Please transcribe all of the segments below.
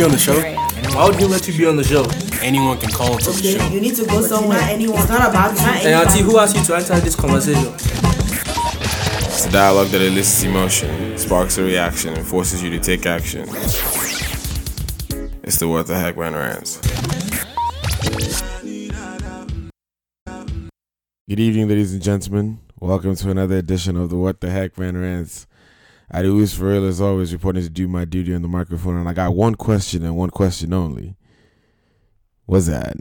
be on the show? Why would he let you be on the show? Anyone can call into the show. you need to go somewhere. Anyone. It's not about it's not Hey, anybody. Auntie, who asked you to enter this conversation? It's a dialogue that elicits emotion, sparks a reaction, and forces you to take action. It's the What the Heck Man Rants. Good evening, ladies and gentlemen. Welcome to another edition of the What the Heck Man Rants. I do this for real as always, reporting to do my duty on the microphone, and I got one question and one question only. What's that?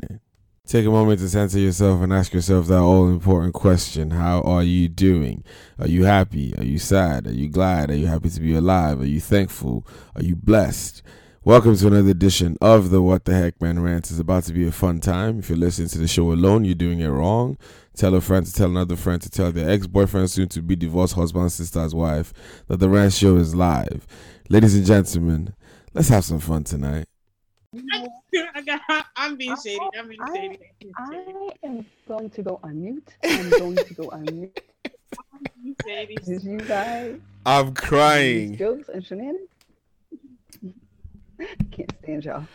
Take a moment to center yourself and ask yourself that all important question How are you doing? Are you happy? Are you sad? Are you glad? Are you happy to be alive? Are you thankful? Are you blessed? Welcome to another edition of the What the Heck Man Rant. It's about to be a fun time. If you're listening to the show alone, you're doing it wrong. Tell a friend to tell another friend to tell their ex boyfriend, soon to be divorced husband, sister's wife, that the Rant Show is live. Ladies and gentlemen, let's have some fun tonight. I got, I'm being shady. I'm being shady. I am going to go on mute. I'm going to go on mute. I'm. Did you guys I'm crying. jokes and shenanigans? Can't stand y'all.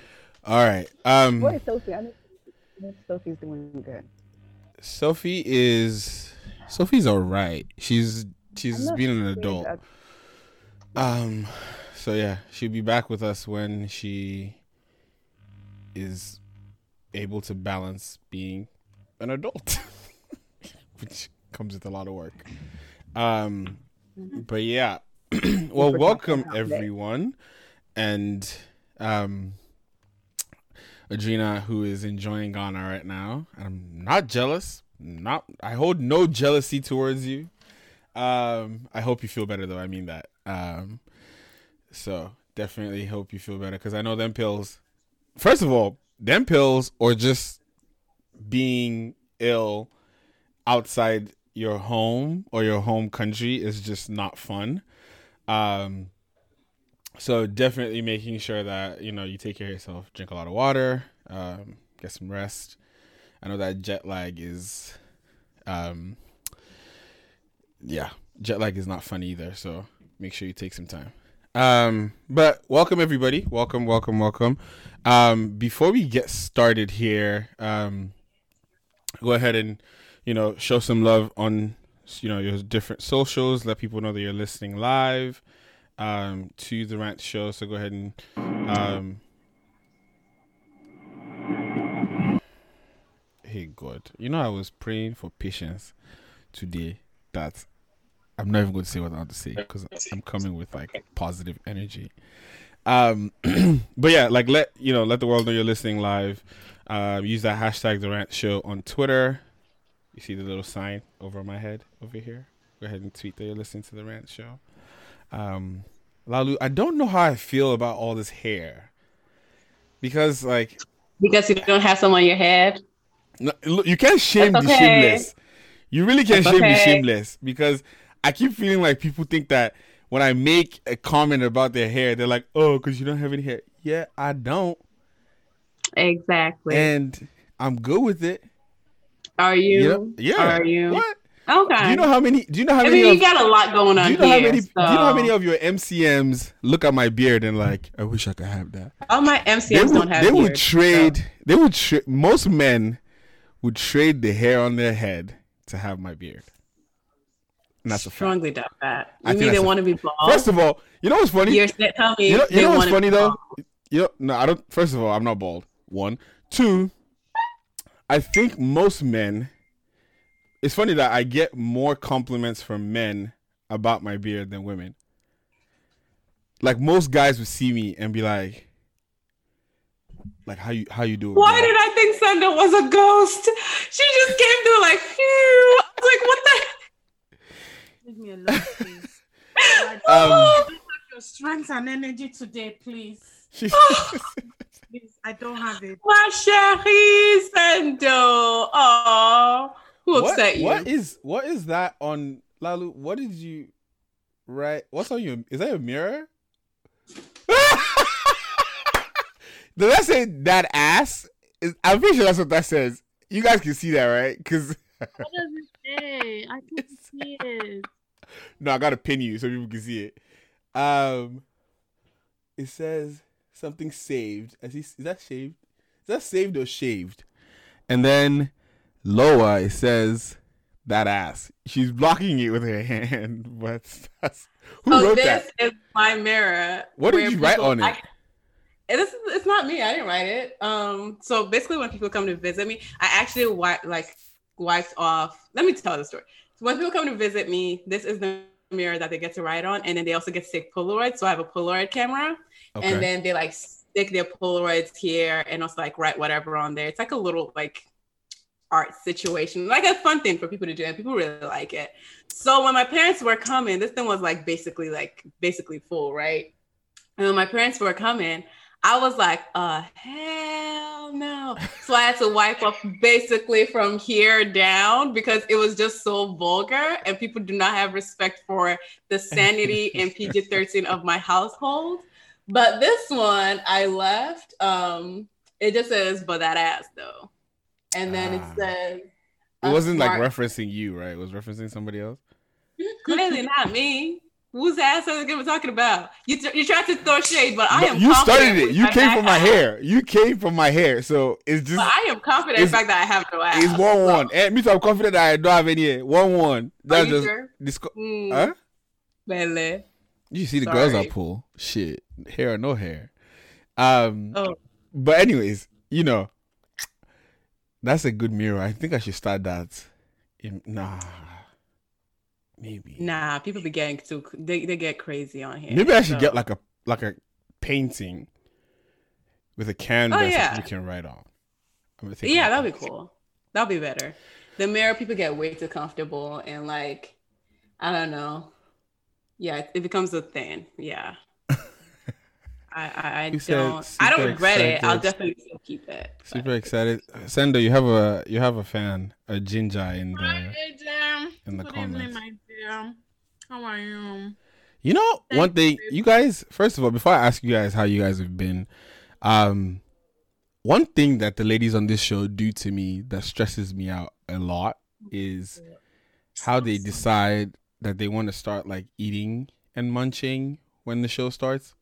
All right. Um. What is Sophie? I know Sophie's doing good. Sophie is Sophie's all right. She's she's being an adult. good. Um so yeah, she'll be back with us when she is able to balance being an adult. Which comes with a lot of work. Um but yeah. well, welcome everyone and um Adrena, who is enjoying Ghana right now. I'm not jealous. Not I hold no jealousy towards you. Um, I hope you feel better though. I mean that. Um, so definitely hope you feel better because I know them pills. First of all, them pills or just being ill outside your home or your home country is just not fun. Um, so definitely making sure that you know you take care of yourself, drink a lot of water, um, get some rest. I know that jet lag is, um, yeah, jet lag is not fun either. So make sure you take some time. Um, but welcome everybody, welcome, welcome, welcome. Um, before we get started here, um, go ahead and you know show some love on you know your different socials. Let people know that you're listening live um, to the rant show. So go ahead and um, hey God, you know I was praying for patience today. That I'm not even going to say what I want to say because I'm coming with like positive energy. Um, but yeah, like let you know, let the world know you're listening live. Um, use that hashtag the rant show on Twitter. You see the little sign over my head over here. Go ahead and tweet that you're listening to the rant show. Um, Lalu, I don't know how I feel about all this hair because, like, Because you don't have some on your head. no, you can't shame That's the shameless. You really can't That's shame the shameless because I keep feeling like people think that when I make a comment about their hair, they're like, "Oh, because you don't have any hair." Yeah, I don't, Exactly. and I'm good with it. Are You know? Yeah. Are you? What? Okay. Do you know how many? Do you know how I many? mean, of, you got a lot going on do you know here. how many? so. Do you know how many of your MCMs look at my beard and like, I wish I could have that. All my they MCMs would, don't have they would trade so. they would tra- most men would trade the hair on their head to have my beard and that's. Strongly doubt that. I You think mean they want to be bald? first of all you know what's funny You're tell me you know, you know what's funny though you know no i don't first of all i'm not bald one two i think most men it's funny that i get more compliments from men about my beard than women like most guys would see me and be like like how you how you doing Why bro?" did I think Sandra was a ghost? She just came through like, phew. I was like, what the? Leave me a alone, please. um I don't have your strength and energy today, please. she's, Please, I don't have it. My chérie Sando. Oh, who what, upset you? what is what is that on Lalu? What did you write? What's on your? Is that your mirror? Did that say that ass? Is- I'm pretty sure that's what that says. You guys can see that, right? Because What does it say? I can see it. no, I gotta pin you so people can see it. Um, it says something saved. Is, he, is that shaved? Is that saved or shaved? And then lower it says that ass. She's blocking it with her hand, but that's who Oh, wrote this that? is my mirror. What did you write on it? I- this is it's not me. I didn't write it. Um, so basically, when people come to visit me, I actually wipe like wiped off. Let me tell the story. So when people come to visit me, this is the mirror that they get to write on, and then they also get to take Polaroids. So I have a Polaroid camera, Okay. and then they like stick their Polaroids here, and also like write whatever on there. It's like a little like art situation, like a fun thing for people to do, and people really like it. So when my parents were coming, this thing was like basically like basically full, right? And when my parents were coming, I was like, uh hell no. So I had to wipe off basically from here down because it was just so vulgar and people do not have respect for the sanity and PG-13 of my household. But this one I left. Um, it just says, but that ass though. And then Ah. it says it wasn't like referencing you, right? It was referencing somebody else. Clearly not me. Whose ass are we talking about? You, tr- you tried to throw shade, but I No, am. you confident started it. You came from my hair. You came from my hair. So it's just But I am confident in the fact that I have no ass. it's one one. And me too, I'm confident that I don't have any hair. One one. Are That's you just sure? disco- Mm, huh? Bele. You see the girls Sorry. I pull. Shit. Hair or no hair. Um Oh. but anyways, you know, that's a good mirror. I think I should start that. In, nah. Maybe. Nah, people be getting too. They, they get crazy on here. Maybe I should so- get like a like a painting with a oh, canvas that Oh, yeah. you can write on. I'm gonna Yeah, that'd be cool. That'd be better. The mirror, people get way too comfortable and like, I don't know. Yeah, it becomes a thing. Yeah. I I, I You said don't. I don't super regret it. I'll definitely still keep it. but- Super excited. Sendo, you have a you have a fan, a ginger in the Hey, Jam. in the Good comments. evening, my dear. How are you? You know, Thank one thing, you. you guys, first of all, before I ask you guys how you guys have been, um, one thing that the ladies on this show do to me that stresses me out a lot is how they decide that they want to start like eating and munching when the show starts.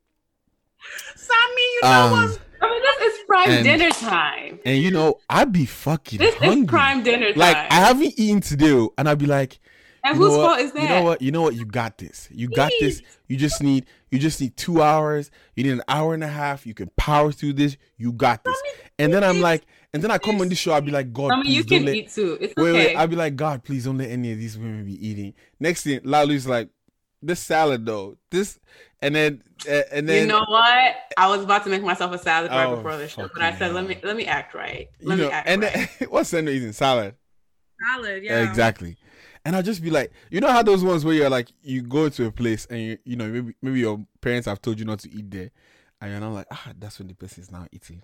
Sammy, you know Um, what? I mean, this is prime And- dinner time. and you know, I'd be fucking This hungry. is prime dinner time. like I haven't eaten today, oh, and I'd be like, and whose fault is that? You know what? You know what? You got this. You got this. You just need you just need two hours. You need an hour and a half. You can power through this. You got this. And then I'm like, and then I come on this show. I'll be like, God, I mean, please you don't let. eat too. It's Wait, okay. wait. I'll be like, God, please don't let any of these women be eating. Next thing, Lalu's like, this salad though, this, and then and then you know what? I was about to make myself a salad right Oh, before the show, but I said, let me let me act right. you Let know, me act and right. then what's Sendo eating salad? Salad, yeah. Exactly. And I'll just be like, you know how those ones where you're like, you go to a place and you, you know, maybe maybe your parents have told you not to eat there, and you're not like, ah, that's when the person is now eating,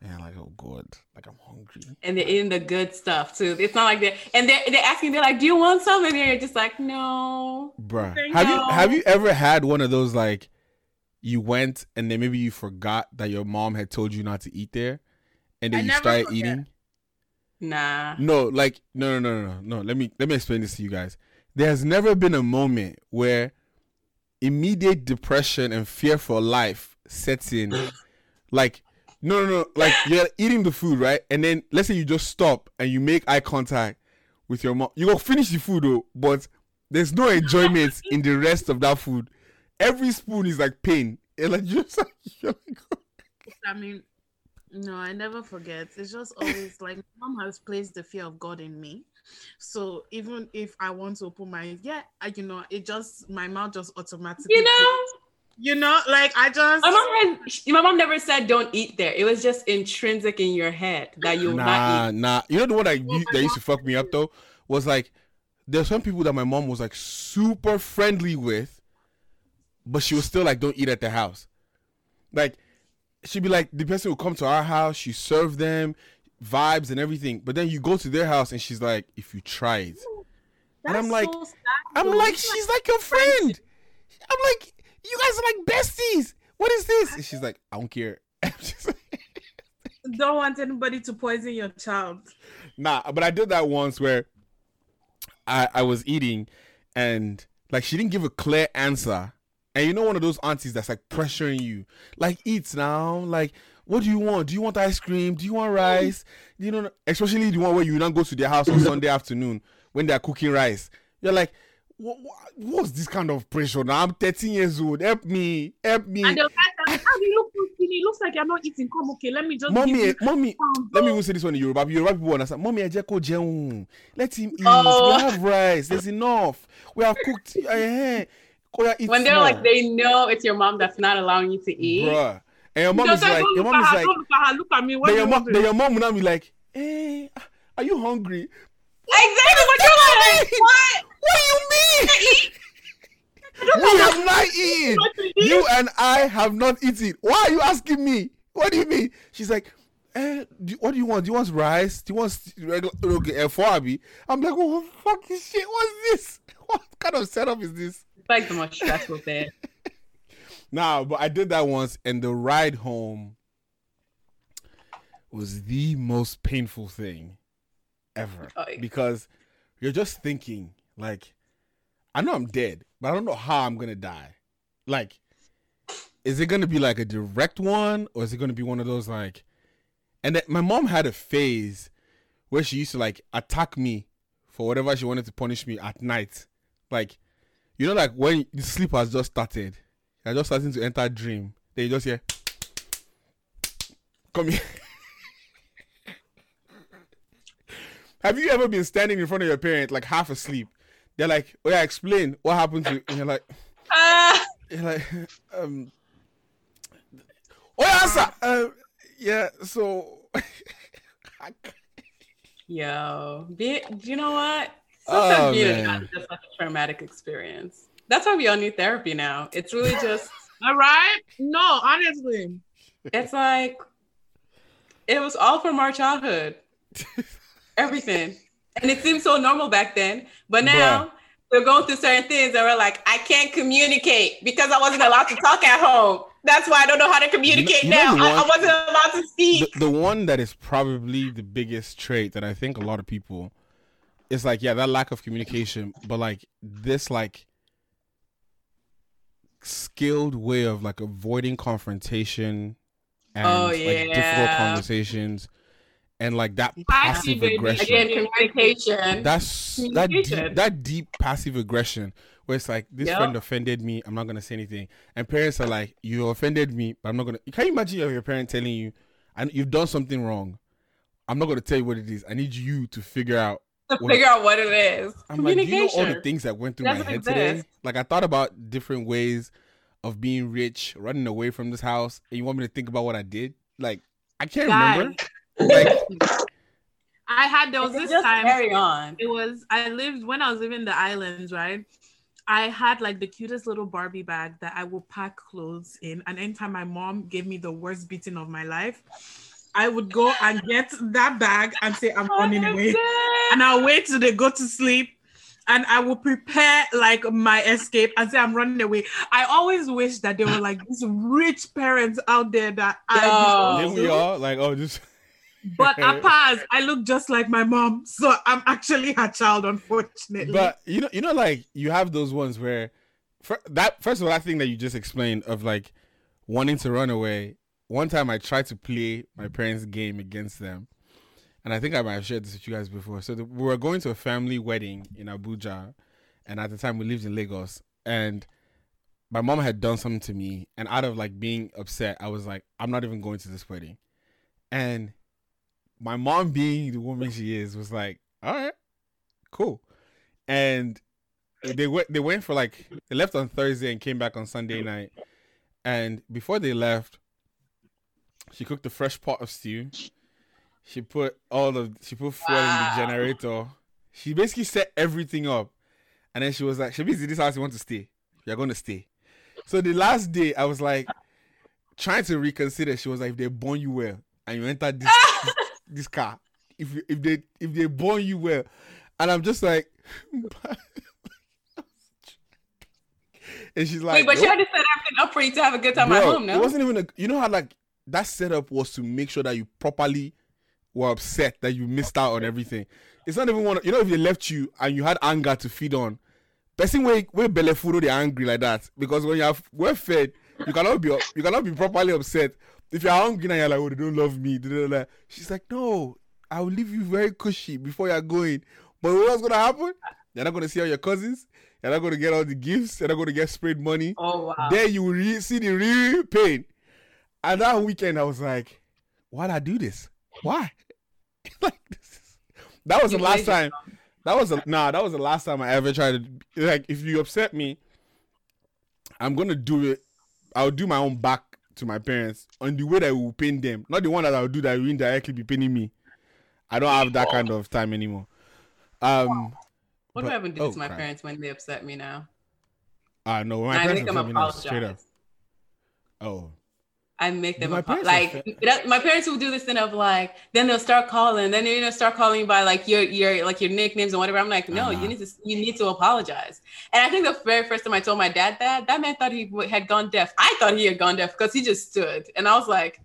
and you're like, oh god, like I'm hungry. and they're eating the good stuff too. It's not like they're and they're they're asking, they're like, "Do you want some?" And you're just like, "No." Bruh, Thank have you you. have you ever had one of those like, you went and then maybe you forgot that your mom had told you not to eat there, and then I you never started forget. eating? Nah. No, like no, no, no, no, no. Let me let me explain this to you guys. There has never been a moment where immediate depression and fear for life sets in. like no, no, no. Like you're eating the food, right? And then let's say you just stop and you make eye contact with your mom. You go finish the food though, but there's no enjoyment in the rest of that food. Every spoon is like pain. And like you're just like, you're like oh I mean, no, I never forget. It's just always like mom has placed the fear of God in me. So even if I want to open my yeah, I, you know, it just my mouth just automatically. You know, you know, like I just my mom has, my mom never said don't eat there. It was just intrinsic in your head that you will not Nah, eat. nah. You know the one that, u- that used to fuck me up though was like there's some people that my mom was like super friendly with, but she was still like, "Don't eat at the house." Like she'd be like, the person will come to our house, she serve them, vibes and everything, but then you go to their house and she's like, "If you try it," and I'm like, so sad, I'm like, she's like your friend. I'm like, you guys are like besties. What is this? And she's like, I don't care. I'm just like, don't want anybody to poison your child. Nah, but I did that once where I I was eating and like she didn't give a clear answer And you know one of those aunties that's like pressuring you, like eat now, like what do you want? Do you want ice cream? Do you want rice? You know, especially the one where you not go to their house on Sunday afternoon when they're cooking rice. You're like, what, what, what's this kind of pressure? Now I'm 13 years old. Help me, help me. And the fact how you look so skinny? It looks like you're not eating. Come, okay, let me just. give Mommy, you mommy, let me even say this one in Yoruba. Yoruba people understand. Mommy, jẹ́ kó jẹun. Let him eat. Oh. We have rice. There's enough. We have cooked. Uh, When they're like, they know it's your mom that's not allowing you to eat. Bruh. And your mom You is just like, your mom is like, look at her, look at me. What then your you mom, then your mom will now be like, hey, are you hungry? Exactly what you're like. What? What do you mean? we have not eaten. What to eat? You and I have not eaten. Why are you asking me? What do you mean? She's like, eh, do, what do you want? Do you want rice? Do you want regular okay, uh, Abi? I'm like, what the fuck is shit? What's this? What kind of setup is this? It's like the most stressful thing. Nah, but I did that once, and the ride home was the most painful thing ever Oh, yeah. because you're just thinking like, I know I'm dead, but I don't know how I'm gonna die. Like, is it gonna be like a direct one, or is it gonna be one of those like? And then my mom had a phase where she used to like attack me for whatever she wanted to punish me at night, like. You know, like when the sleep has just started, you're just starting to enter dream. Then you just hear, "Come here." Have you ever been standing in front of your parent like half asleep? They're like, "Oh yeah, explain what happened to," you? and you're like, Ah, "You're like, um, oh yeah, answer, uh, yeah." So, yo, be, you know what? Oh, Sometimes being man. a is just like a traumatic experience. That's why we all need therapy now. It's really just, All right. No, honestly. it's like, it was all from our childhood. Everything. And it seemed so normal back then. But now we're going through certain things and we're like, I can't communicate because I wasn't allowed to talk at home. That's why I don't know how to communicate you know now. the I, I wasn't allowed to speak. the one that is probably the biggest trait that I think a lot of people is like, yeah, that lack of communication, but like this like skilled way of like avoiding confrontation and Oh, like difficult conversations and like that passive aggression. Again, communication. That's that deep, Communication. that deep passive aggression where it's like this Yep. friend offended me, I'm not gonna say anything, and parents are like, you offended me, but I'm not gonna. Can you imagine your parent telling you, and you've done something wrong? I'm not gonna tell you what it is. I need you to figure out. to what- figure out what it is. I'm like, you know all communication. the things that went through my Doesn't head today? Like I thought about different ways of being rich, running away from this house, and you want me to think about what I did? Like I can't remember. Like I had those this just time. carry on. It was I lived when I was living in the islands, right? I had like the cutest little Barbie bag that I would pack clothes in, and anytime my mom gave me the worst beating of my life, I would go and get that bag and say I'm oh, running away, and I'll wait till they go to sleep. And I will prepare like my escape and say I'm running away. I always wish that there were like these rich parents out there that I Yo. then we all like, oh, just but apart, I look just like my mom, so I'm actually her child, unfortunately. But you know, you know, like you have those ones where fir- that first of all, that thing that you just explained of like wanting to run away. One time, I tried to play my parents' game against them, and I think I might have shared this with you guys before. So the, we were going to a family wedding in Abuja, and at the time we lived in Lagos, and my mom had done something to me, and out of like being upset, I was like, I'm not even going to this wedding, and my mom being the woman she is was like, all right, cool. And they went they went for like they left on Thursday and came back on Sunday night. And before they left, she cooked a fresh pot of stew. She put all of she put fuel in the generator. She basically set everything up. And then she was like, Shabizi, this house you want to stay. You're gonna stay. So the last day I was like trying to reconsider. She was like, if they born you well and you enter this this, car, if if they if they born you well, and I'm just like, and she's like, Wait, but you "Nope." had to set everything up for you to have a good time Bro, at home, No, It wasn't even a. You know how like that setup was to make sure that you properly were upset that you missed out on everything. It's not even one. You know, if they left you and you had anger to feed on, person where where food they angry like that because when you have well fed, you cannot be you cannot be properly upset. If you're hungry and you're like, oh, they don't love me, she's like, no, I will leave you very cushy before you're going. But what's gonna happen? You're not gonna see all your cousins. You're not gonna get all the gifts. You're not gonna get sprayed money. Oh wow. Then you will re- see the real pain. And that weekend, I was like, why'd I do this? Why? like this. Is... That was You the last time. That was the nah. That was the last time I ever tried to. Like, if you upset me, I'm gonna do it. I'll do my own back to my parents on the way that will pain them, not the one that I'll do that will indirectly be paining me. I don't have that kind of time anymore. Um, what but- do I even do oh, to my crap. parents when they upset me now? I know when my I parents make them no, straight up. Oh, I make them My parents like that, my parents will do this thing of like then they'll start calling then you know start calling by like your your like your nicknames and whatever. I'm like no, Uh-huh. you need to you need to apologize. And I think the very first time I told my dad that that man thought he w- had gone deaf. I thought he had gone deaf because he just stood and I was like,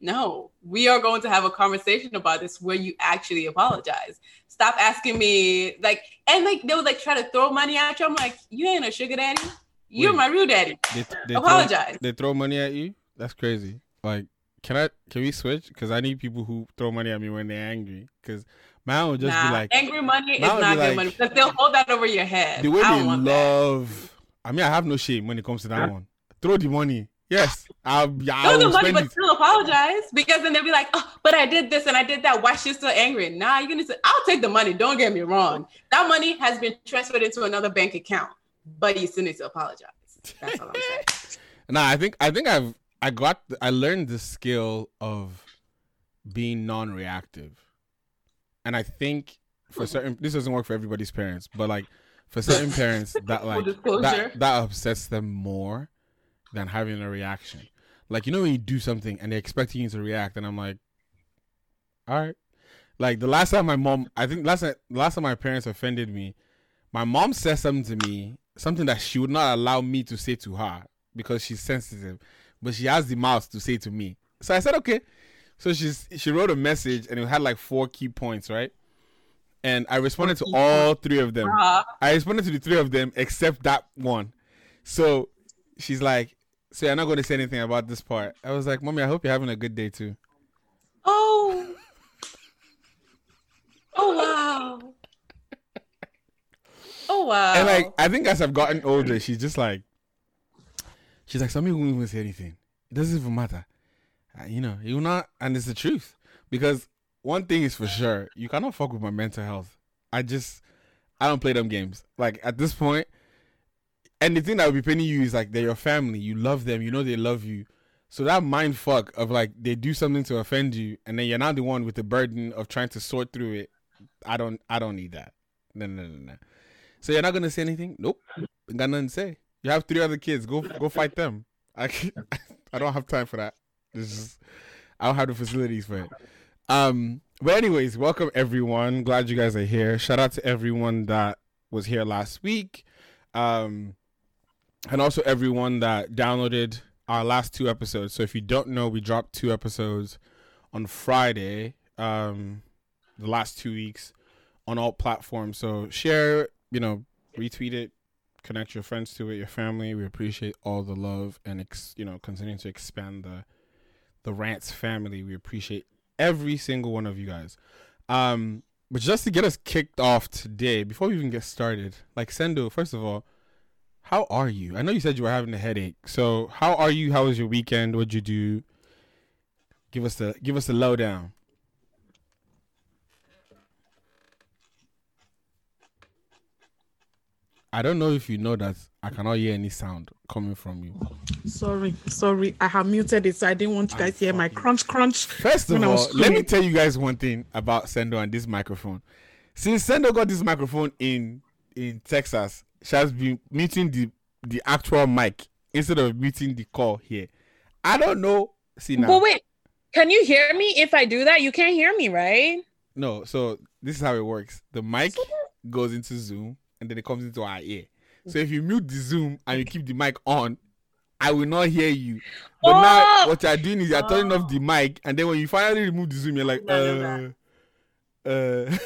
no, we are going to have a conversation about this where you actually apologize. Stop asking me like and like they would like try to throw money at you. I'm like you ain't a sugar daddy. You're Wait. my real daddy. they, they throw- Apologize. they throw money at you. That's crazy. Like, can I? Can we switch? Because I need people who throw money at me when they're angry. Because mine would just nah, be like angry money is mine not good like- money because they'll hold that over your head. the way I they don't that. love. I mean, I have no shame when it comes to that one. Throw the money. Yes, I'll. Yeah, Throw the money, but it. still apologize because then they'll be like, "Oh, but I did this and I did that. Why she's still angry?" Nah, you're gonna say, "I'll take the money." Don't get me wrong. That money has been transferred into another bank account, but you still need to apologize. That's all I'm saying. Nah, I think I think I've I got I learned the skill of being non-reactive, and I think for hmm. certain this doesn't work for everybody's parents, but like for certain parents that like that that upsets them more than having a reaction. Like you know when you do something and they're expecting you to react, and I'm like, all right. Like the last time my mom, I think last time, last time my parents offended me, my mom said something to me, something that she would not allow me to say to her because she's sensitive, but she has the mouth to say to me. So I said, okay. So she's she wrote a message and it had like four key points, right? And I responded to all three of them. Uh, I responded to the three of them except that one. So she's like, "So you're not going to say anything about this part?" I was like, "Mommy, I hope you're having a good day too." oh, oh wow, oh wow. And like, I think as I've gotten older, she's just like, she's like, "Somebody won't even say anything. It doesn't even matter." Uh, you know, you not, and it's the truth because one thing is for sure, you cannot fuck with my mental health. I just, I don't play them games. Like at this point, and the thing that will be paining you is like they're your family. You love them. You know they love you. So that mind fuck of like they do something to offend you, and then you're not the one with the burden of trying to sort through it. I don't. I don't need that. No, no, no, no. So you're not gonna say anything? Nope. Got nothing to say. You have three other kids. Go, go fight them. I, I don't have time for that. I don't have the facilities for it. Um, but anyways, welcome everyone. Glad you guys are here. Shout out to everyone that was here last week. Um, and also everyone that downloaded our last two episodes. So if you don't know, we dropped two episodes on Friday. Um, the last two weeks on all platforms. So share, you know, retweet it, connect your friends to it, your family. We appreciate all the love and ex- you know, continuing to expand the the rants family. We appreciate every single one of you guys. Um, but just to get us kicked off today, before we even get started, like Sendo, first of all, how are you? I know you said you were having a headache. So how are you? How was your weekend? What'd you do? Give us the give us the lowdown. I don't know if you know that I cannot hear any sound coming from you. Sorry, sorry. I have muted it, so I didn't want you guys to hear my crunch, crunch. First of all, let me tell you guys one thing about Sendo and this microphone. Since Sendo got this microphone in in Texas, she has been muting the the actual mic instead of muting the call here. I don't know. See now. But wait, can you hear me if I do that? You can't hear me, right? No, so this is how it works. The mic goes into Zoom and then it comes into our ear. So if you mute the Zoom and you keep the mic on, I will not hear you. But now Oh! what you're doing is you're turning off the mic and then when you finally remove the Zoom, you're like, uh, uh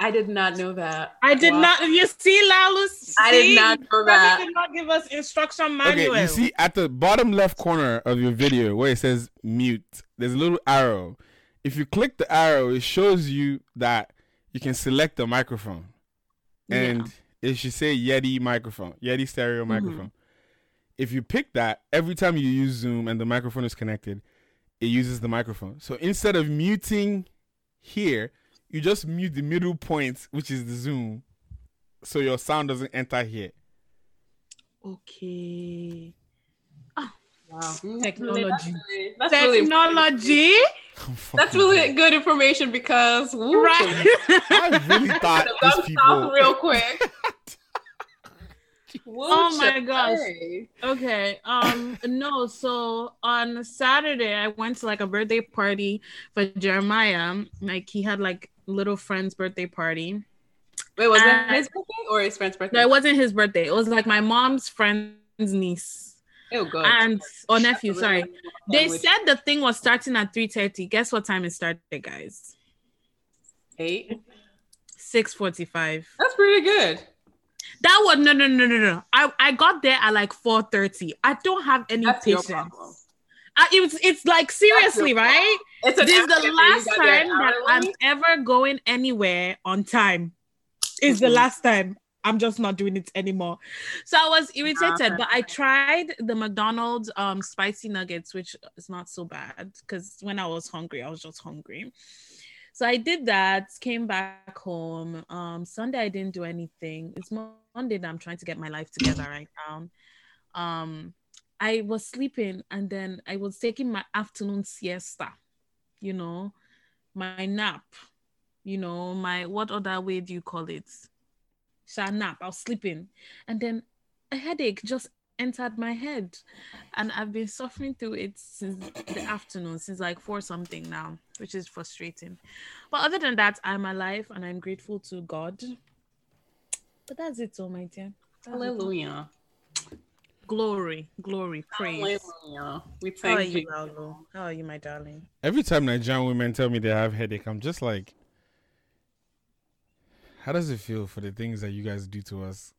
I did not know that. I did Wow. not. You see, Lalus? I did not know Remy that. did not give us instruction manual. Okay, you see at the bottom left corner of your video where it says mute, there's a little arrow. If you click the arrow, it shows you that you can select the microphone. And it should say Yeti microphone, Yeti stereo Mm-hmm. microphone. If you pick that, every time you use Zoom and the microphone is connected, it uses the microphone. So instead of muting here, you just mute the middle point, which is the Zoom, so your sound doesn't enter here. Okay. Wow. Technology. That's really, that's Technology. I'm that's really dead. good information because woo, Right. I really thought the these people. real quick. Woo, Oh my gosh. Shay. Okay. Um no, so on Saturday I went to like a birthday party for Jeremiah. Like he had like little friend's birthday party. Wait, was Uh, it his birthday or his friend's birthday? No, it wasn't his birthday. It was like my mom's friend's niece. Oh, good. And or nephew, That's sorry. They said the thing was starting at 3:30. Guess what time it started, guys? eight. 6:45. That's pretty good. That was no no no no no. I, I got there at like 4:30. I don't have any That's patience. I, it was it's like seriously, right? It's This is the last you got there time that I'm ever going anywhere on time. Is the Mhm. last time. I'm just not doing it anymore. So I was irritated, but I tried the McDonald's um spicy nuggets, which is not so bad because when I was hungry, I was just hungry. So I did that, came back home. Um, Sunday I didn't do anything. It's Monday that I'm trying to get my life together right now. Um, I was sleeping and then I was taking my afternoon siesta, you know, my nap, you know, my what other way do you call it? Sha nap. I was sleeping, and then a headache just entered my head, and I've been suffering through it since the afternoon, since like four something now, which is frustrating. But other than that, I'm alive and I'm grateful to God. But that's it, all my dear. That's it. Hallelujah. Glory, glory, praise. Hallelujah. We How you, you. How are you, my darling? Every time Nigerian women tell me they have headache, I'm just like, how does it feel for the things that you guys do to us?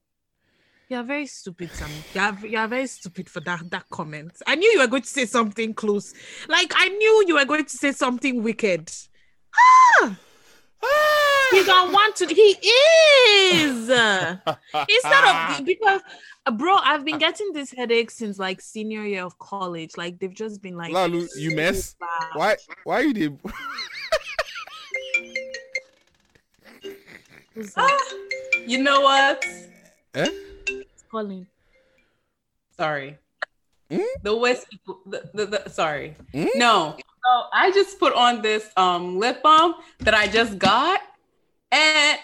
You are very stupid, Sam. You are, you are very stupid for that that comment. I knew you were going to say something close. Like I knew you were going to say something wicked. Ah! He don't want to. He is. Instead of because, bro, I've been getting this headache since like senior year of college. Like they've just been like. Lalu, you mess. Why? Why you did? Who's that? Ah, you know what? eh? It's calling? Sorry. Hmm? The West people. The, the, the, sorry. Hmm? No. So I just put on this um lip balm that I just got, and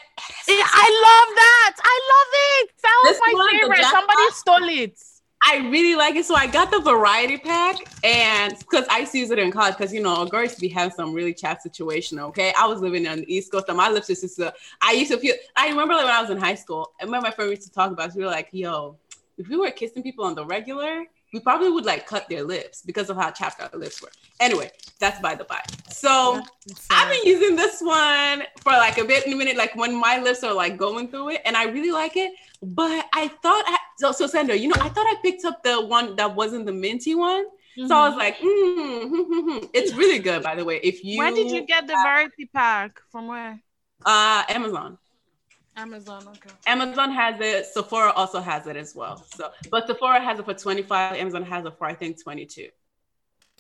I love that. I love it. That was This my one, favorite. Somebody stole it. I really like it. So I got the variety pack, and because I used to use it in college, because you know, a girl used to be having some really chat situation. Okay, I was living on the East Coast, and my lips just used to. I used to feel. I remember like when I was in high school, I remember my friend used to talk about. It, we were like, "Yo, if we were kissing people on the regular, we probably would like cut their lips because of how chapped our lips were." Anyway, that's by the by. So. I've been using this one for like a bit in a minute, like when my lips are like going through it, and I really like it. But I thought, I, so, so Sandra, you know, I thought I picked up the one that wasn't the minty one. So I was like, mm, hmm, hmm, hmm. it's really good, by the way. If you, Where did you get the variety pack? From where? uh, Amazon. Amazon. Okay. Amazon has it. Sephora also has it as well. So, but Sephora has it for twenty five. Amazon has it for I think twenty two.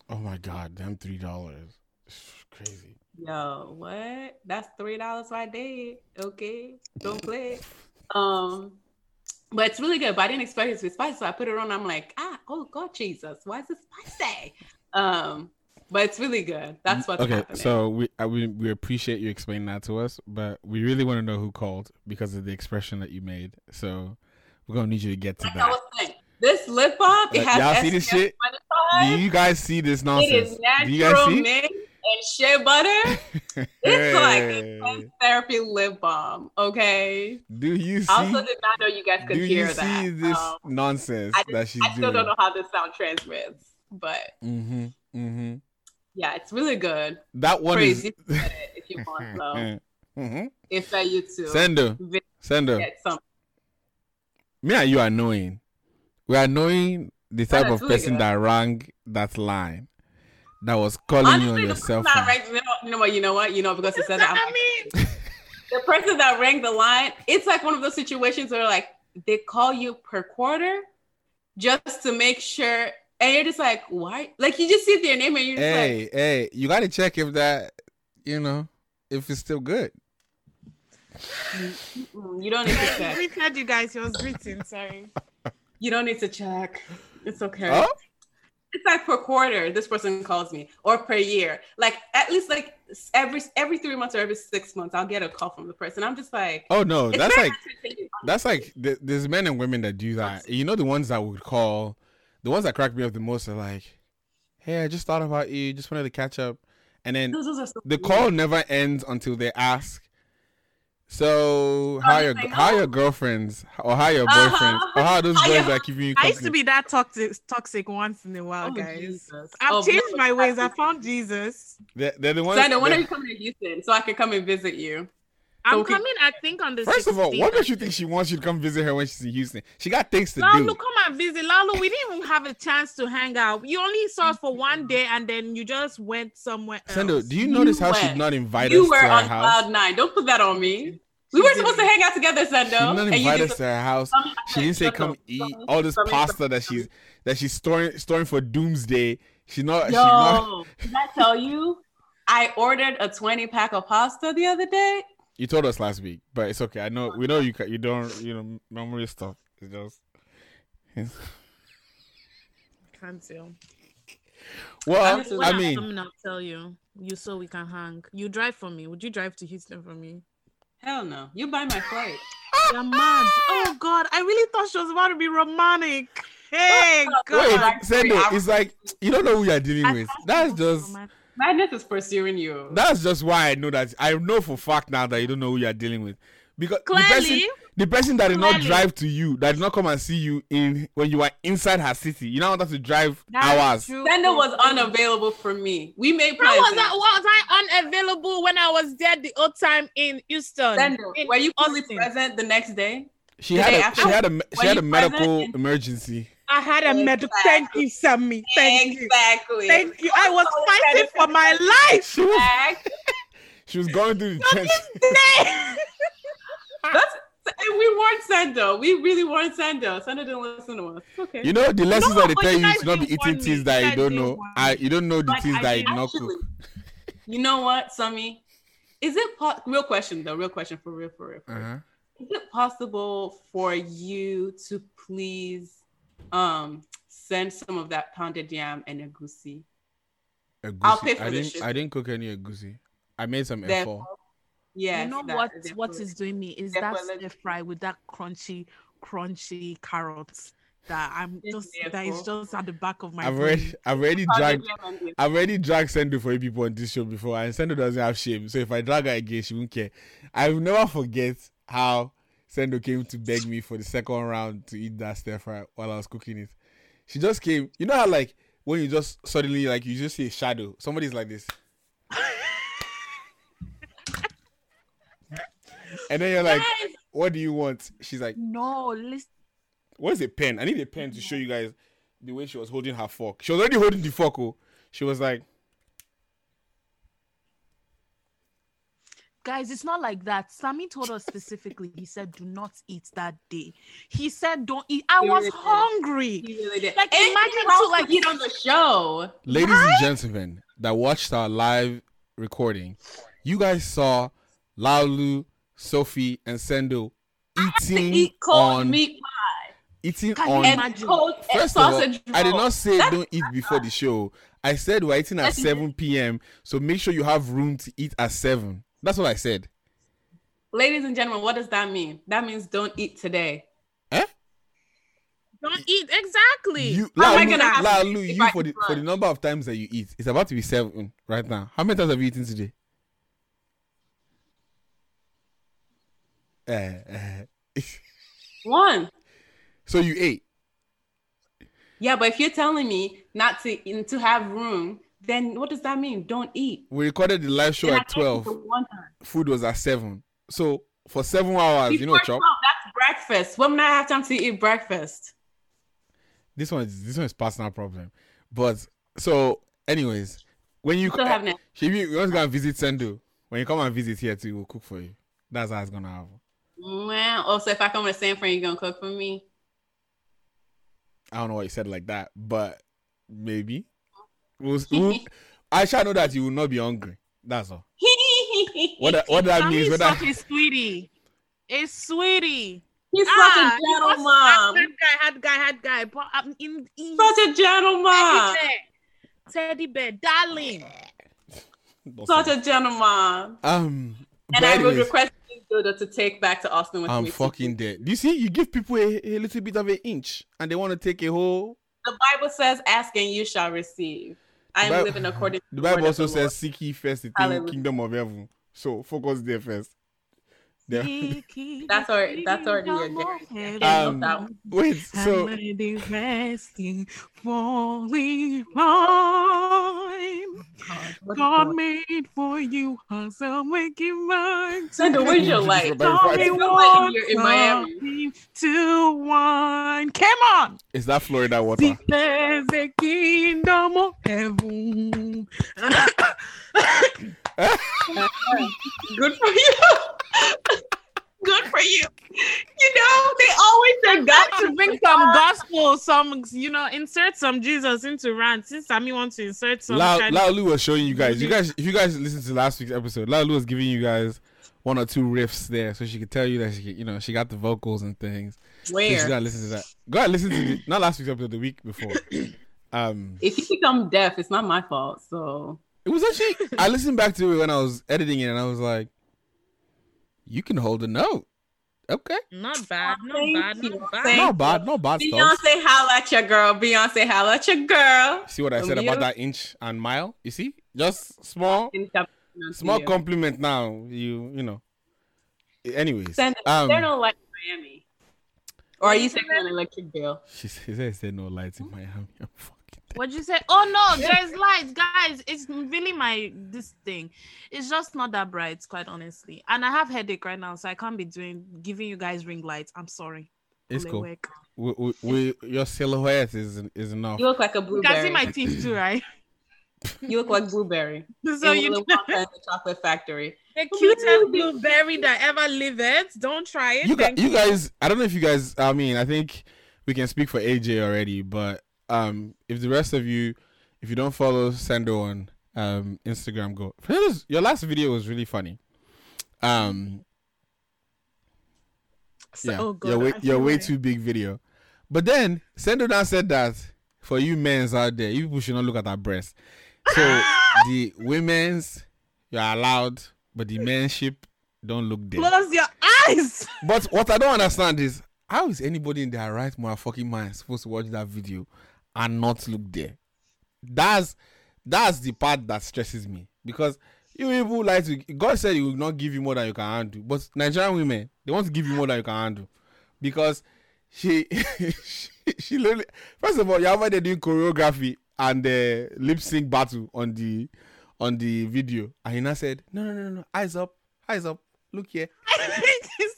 Oh my god, damn three dollars. Crazy. Yo, what? That's three dollars right there. Okay, don't play. Um, but it's really good. But I didn't expect it to be spicy, so I put it on. I'm like, ah, oh God, Jesus, why is it spicy? Um, but it's really good. That's what's okay. happening. So we, I, we we appreciate you explaining that to us, but we really want to know who called because of the expression that you made. So we're gonna need you to get to like that. this lip balm, it has y'all see this shit? 25. Do you guys see this It nonsense? is Do you guys see? mint and shea butter. It's like Hey. intense therapy lip balm. Okay. Do you see? I also did not know you guys could do hear you that. see this Um, nonsense I, that she's I still doing? don't know how this sound transmits, but Mm-hmm. Mm-hmm. yeah, it's really good. That one Praise is. you can get it if you want, though. Mm-hmm. if I you too. Vi- Sendo. get something. Me and you are knowing. We are knowing the type of really person good. that rang that line, that was calling you on Honestly, your the cell phone. rang, you know, you know what, you know what, you know, because it said that. I'm like, mean, the person that rang the line, it's like one of those situations where like they call you per quarter just to make sure, and you're just like, why? Like you just see their name and you're just Hey, like, hey, you got to check if that, you know, if it's still good. "Mm, you don't need to check. we had you guys. He was greeting. Sorry. You don't need to check. It's okay. Oh, It's like per quarter, this person calls me, or per year. Like at least like every every three months or every six months, I'll get a call from the person. I'm just like, oh no, that's like that's like th- there's men and women that do that. You know, the ones that would call, the ones that crack me up the most are like, "Hey, I just thought about you. Just wanted to catch up," and then honestly. Those are so the call never ends until they ask. So how your how your girlfriends or how your Uh-huh. boyfriends or how those How boys your- that are keeping you I used to be that toxic, toxic once in a while, Oh, guys. Jesus. I've Oh, changed my ways. I found Jesus. They're, they're the ones. Sandra, when they're- are you coming to Houston so I can come and visit you? I'm Okay. coming. I think on the. First of all, 16th, what makes you think she wants you to come visit her when she's in Houston? She got things to Lalo, do. come and visit. Lalo, we didn't even have a chance to hang out. You only saw us for one day, and then you just went somewhere else. Sendo, do you notice how she did not invite You us were to her on house? cloud nine. Don't put that on me. We were supposed to hang out together, Sendo. She did not invite us to her house. Some- She didn't say some- come some- eat some- all this some- pasta some- that she's that she's storing storing for doomsday. She's not. She's not. Yo, did I tell you? I ordered a 20 pack of pasta the other day. You told us last week, but it's okay. I know we know you. ca- You don't. You know memory stuff. It's just. Can't tell. Well, Honestly, When I I'm mean, coming, I'll tell you. You so we can hang. You drive for me. Would you drive to Houston for me? Hell no. You buy my flight. You're mad. Oh God, I really thought she was about to be romantic. Hey wait, God. Like three Sendo, it's like you don't know who you're dealing with. That's was just. Romantic. Madness is pursuing you. That's just why I know that. I know for fact now that you don't know who you're dealing with, because the person, Clearly. the person that did not drive to you, that did not come and see you in when you were inside her city. You now want to drive That's hours. true. Sendo was unavailable for me. We made How plans. was that? Was I unavailable when I was there the old time in Houston? Sendo, In were you fully Austin? present the next day? She The had day a after? she had a she had a medical present? emergency. I had a medical. Thank you, Sammy. Thank you. exactly. Thank you. I was So fighting for my life. She was she was going through the trench. That's and we weren't Sendo. We really weren't Sendo. Sendo didn't listen to us. It's okay. You know the lessons No, that they tell you you guys to not be eating things You that you guys don't know. I you don't know the Like, things I that you did not actually- cook. You know what, Sammy? Is it po- real question though? Real question for real, for real. For real. Uh-huh. Is it possible for you to please um send some of that pounded yam and egusi? I'll pay for I didn't shipping. I didn't cook any egusi. I made some Therefore- efo. Yes. you know that- what? therefore- What is doing me is that stir fry with that crunchy, crunchy carrots that I'm just that is just at the back of my I've brain. already I've already dragged yam and egusi. I've already dragged Sendo for you people on this show before, and Sendo doesn't have shame. So if I drag her again, she won't care. I will never forget how Sendo came to beg me for the second round to eat that stir fry while I was cooking it. She just came. You know how like when you just suddenly like you just see a shadow. Somebody's like this, and then you're like, "What do you want?" She's like, no, listen. "Where's a pen? I need a pen to show you guys the way she was holding her fork. She was already holding the fork. Oh, she was like." Guys, it's not like that. Sammy told us specifically, he said, do not eat that day. He said, don't eat. I He was really hungry. Really. Like, And imagine to, like- eat on the show. Ladies and gentlemen that watched our live recording, you guys saw Laulu, Sophie, and Sendo eating Eat cold on meat pie eating Can on. and imagine? cold First of all, sausage I did not say don't eat before the show. I said we're eating at 7 p.m. So make sure you have room to eat at 7. That's what I said. Ladies and gentlemen, what does that mean? That means don't eat today. Eh? Don't eat. Exactly. You, How am I gonna have to Laulu, eat you for the eat for the number of times that you eat, it's about to be 7 right now. How many times have you eaten today? Eh, eh. One. so you ate. Yeah, but if you're telling me not to to have room then what does that mean? Don't eat. We recorded the live show at 12. for One time. Food was at 7. So for seven hours, you know, Before chop. 12, that's breakfast. When I have time to eat breakfast? This one is this one is personal problem. But so, anyways, when you Still having it. If you want to go and visit Sendo, when you come and visit here too, we'll cook for you. That's how it's gonna happen. Well, also if I come to San Fran, you gonna cook for me? I don't know why you said like that, but maybe. We'll, we'll, I shall know that you will not be hungry. That's all. What what that means? He's What such sweetie. A sweetie. He's Ah, such a gentleman. Hard guy, hard guy, hard guy. But um, in, in Such a gentleman. teddy bear, darling. Such a gentleman. um. And but I would anyways, request Dodo to take back to Austin with me. I'm me. fucking dead. You see? You give people a, a little bit of an inch, and they want to take a whole. The Bible says, "Ask and you shall receive." I am living according. to The Bible also says, "Seek ye first the Hallelujah. kingdom of heaven." So focus there first. There. That's already- that's already a guarantee. Um. Wait. So resting, falling time. What is God made for you, I'll make you mine. Sandra, where's your light? Very Tell me It's what you're in Miami. time to wine. Come on. is that Florida water? Declares the kingdom of heaven. Good for you. Good for you. You know, they always say God to bring some gospel, some you know, insert some Jesus into rant. Since Sammy wants to insert some Lao, kind Lao Lu was showing you guys. You guys, if you guys listen to last week's episode, Lao Lu was giving you guys one or two riffs there, so she could tell you that she, you know, she got the vocals and things. So you where gotta listen to that. Go ahead, listen to the, not last week's episode, the week before. Um, if you become deaf, it's not my fault. So it was actually I listened back to it when I was editing it, and I was like, "You can hold a note, okay? not bad, not bad, not bad. Not bad, not bad stuff." Beyonce, holla at your girl. Beyonce, holla at your girl. See what I said about that inch and mile? You see, just small, small compliment. Now you, you know. Anyways, Send um, They're no like Miami. Or are you saying an electric bill? she said, she no lights in Miami. I'm fucking. Dead. What'd you say? Oh no, there's lights, guys. It's really my this thing. It's just not that bright, quite honestly. And I have headache right now, so I can't be doing giving you guys ring lights. I'm sorry. It's cool. We, we, we, your silhouette is is enough. You look like a blueberry. You can see my teeth too, right? You look like blueberry. So So you you Wonka and the Chocolate Factory. the cutest blueberry that ever lived. Don't try it. you, gu- you guys i don't know if you guys i mean i think we can speak for aj already but um if the rest of you if you don't follow sendo on um instagram go your last video was really funny. Um So- yeah oh God, your way your way too big video. But then sendo now said that for you men's out there you people should not look at our breasts. So the women's you're allowed but the menship don't look there. Close your eyes. but what I don't understand is how is anybody in their right motherfucking mind supposed to watch that video and not look there? That's that's the part that stresses me because you people like to. God said He will not give you more than you can handle, but Nigerian women they want to give you more than you can handle because she she, she literally first of all you're over there doing choreography and the lip sync battle on the on the video and now said no no no no eyes up eyes up look here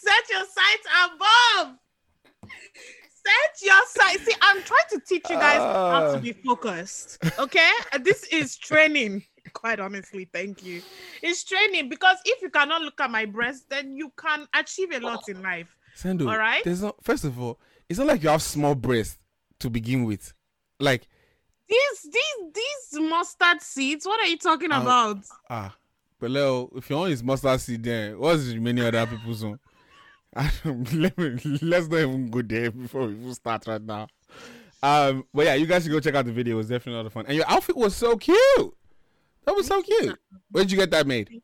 Set your sights above. Set your sights. See, I'm trying to teach you guys how Ah. to be focused. Okay, this is training. Quite honestly, thank you. It's training because if you cannot look at my breast, then you can achieve a lot in life. Sendo, All right. There's not. First of all, it's not like you have small breasts to begin with. Like These, these, these mustard seeds. What are you talking Uh, about? ah, but Leo, if your own is mustard seed, then what's many other people's own? I don't, let me, let's not even go there before we start right now. Um, but yeah, you guys should go check out the video. It was definitely a lot of fun, and your outfit was so cute. That was so cute. Where'd you get that made?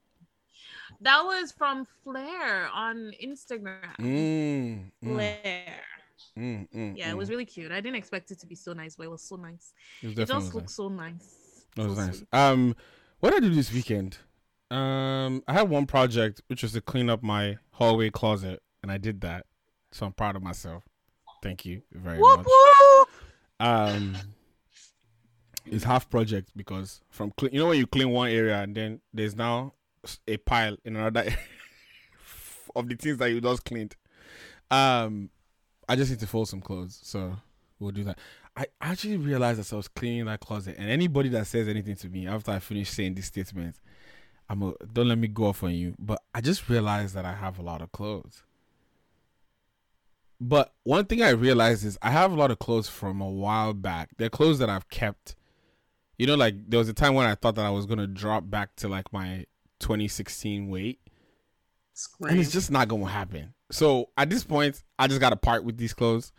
That was from Flair on Instagram. Mm, mm, Flair. mm, mm, Yeah, it mm. was really cute. I didn't expect it to be so nice, but it was so nice. It It just nice. looks so nice. That was So nice. sweet. Um, what did I do this weekend? Um, I had one project which was to clean up my hallway closet, and I did that. So I'm proud of myself. Thank you very much. Um, is half project because from clean, you know when you clean one area and then there's now a pile in another of the things that you just cleaned. Um, I just need to fold some clothes, so we'll do that. I actually realized as I was cleaning that closet, and anybody that says anything to me after I finish saying this statement, I'm a, don't let me go off on you. But I just realized that I have a lot of clothes. But one thing I realized is I have a lot of clothes from a while back. They're clothes that I've kept. You know, like there was a time when I thought that I was gonna drop back to like my 2016 weight, and it's just not gonna happen. So at this point, I just gotta part with these clothes.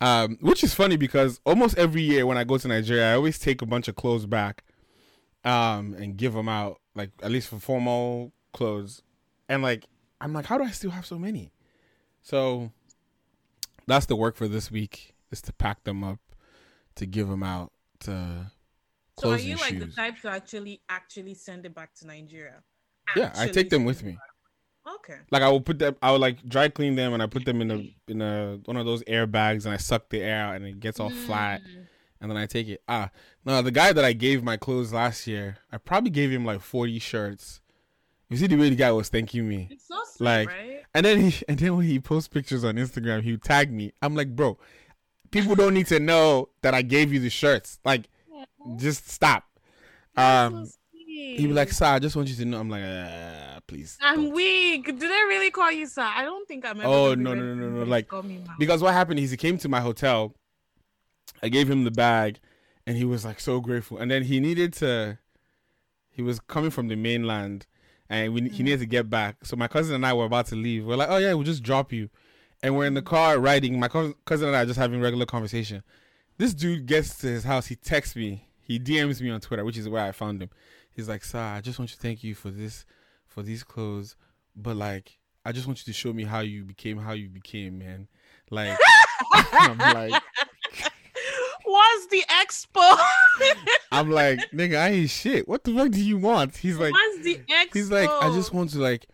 Um, which is funny because almost every year when I go to Nigeria, I always take a bunch of clothes back, um, and give them out, like at least for formal clothes. And like, I'm like, how do I still have so many? So that's the work for this week is to pack them up, to give them out, to So are you like the type to actually actually send it back to Nigeria? Yeah, I take them with me. Okay. Like I will put them, I will like dry clean them, and I put them in a in a one of those air bags, and I suck the air out, and it gets all flat, Mm. and then I take it. Ah, no, the guy that I gave my clothes last year, I probably gave him like forty shirts. You see the way the guy was thanking me, It's so sweet, like, right? and then he and then when he posts pictures on Instagram, he tag me. I'm like, bro, people don't need to know that I gave you the shirts. Like, just stop. Um, he'd be like, "Sir, I just want you to know." I'm like, uh, "Please." I'm don't." weak. Did they really call you sir? I don't think I'm ever. Oh, no, no, no, no, no, like, call me mom. Because what happened is he came to my hotel. I gave him the bag, and he was like so grateful. And then he needed to. He was coming from the mainland, and we, he mm-hmm. needed to get back. So my cousin and I were about to leave. We're like, "Oh yeah, we'll just drop you," and we're in the car riding. My cous- cousin and I are just having regular conversation. This dude gets to his house. He texts me. He DMs me on Twitter, which is where I found him. He's like, "Sir, I just want to thank you for this, for these clothes, but like, I just want you to show me how you became how you became, man. Like, I'm like, What's the expo? I'm like, nigga, I ain't shit. What the fuck do you want? He's like, What's the expo? he's like, I just want to like,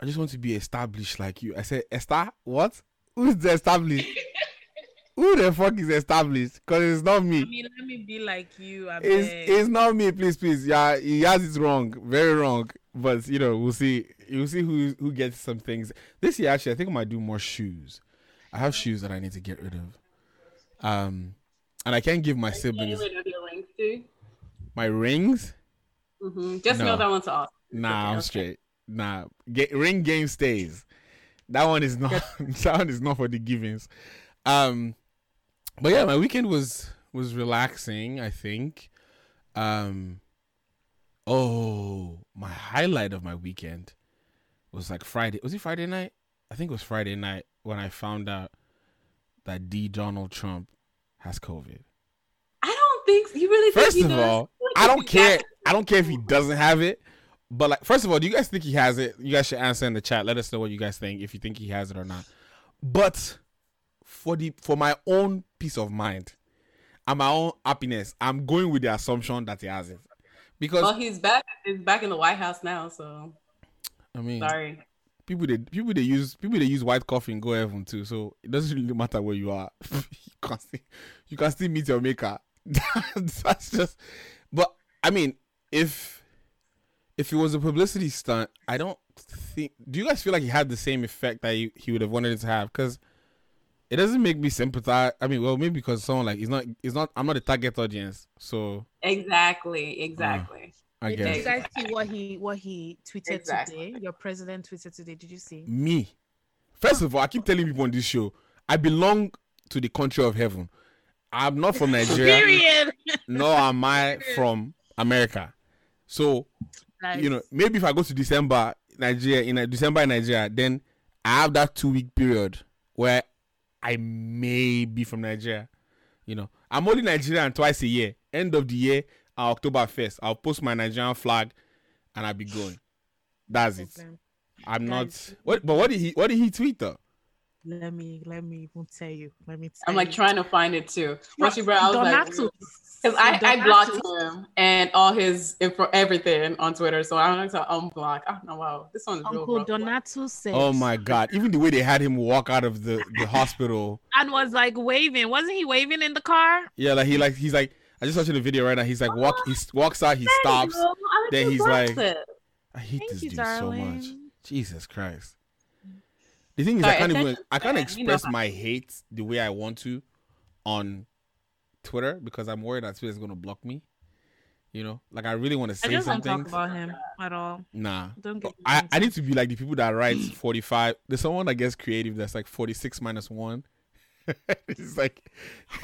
I just want to be established like you. I said, Esta, what? Who's the established? Who the fuck is established? Cause it's not me. I mean, let me be like you. I It's beg. it's not me, please, please. Yeah, he has it wrong, very wrong. But you know, we'll see. You'll see who who gets some things this year. Actually, I think I might do more shoes. I have shoes that I need to get rid of. Um, and I can't give my Get siblings of your rings too. my rings. hmm Just No. mail that one to us. Nah, Okay, I'm okay. straight. Nah, Ga- ring game stays. That one is not. that one is not for the givings. Um, but yeah, my weekend was was relaxing. I think. Um. Oh, my highlight of my weekend was like Friday. Was it Friday night? I think it was Friday night when I found out that D Donald Trump has COVID. I don't think you really think First he of does. all, I don't care. I don't care if he doesn't have it. But like, first of all, do you guys think he has it? You guys should answer in the chat. Let us know what you guys think if you think he has it or not. But for the for my own peace of mind and my own happiness, I'm going with the assumption that he has it. Because Well, he's back. He's back in the White House now. So I mean, sorry. People they people they use people they use white coffee and go heaven too. So it doesn't really matter where you are. you can still you can still meet your maker. That's just. But I mean, if if it was a publicity stunt, I don't think. Do you guys feel like he had the same effect that he, he would have wanted it to have? Because it doesn't make me sympathize. I mean, well, maybe because someone like he's not. He's not. I'm not a target audience, so Exactly. Exactly. I Did guess you guys see what he what he tweeted Exactly. today? Your president tweeted today. Did you see? me. First of all, I keep telling people on this show, I belong to the country of heaven. I'm not from Nigeria, Period. nor am I from America. So, you know, maybe if I go to December, Nigeria, in uh, December in Nigeria, then I have that two week period where I may be from Nigeria. You know, I'm only Nigerian twice a year. End of the year, uh, October 1st, I'll post my Nigerian flag and I'll be going. That's it. I'm not. What? But what did he? What did he tweet though? Let me let me even tell you. Let me. Tell I'm like you. trying to find it too. Once you brought, I was like, Donatus. because I, I Donatus. blocked him and all his info, everything on Twitter. So I don't know to unblock. Oh no, wow, this one's real. Uncle rough. Donato said. Oh my god! Even the way they had him walk out of the the hospital, And was like waving. Wasn't he waving in the car? yeah, like he like he's like I just watching the video right now. He's like walk. He oh, walks out. He stops. You Then he's like- glasses. I hate Thank this you, dude so much. Jesus Christ. The thing is, Sorry, I can't even. I can't span, you know express my hate the way I want to on Twitter because I'm worried that Twitter is gonna block me. You know, like I really want to say I just don't something. talk about him at all. Nah, Don't get. I, I need to be like the people that write 45. There's someone that gets creative that's like 46 minus one. it's like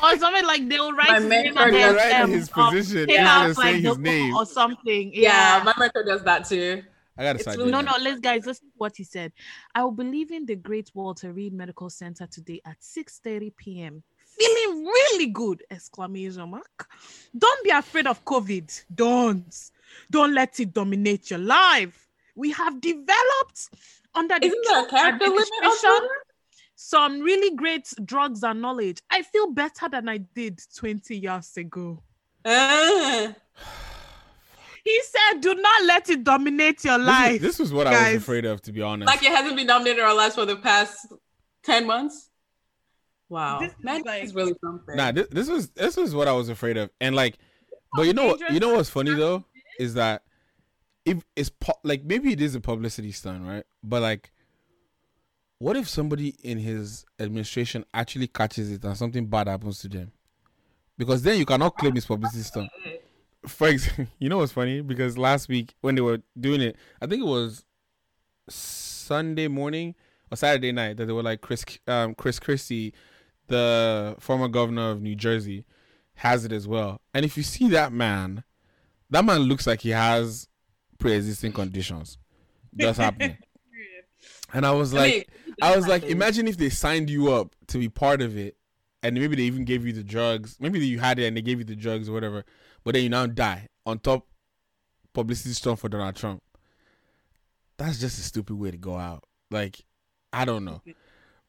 or something like they will write My his name mentor on does write um, his um, position take and out, just say like, his name. or something. Yeah, Yeah. my mentor does that too. I gotta It's start No, no, let's guys listen to what he said. I will be leaving the Great Walter Reed Medical Center today at 6:30 p.m. Feeling really good! Exclamation mark. Don't be afraid of COVID. Don't. Don't let it dominate your life. We have developed under the Isn't there a character limit on administration Twitter? Some really great drugs and knowledge. I feel better than I did 20 years ago. Uh, He said, "Do not let it dominate your This, life." is, this was what I was afraid of, to be honest. like it hasn't been dominated our lives for the past ten months. Wow, This is like- is really something. Nah, this, this was this was what I was afraid of, and like, but you know what? You know what's funny though is that if it's pu- like maybe it is a publicity stunt, right? But like, what if somebody in his administration actually catches it and something bad happens to them? Because then you cannot claim it's publicity stunt. For example, you know what's funny? Because last week when they were doing it, I think it was Sunday morning or Saturday night that they were like Chris um Chris Christie, the former governor of New Jersey, has it as well. And if you see that man, that man looks like he has pre-existing conditions just happening. And I was like, mean, I was like, imagine if they signed you up to be part of it, and maybe they even gave you the drugs. Maybe you had it and they gave you the drugs or whatever, but then you now die on top publicity stunt for Donald Trump. That's just a stupid way to go out. Like, I don't know,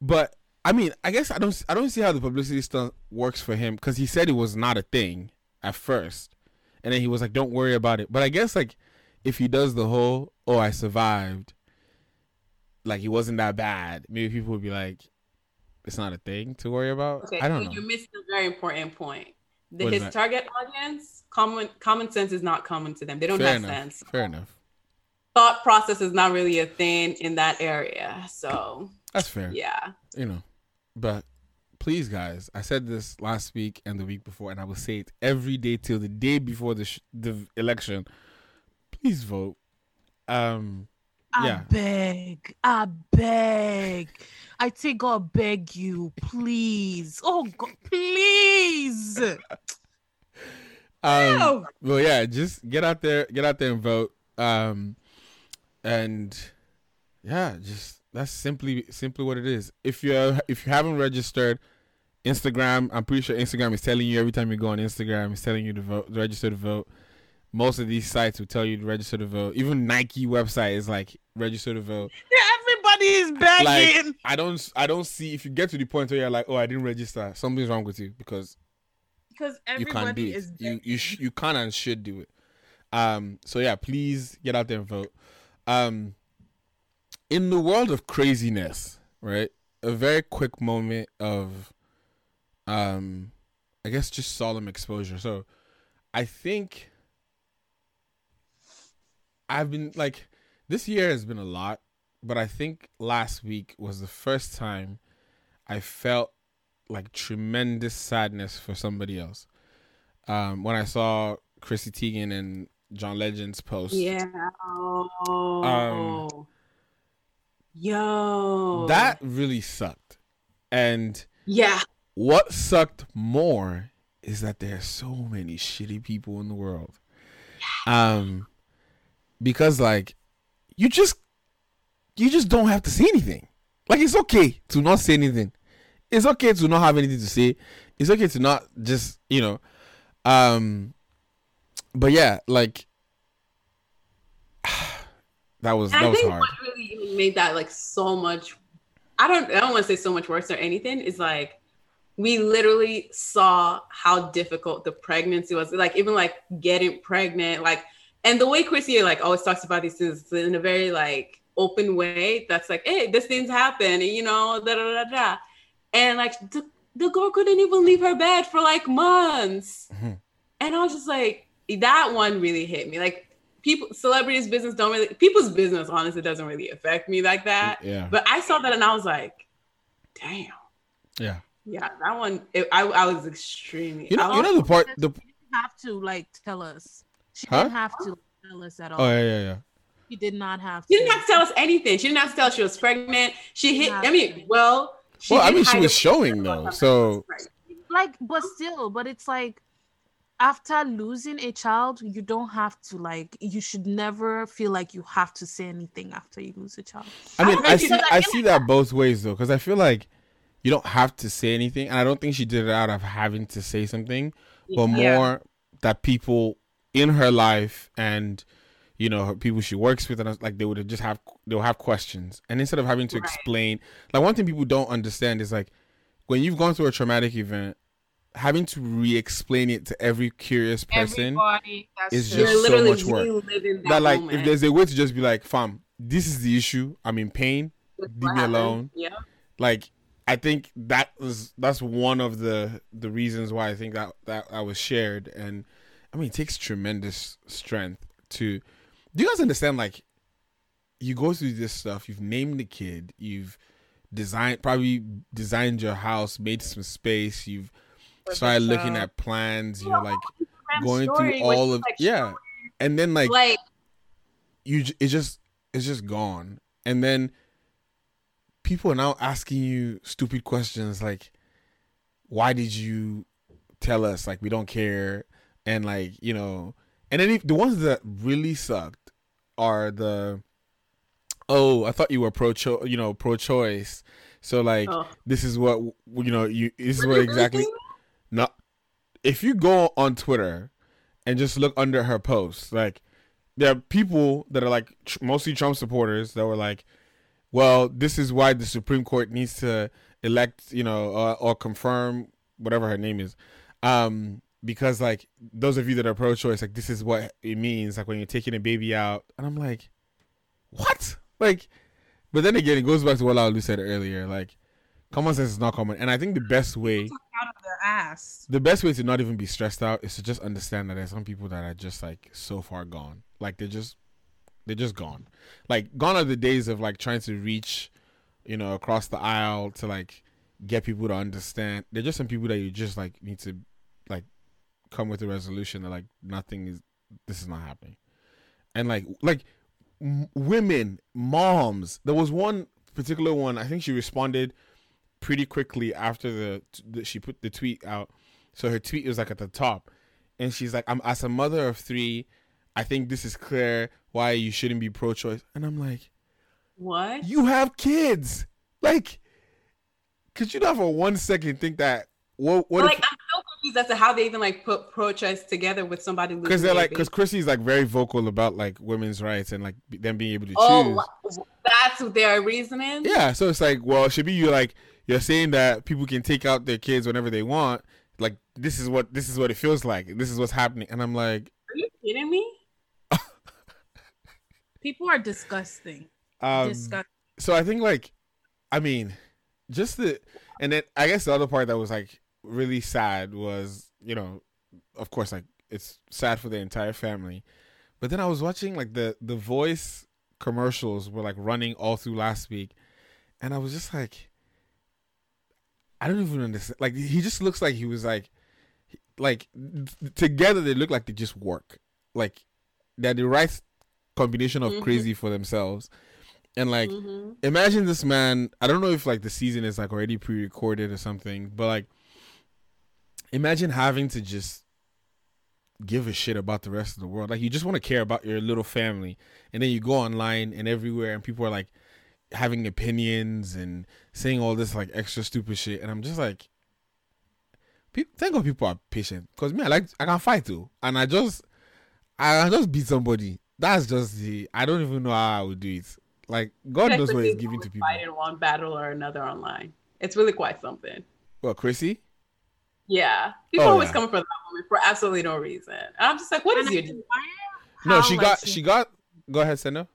but I mean, I guess I don't, I don't see how the publicity stunt works for him because he said it was not a thing at first, and then he was like, "Don't worry about it." But I guess like, if he does the whole, "Oh, I survived," like he wasn't that bad, maybe people would be like, it's not a thing to worry about. Okay, I don't so know. you missed a very important point. The, his target audience, common common sense is not common to them. They don't Fair have enough. sense. Fair enough. Thought process is not really a thing in that area. So That's fair. yeah. You know, but please, guys, I said this last week and the week before, and I will say it every day till the day before the sh- the election. Please vote. Um, I Yeah. beg, I beg. I take God, beg you, please. Oh God, please. um, No. well, yeah, just get out there, get out there and vote. Um, and yeah, just that's simply simply what it is. If you if you haven't registered, Instagram, I'm pretty sure Instagram is telling you every time you go on Instagram, it's telling you to vote, to register to vote. Most of these sites will tell you to register to vote. Even Nike website is like register to vote. Yeah, everybody is begging. Like I don't I don't see if you get to the point where you're like, oh, I didn't register, something's wrong with you because because you can't do everybody it. is You begging. you sh- you can and should do it. Um. So yeah, please get out there and vote. Um. In the world of craziness, right? A very quick moment of, um, I guess just solemn exposure. So, I think I've been like this year has been a lot, but I think last week was the first time I felt like tremendous sadness for somebody else. Um, when I saw Chrissy Teigen and John Legend's post, Yeah. Oh. Yo. that really sucked. And Yeah. what sucked more is that there are so many shitty people in the world. Um, because like you just you just don't have to say anything. Like it's okay to not say anything. It's okay to not have anything to say. It's okay to not just you know. Um, but yeah, like that was And that I was think hard. what really made that like so much I don't I don't want to say so much worse or anything is like we literally saw how difficult the pregnancy was like even like getting pregnant like and the way Chrissy like always talks about these things in a very like open way that's like hey this thing's happened you know da da da da and like the, the girl couldn't even leave her bed for like months Mhm. And I was just like, that one really hit me. Like people, celebrities' business don't really, people's business, honestly, doesn't really affect me like that. Yeah. But I saw that and I was like, damn. Yeah. Yeah, that one, it, I, I was extremely. You know, you know the part the She have to like tell us. She Huh? didn't have to tell us at oh, all. Oh yeah, yeah, yeah. She did not have. She didn't have to tell us anything. She didn't have to tell us she was pregnant. She hit. I mean, well. She Well, I mean, she was showing though. So like, but still, but it's like after losing a child, you don't have to like. You should never feel like you have to say anything after you lose a child. I mean, don't I see I I feel see that both ways though, because I feel like you don't have to say anything, and I don't think she did it out of having to say something, but Yeah. more that people in her life and you know her people she works with and uh, like they would just have they'll have questions, and instead of having to Right. explain, like one thing people don't understand is like when you've gone through a traumatic event, having to re-explain it to every curious person. Everybody, is true. Just so literally much work. that, that like moment. if there's a way to just be like, fam, this is the issue. I'm in pain. That's leave me happened. alone. Yeah. Like I think that was that's one of the the reasons why I think that that I was shared. And I mean, it takes tremendous strength to. Do you guys understand? Like, you go through this stuff. You've named the kid. You've designed probably designed your house, made some space. You've started looking at plans. You're like going through all of yeah, and then like Like, you it's just it's just gone and then people are now asking you stupid questions like why did you tell us like we don't care and like you know and then if, the ones that really sucked are the oh i thought you were pro cho you know pro choice so like oh. this is what you know you this is what exactly no. If you go on twitter and just look under her posts like there are people that are like tr- mostly trump supporters that were like well this is why the supreme court needs to elect you know uh, or confirm whatever her name is. Um because like those of you that are pro-choice like this is what it means like when you're taking a baby out and i'm like what like but then again it goes back to what Laulu said earlier like common sense is not common and i think the best way out of their ass. the best way to not even be stressed out is to just understand that there's some people that are just like so far gone. Like they're just they're just gone. Like gone are the days of like trying to reach, you know, across the aisle to like get people to understand. They're just some people that you just like need to come with a resolution that like nothing is this is not happening. And like like m- women, moms. There was one particular one. I think she responded pretty quickly after the, the she put the tweet out. So her tweet was like at the top, and she's like, "I'm as a mother of three, I think this is clear why you shouldn't be pro-choice." And I'm like, What? "You have kids, like, could you not for one second think that what what like, I'm so confused as to how they even like put pro-choice together with somebody because they're like because. Chrissy's like very vocal about like women's rights and like them being able to Oh, choose. that's their reasoning. Yeah, so it's like, well, should be you like you're saying that people can take out their kids whenever they want. Like this is what this is what it feels like. This is what's happening, and I'm like, Are you kidding me? People are disgusting. um, disgusting. so I think like, I mean, just the and then I guess the other part that was like really sad was you know, of course like it's sad for the entire family, but then I was watching like the the voice commercials were like running all through last week, and I was just like, I don't even understand. Like he just looks like he was like, like together they look like they just work, like they're the right combination of Mhm. crazy for themselves, and like Mhm. imagine this man i don't know if like the season is like already pre-recorded or something but like imagine having to just give a shit about the rest of the world. Like you just want to care about your little family. And then you go online and everywhere and people are like having opinions and saying all this like extra stupid shit. And i'm just like thank god people are patient. Because me i like i can fight too. And i just i just beat somebody. That's just the i don't even know how i would do it. Like god knows what he's giving to people. Fight in one battle or another online. It's really quite something. Well, Chrissy? Yeah, people Oh, always yeah. coming for that woman for absolutely no reason. And I'm just like, what is And I your? admire No, she like, got she got go ahead, Sendo.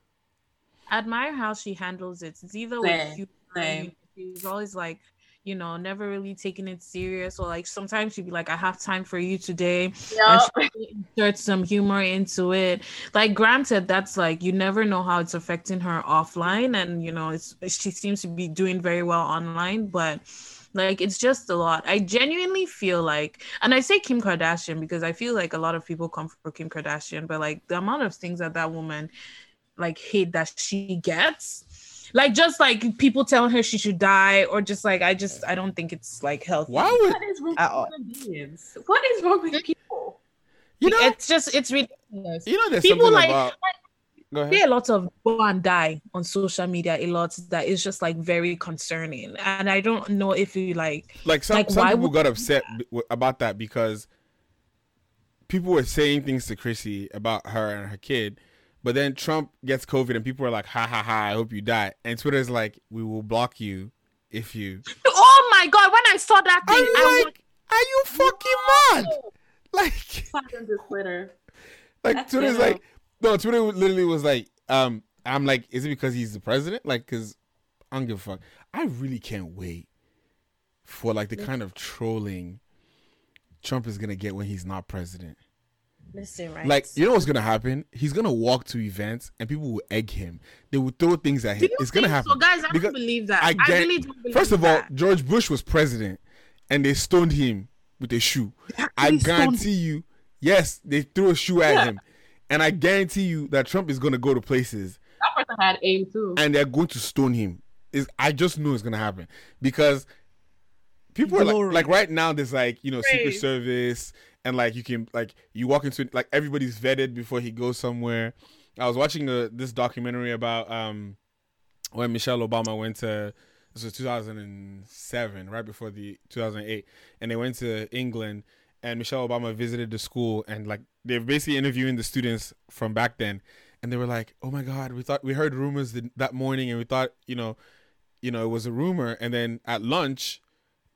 admire how she handles it. It's either Same, with you, same. she's always like, you know, never really taking it serious, or like sometimes she'd be like, "I have time for you today," Yeah. and she insert some humor into it. Like, granted, that's like you never know how it's affecting her offline, and you know, it's she seems to be doing very well online, but like it's just a lot. I genuinely feel like, and I say Kim Kardashian because I feel like a lot of people come for Kim Kardashian, but like the amount of things that that woman like hate that she gets. Like just like people telling her she should die, or just like I just I don't think it's like healthy. Why would What is wrong with human beings? What is wrong with people? you know? it's just it's ridiculous. You know, there's People something like- about. Go ahead. see a lot of go and die on social media a lot that is just like very concerning and i don't know if you like like some, Like, some why people would- got upset b- w- about that because people were saying things to Chrissy about her and her kid, but then Trump gets COVID and people are like, "Ha ha ha! I hope you die." And Twitter's like, "We will block you if you." oh my god when i saw that thing I'm i like, "Are you fucking mad?" Like, Silence is Twitter. like That's Twitter's like, no, Twitter literally was like, um, I'm like, is it because he's the president? Like, cause I don't give a fuck. I really can't wait for like the kind of trolling Trump is gonna get when he's not president. listen right Like, you know what's gonna happen? He's gonna walk to events and people will egg him. They will throw things at him. It's gonna happen. so guys i Because don't believe that I i, get- really don't believe First of all. George Bush was president, and they stoned him with a shoe. I guarantee you, yes, they threw a shoe at him, and I guarantee you that Trump is gonna go to places That person had aim too. and they're going to stone him. Is I just know it's gonna happen because people are like, like right now. There's like you know Secret Service and like you can like you walk into it, like everybody's vetted before he goes somewhere. I was watching the, this documentary about um when Michelle Obama went to this was 2007, right before the 2008, and they went to England, and Michelle Obama visited the school, and like they're basically interviewing the students from back then, and they were like, "Oh my God, we thought we heard rumors th- that morning, and we thought you know, you know, it was a rumor," and then at lunch.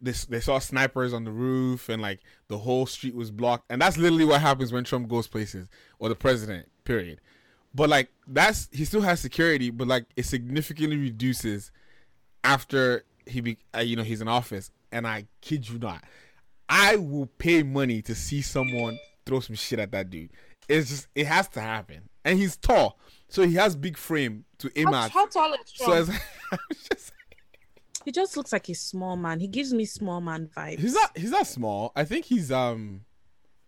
This, they saw snipers on the roof and like the whole street was blocked. And that's literally what happens when Trump goes places or the president period. But like that's he still has security but like it significantly reduces after he be uh, you know he's in office. And i kid you not i will pay money to see someone throw some shit at that dude. It's just it has to happen. And he's tall. So he has big frame to aim how, at. how tall is so it's, just- he just looks like a small man. He gives me small man vibes. He's not he's not small. I think he's um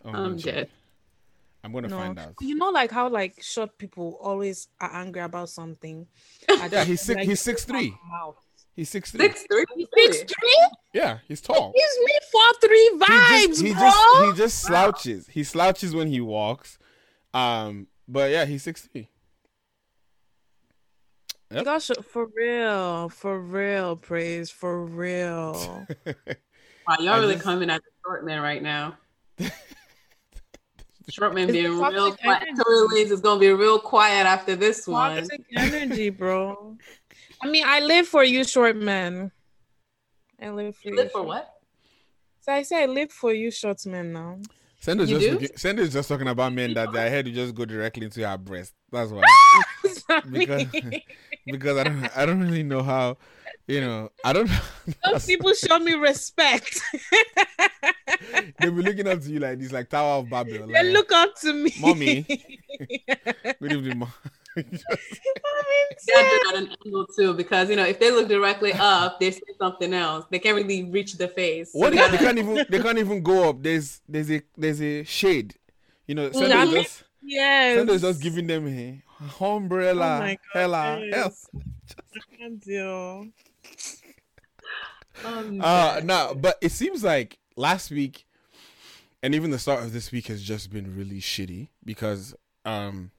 oh, I'm I'm dead. i'm gonna no, find out. You know, like how like short people always are angry about something. Yeah he's six like, he's six three. mouth. He's six three Six three. Six three Six three. yeah he's tall gives me four three he vibes, just, he bro. just he just slouches. He slouches when he walks. Um, but yeah, he's six three. Yep. Gosh, for real, for real, praise for real. Wow, y'all I really just- coming at the short man right now. short man being real quiet. energy. Tory Lanez is gonna be real quiet after this one. Toxic energy, bro. I mean, I live for you, short man. I live for You you. live for what? So I say I live for you, short man. Now. Sendo's You just do? looking, Sendo's just talking about men that their head will just go directly into her breast. That's why. because because I don't I don't really know how, you know, I don't. Those people show me respect. They'll be looking up to you like this, like Tower of Babel. they Like, look up to me, Mommy. Good evening, mom. They do that at an angle too, because you know if they look directly up, they see something else. They can't really reach the face. What they if they can't even they can't even go up? There's there's a there's a shade. You know, Sendo I is mean, just yes. Sendo is just giving them a umbrella. Oh my God, hella, yes. hell. I can't deal. Um, Uh no, but it seems like last week and even the start of this week has just been really shitty because um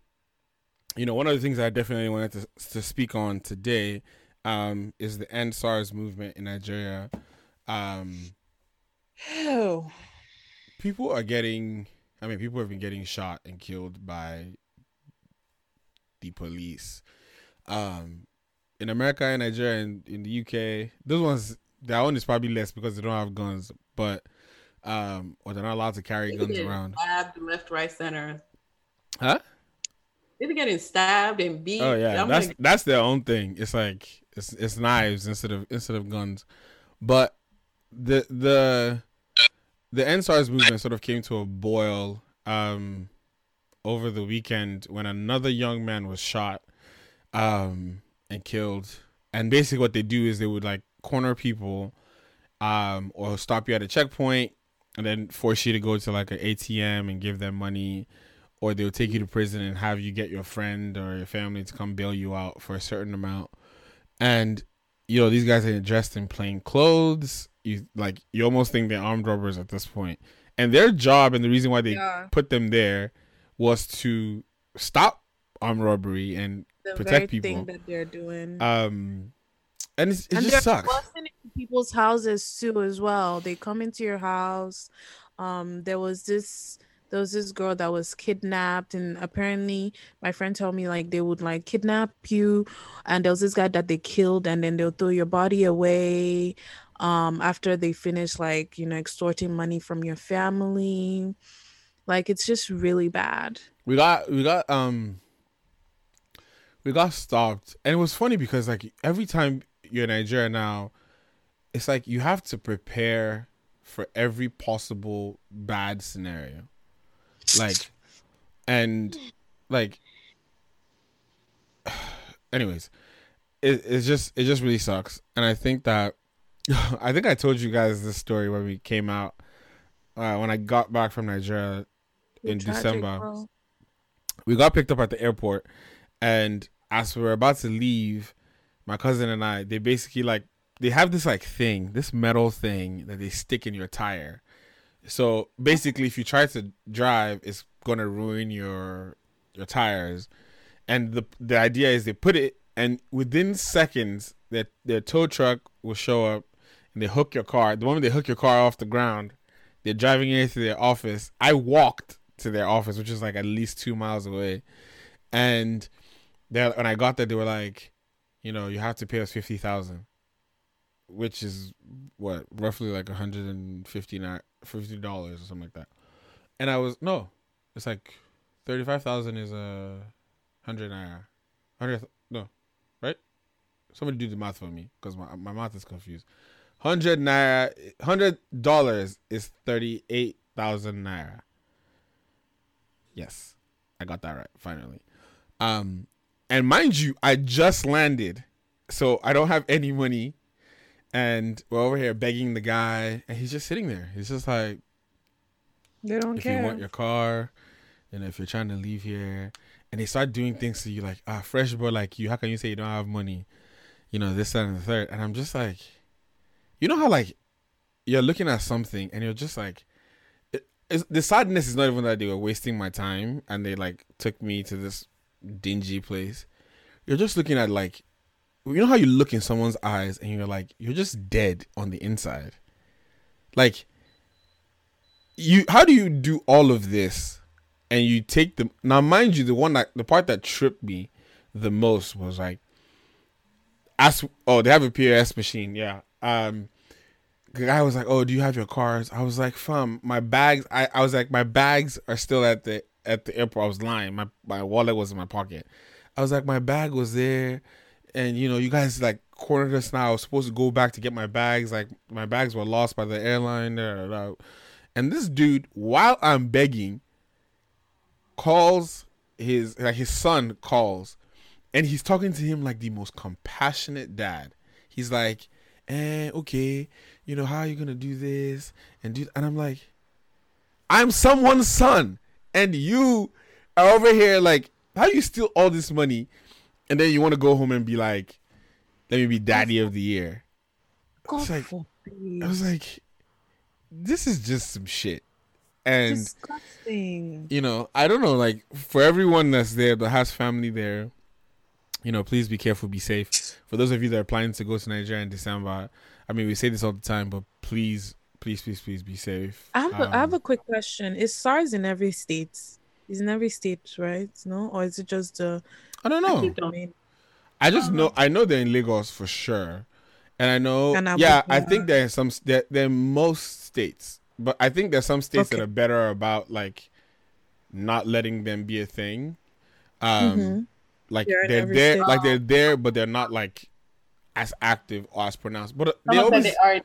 you know, one of the things I definitely wanted to to speak on today um is the end SARS movement in Nigeria. Um Oh, people are getting i mean people have been getting shot and killed by the police um in america and nigeria and in the uk those ones their own is probably less because they don't have guns but um or they're not allowed to carry guns around left, right, center. huh They be getting stabbed and beat. oh yeah I'm that's like, that's their own thing it's like it's it's knives instead of instead of guns but the the the EndSARS movement sort of came to a boil um, over the weekend when another young man was shot um, and killed. And basically, what they do is they would like corner people um, or stop you at a checkpoint and then force you to go to like an ATM and give them money, or they'll take you to prison and have you get your friend or your family to come bail you out for a certain amount. And you know these guys are dressed in plain clothes. You like you almost think they're armed robbers at this point. And their job and the reason why they Yeah. put them there was to stop armed robbery and The protect very people. thing that they're doing. Um, and it's, it and just sucks. into people's houses too as well they come into your house um there was this there was this girl that was kidnapped and apparently my friend told me like they would like kidnap you and there was this guy that they killed and then they'll throw your body away um after they finish like you know extorting money from your family. Like it's just really bad. We got we got um we got stopped and it was funny because like every time you're in nigeria now it's like you have to prepare for every possible bad scenario like and like anyways it, it's just it just really sucks. And i think that i think i told you guys this story when we came out uh, when i got back from nigeria in Tragic, december. bro. we got picked up at the airport and as we were about to leave my cousin and i they basically like they have this like thing this metal thing that they stick in your tire so basically if you try to drive it's gonna ruin your your tires. And the the idea is they put it and within seconds their their tow truck will show up and they hook your car. The moment they hook your car off the ground they're driving it to their office. I walked to their office which is like at least two miles away. And when i got there they were like you know you have to pay us 50000 which is what roughly like 150 ni- $50 or something like that. And i was no it's like 35000 is a 100 naira. 100 no right? Somebody do the math for me because my, my math is confused. 100 naira 100 dollars is 38000 naira. Yes i got that right finally. Um and mind you i just landed so i don't have any money and we're over here begging the guy and he's just sitting there. He's just like they don't if care If you want your car and if you're trying to leave here and they start doing things to you like ah fresh boy like you how can you say you don't have money? You know this that and the third. And i'm just like you know how like you're looking at something and you're just like it, the sadness is not even that they were wasting my time and they like took me to this dingy place. You're just looking at like you know how you look in someone's eyes and you're like you're just dead on the inside. Like you how do you do all of this and you take the now mind you the one that the part that tripped me the most was like as oh they have a POS machine yeah. Um the guy was like oh do you have your cards I was like fam my bags I, I was like my bags are still at the at the airport. I was lying. My my wallet was in my pocket. I was like my bag was there and you know you guys like cornered us now I was supposed to go back to get my bags. Like my bags were lost by the airline and this dude while I'm begging calls his like his son calls. And he's talking to him like the most compassionate dad. He's like eh okay you know how are you gonna do this? And do and i'm like i'm someone's son. And you are over here like how you steal all this money and then you want to go home and be like let me be daddy of the year God It's like- forbid. i was like this is just some shit and disgusting you know, I don't know, like for everyone that's there that has family there, you know, please be careful, be safe. For those of you that are planning to go to Nigeria in December, I mean, we say this all the time, but please, please, please, please be safe. I have, a, I have Um, a quick question. Is SARS in every state? Is in every state, right? No, or is it just the? I don't know. I I just know I know they're in Lagos for sure, and I know And yeah, Abuja. I think there are some there there are most states, but I think there's some states that are better about like not letting them be a thing. Um, Mhm. like They're they're there, state. like they're there, but they're not like as active or as pronounced. But uh, they Some of them always they are in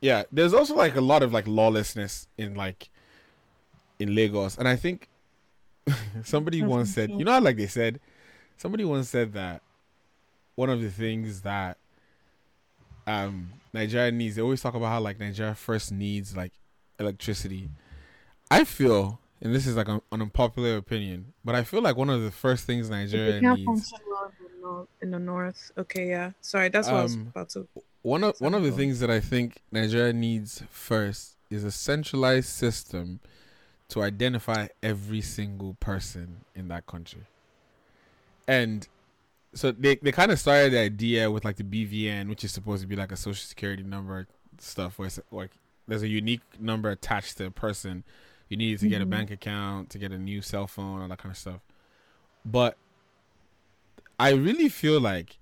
yeah, there's also like a lot of like lawlessness in like in Lagos, and I think somebody once said, you know, how, like they said, somebody once said that one of the things that um Nigeria needs, they always talk about how like Nigeria first needs like electricity. I feel, and this is like an, an unpopular opinion, but I feel like one of the first things Nigeria needs. in the north- in the north. Okay, yeah. Sorry, that's what I was Um, about to. one of one of the things that I think Nigeria needs first is a centralized system to identify every single person in that country. And so they, they kind of started the idea with like the BVN, which is supposed to be like a social security number stuff, where it's like there's a unique number attached to a person. You need to get a mm-hmm. bank account, to get a new cell phone, all that kind of stuff. But I really feel like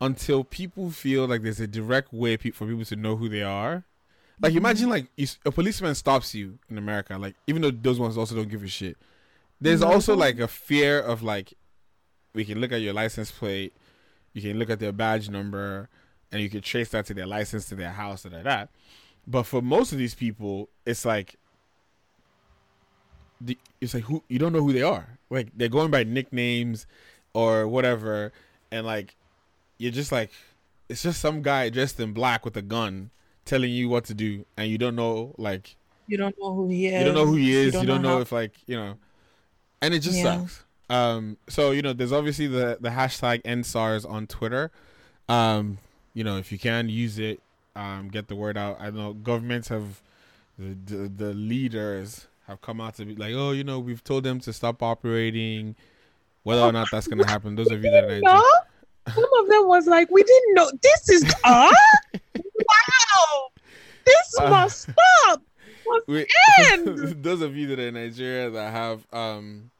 until people feel like there's a direct way pe- for people to know who they are. Like imagine like a policeman stops you in America, like even though those ones also don't give a shit. There's also like a fear of like we can look at your license plate, you can look at their badge number, and you can trace that to their license to their house and that. But for most of these people, it's like the, it's like who you don't know who they are. Like they're going by nicknames or whatever, and like you're just like it's just some guy dressed in black with a gun telling you what to do, and you don't know like You don't know who he is. you don't know who he is. You don't, know, how- if like you know, and it just Yeah. sucks. Um, so you know, there's obviously the the hashtag EndSARS on Twitter. Um, you know, if you can use it, um, get the word out. I know governments have the the, the leaders have come out to be like, oh, you know, we've told them to stop operating. Whether or not that's gonna happen, those of you that are in some of them was like, we didn't know. This is ah, This Uh, must stop. Wait, end. those of you that are in Nigeria that have um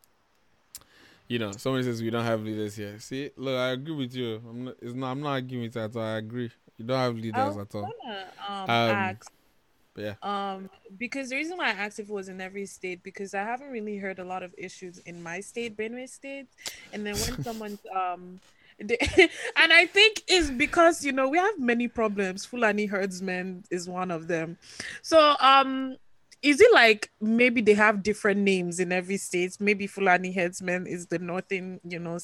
you know, somebody says we don't have leaders here. See, look, I agree with you. I'm not it's not I'm not arguing with that at all. I agree. You don't have leaders at all. wanna um, Um, ask yeah. um because the reason why I asked if it was in every state because I haven't really heard a lot of issues in my state, Benue State, and then when someone's um and I think it's because you know we have many problems. Fulani herdsmen is one of them. So um is it like maybe they have different names in every state? Maybe Fulani herdsmen is the northern, you know,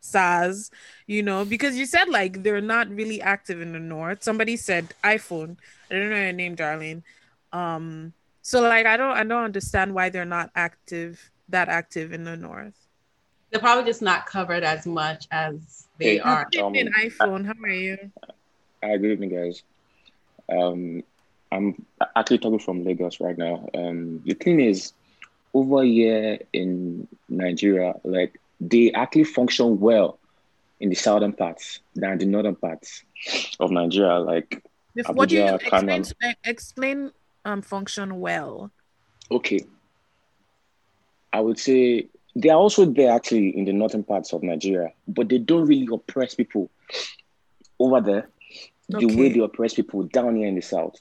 SARS, you know, because you said like they're not really active in the north. Somebody said iPhone. I don't know your name, darling. Um, so like I don't I don't understand why they're not active that active in the north. They're probably just not covered as much as they Hey, are. Um, in iPhone, how are you? Hi, good evening, guys. Um, I'm actually talking from Lagos right now. Um, the thing is, over here in Nigeria, like they actually function well in the southern parts than the northern parts of Nigeria. Like, If, what do you Abuja, explain Kano. explain um function well? okay, I would say they are also there actually in the northern parts of Nigeria, but they don't really oppress people over there the way they oppress people down here in the south.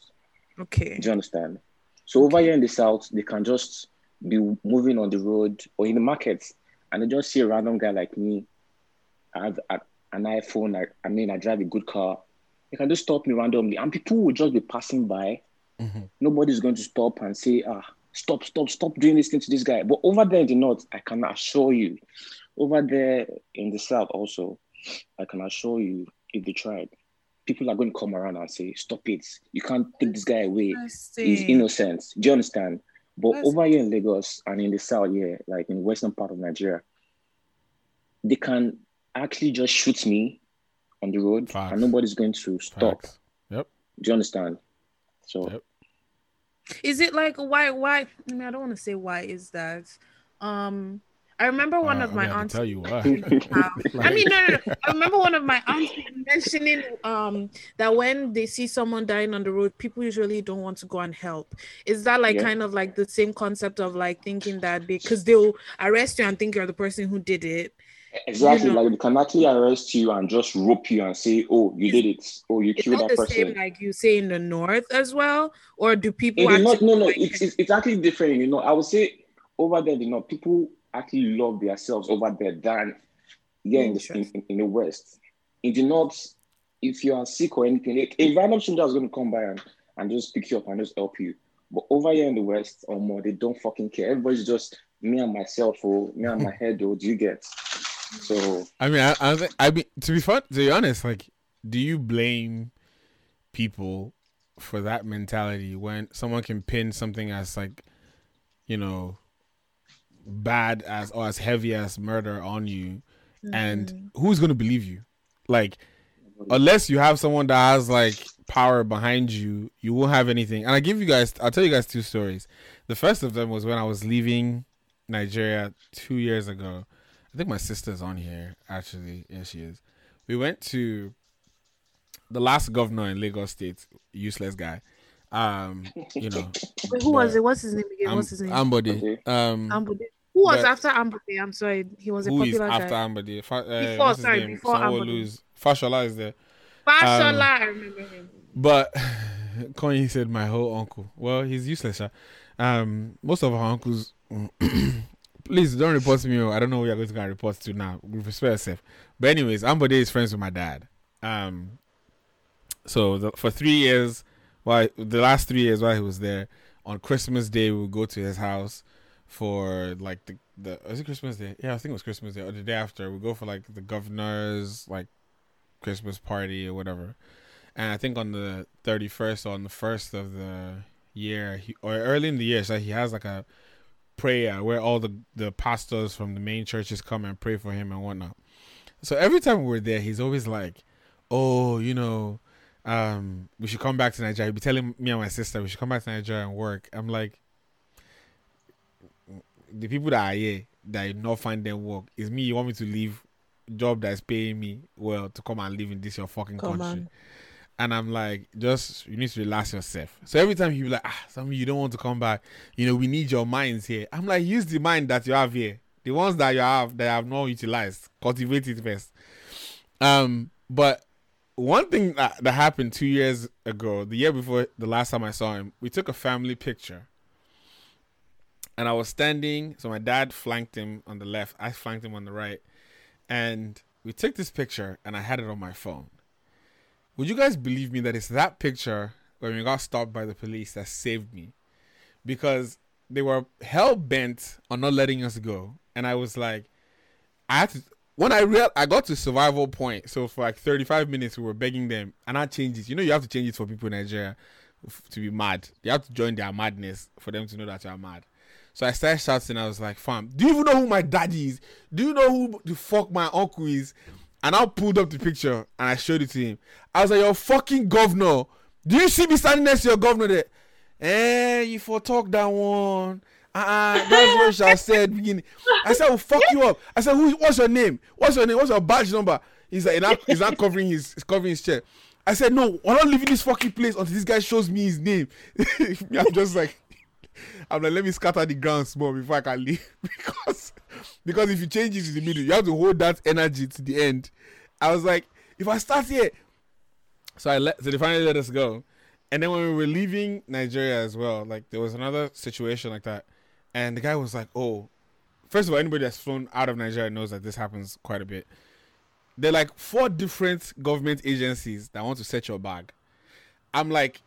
Okay. Do you understand? So over here in the south, they can just be moving on the road or in the markets, and they just see a random guy like me. I have a- an iPhone. I, I mean, I drive a good car. They can just stop me randomly, and people will just be passing by. Nobody's going to stop and say, "Ah, stop, stop, stop doing this thing to this guy." But over there in the north, I can assure you, over there in the south also, I can assure you, if they tried, people are going to come around and say, "Stop it! You can't take this guy away." He's Interesting. innocent. Do you understand? But That's- over here in Lagos and in the south here, like in western part of Nigeria, they can actually just shoot me on the road Facts. and nobody's going to stop. Facts. Yep. Do you understand? So Yep. Is it like why why I mean I don't want to say why is that. Um I remember one Uh, of I my mean, I aunts tell you why. How- I mean, no, no, no. I remember one of my aunts mentioning um that when they see someone dying on the road, people usually don't want to go and help. Is that like Yeah. kind of like the same concept of like thinking that because they'll arrest you and think you're the person who did it? Exactly, You know. like they can actually arrest you and just rope you and say, "Oh, you did it," or you killed that the person. same like you say in the north as well, or do people In the north, actually no, no, like, it's, it's it's actually different. You know, I would say over there, you know, people actually love themselves over there than here in the in, in, in the west. In the north, if you are sick or anything, like, a random stranger is going to come by and and just pick you up and just help you. But over here in the West, or more, they don't fucking care. Everybody's just me and myself, or me and my head, or do you get? So I mean, I, I, think- I mean, to be fun, to be honest, like, do you blame people for that mentality when someone can pin something as like, you know, bad as or as heavy as murder on you, and mm. who's gonna believe you? Like, unless you have someone that has like power behind you, you won't have anything. And I give you guys, I'll tell you guys two stories. The first of them was when I was leaving Nigeria two years ago. I think my sister's on here actually. Yeah, she is. We went to the last governor in Lagos State, useless guy. Um, you know, Wait, who was it? What's his name again? Am- What's his name? Ambode. Okay. Um, Ambode. Who was but- after Ambode? I'm sorry, he was a who is popular after guy. Ambode? Fa- uh, Before, what's his sorry, name? before Sanwo-Olu's- Fashola is there. Fashola, Um, I remember him. But Kanye said my whole uncle. Well, he's useless. Sha. Um, most of our uncles. Please don't report me. oh, I don't know who you're going to report to now. Respect yourself. But anyways, Ambode is friends with my dad. Um, so the, for three years, while the last three years while he was there, on Christmas Day we would go to his house for like the the was it Christmas Day? Yeah, I think it was Christmas Day or the day after. We go for like the governor's like Christmas party or whatever. And I think on the thirty first or on the first of the year, he, or early in the year, so he has like a prayer where all the the pastors from the main churches come and pray for him and whatnot. So every time we're there, he's always like, "Oh, you know, um, we should come back to Nigeria." He'd be telling me and my sister we should come back to Nigeria and work. I'm like, the people that are here that you not find them work is me. You want me to leave job that's paying me well to come and live in this your fucking Come country? on. And I'm like, just you need to relax yourself. So every time he be like, ah, some of you don't want to come back. You know, we need your minds here. I'm like, use the mind that you have here. The ones that you have that have not utilized. Cultivate it first. Um, but one thing that, that happened two years ago, the year before the last time I saw him, we took a family picture. And I was standing, so my dad flanked him on the left, I flanked him on the right. And we took this picture and I had it on my phone. Would you guys believe me that it's that picture when we got stopped by the police that saved me? Because they were hell bent on not letting us go. And I was like, I had to when I real I got to survival point. So for like 35 minutes we were begging them and I changed it. You know you have to change it for people in Nigeria to be mad. You have to join their madness for them to know that you're mad. So I started shouting. I was like, "Fam, do you even know who my daddy is? Do you know who the fuck my uncle is?" And I pulled up the picture and I showed it to him. I was like, "Your fucking governor. Do you see me standing next to your governor there? Eh, you for talk that one. Uh-uh, that's what I said. Beginning. I said, "Well, fuck you up." I said, "Who? What's your name? What's your name? What's your badge number?" He's like, he's not, he's not covering his, covering his chair. I said, "No, we're not leaving this fucking place until this guy shows me his name." I'm just like, I'm like, let me scatter the ground small before I can leave because because if you change it to the middle, you have to hold that energy to the end. I was like, if I start here, so I let so they finally let us go, and then when we were leaving Nigeria as well, like there was another situation like that, and the guy was like, oh, first of all, anybody that's flown out of Nigeria knows that this happens quite a bit. There are like four different government agencies that want to search your bag. I'm like,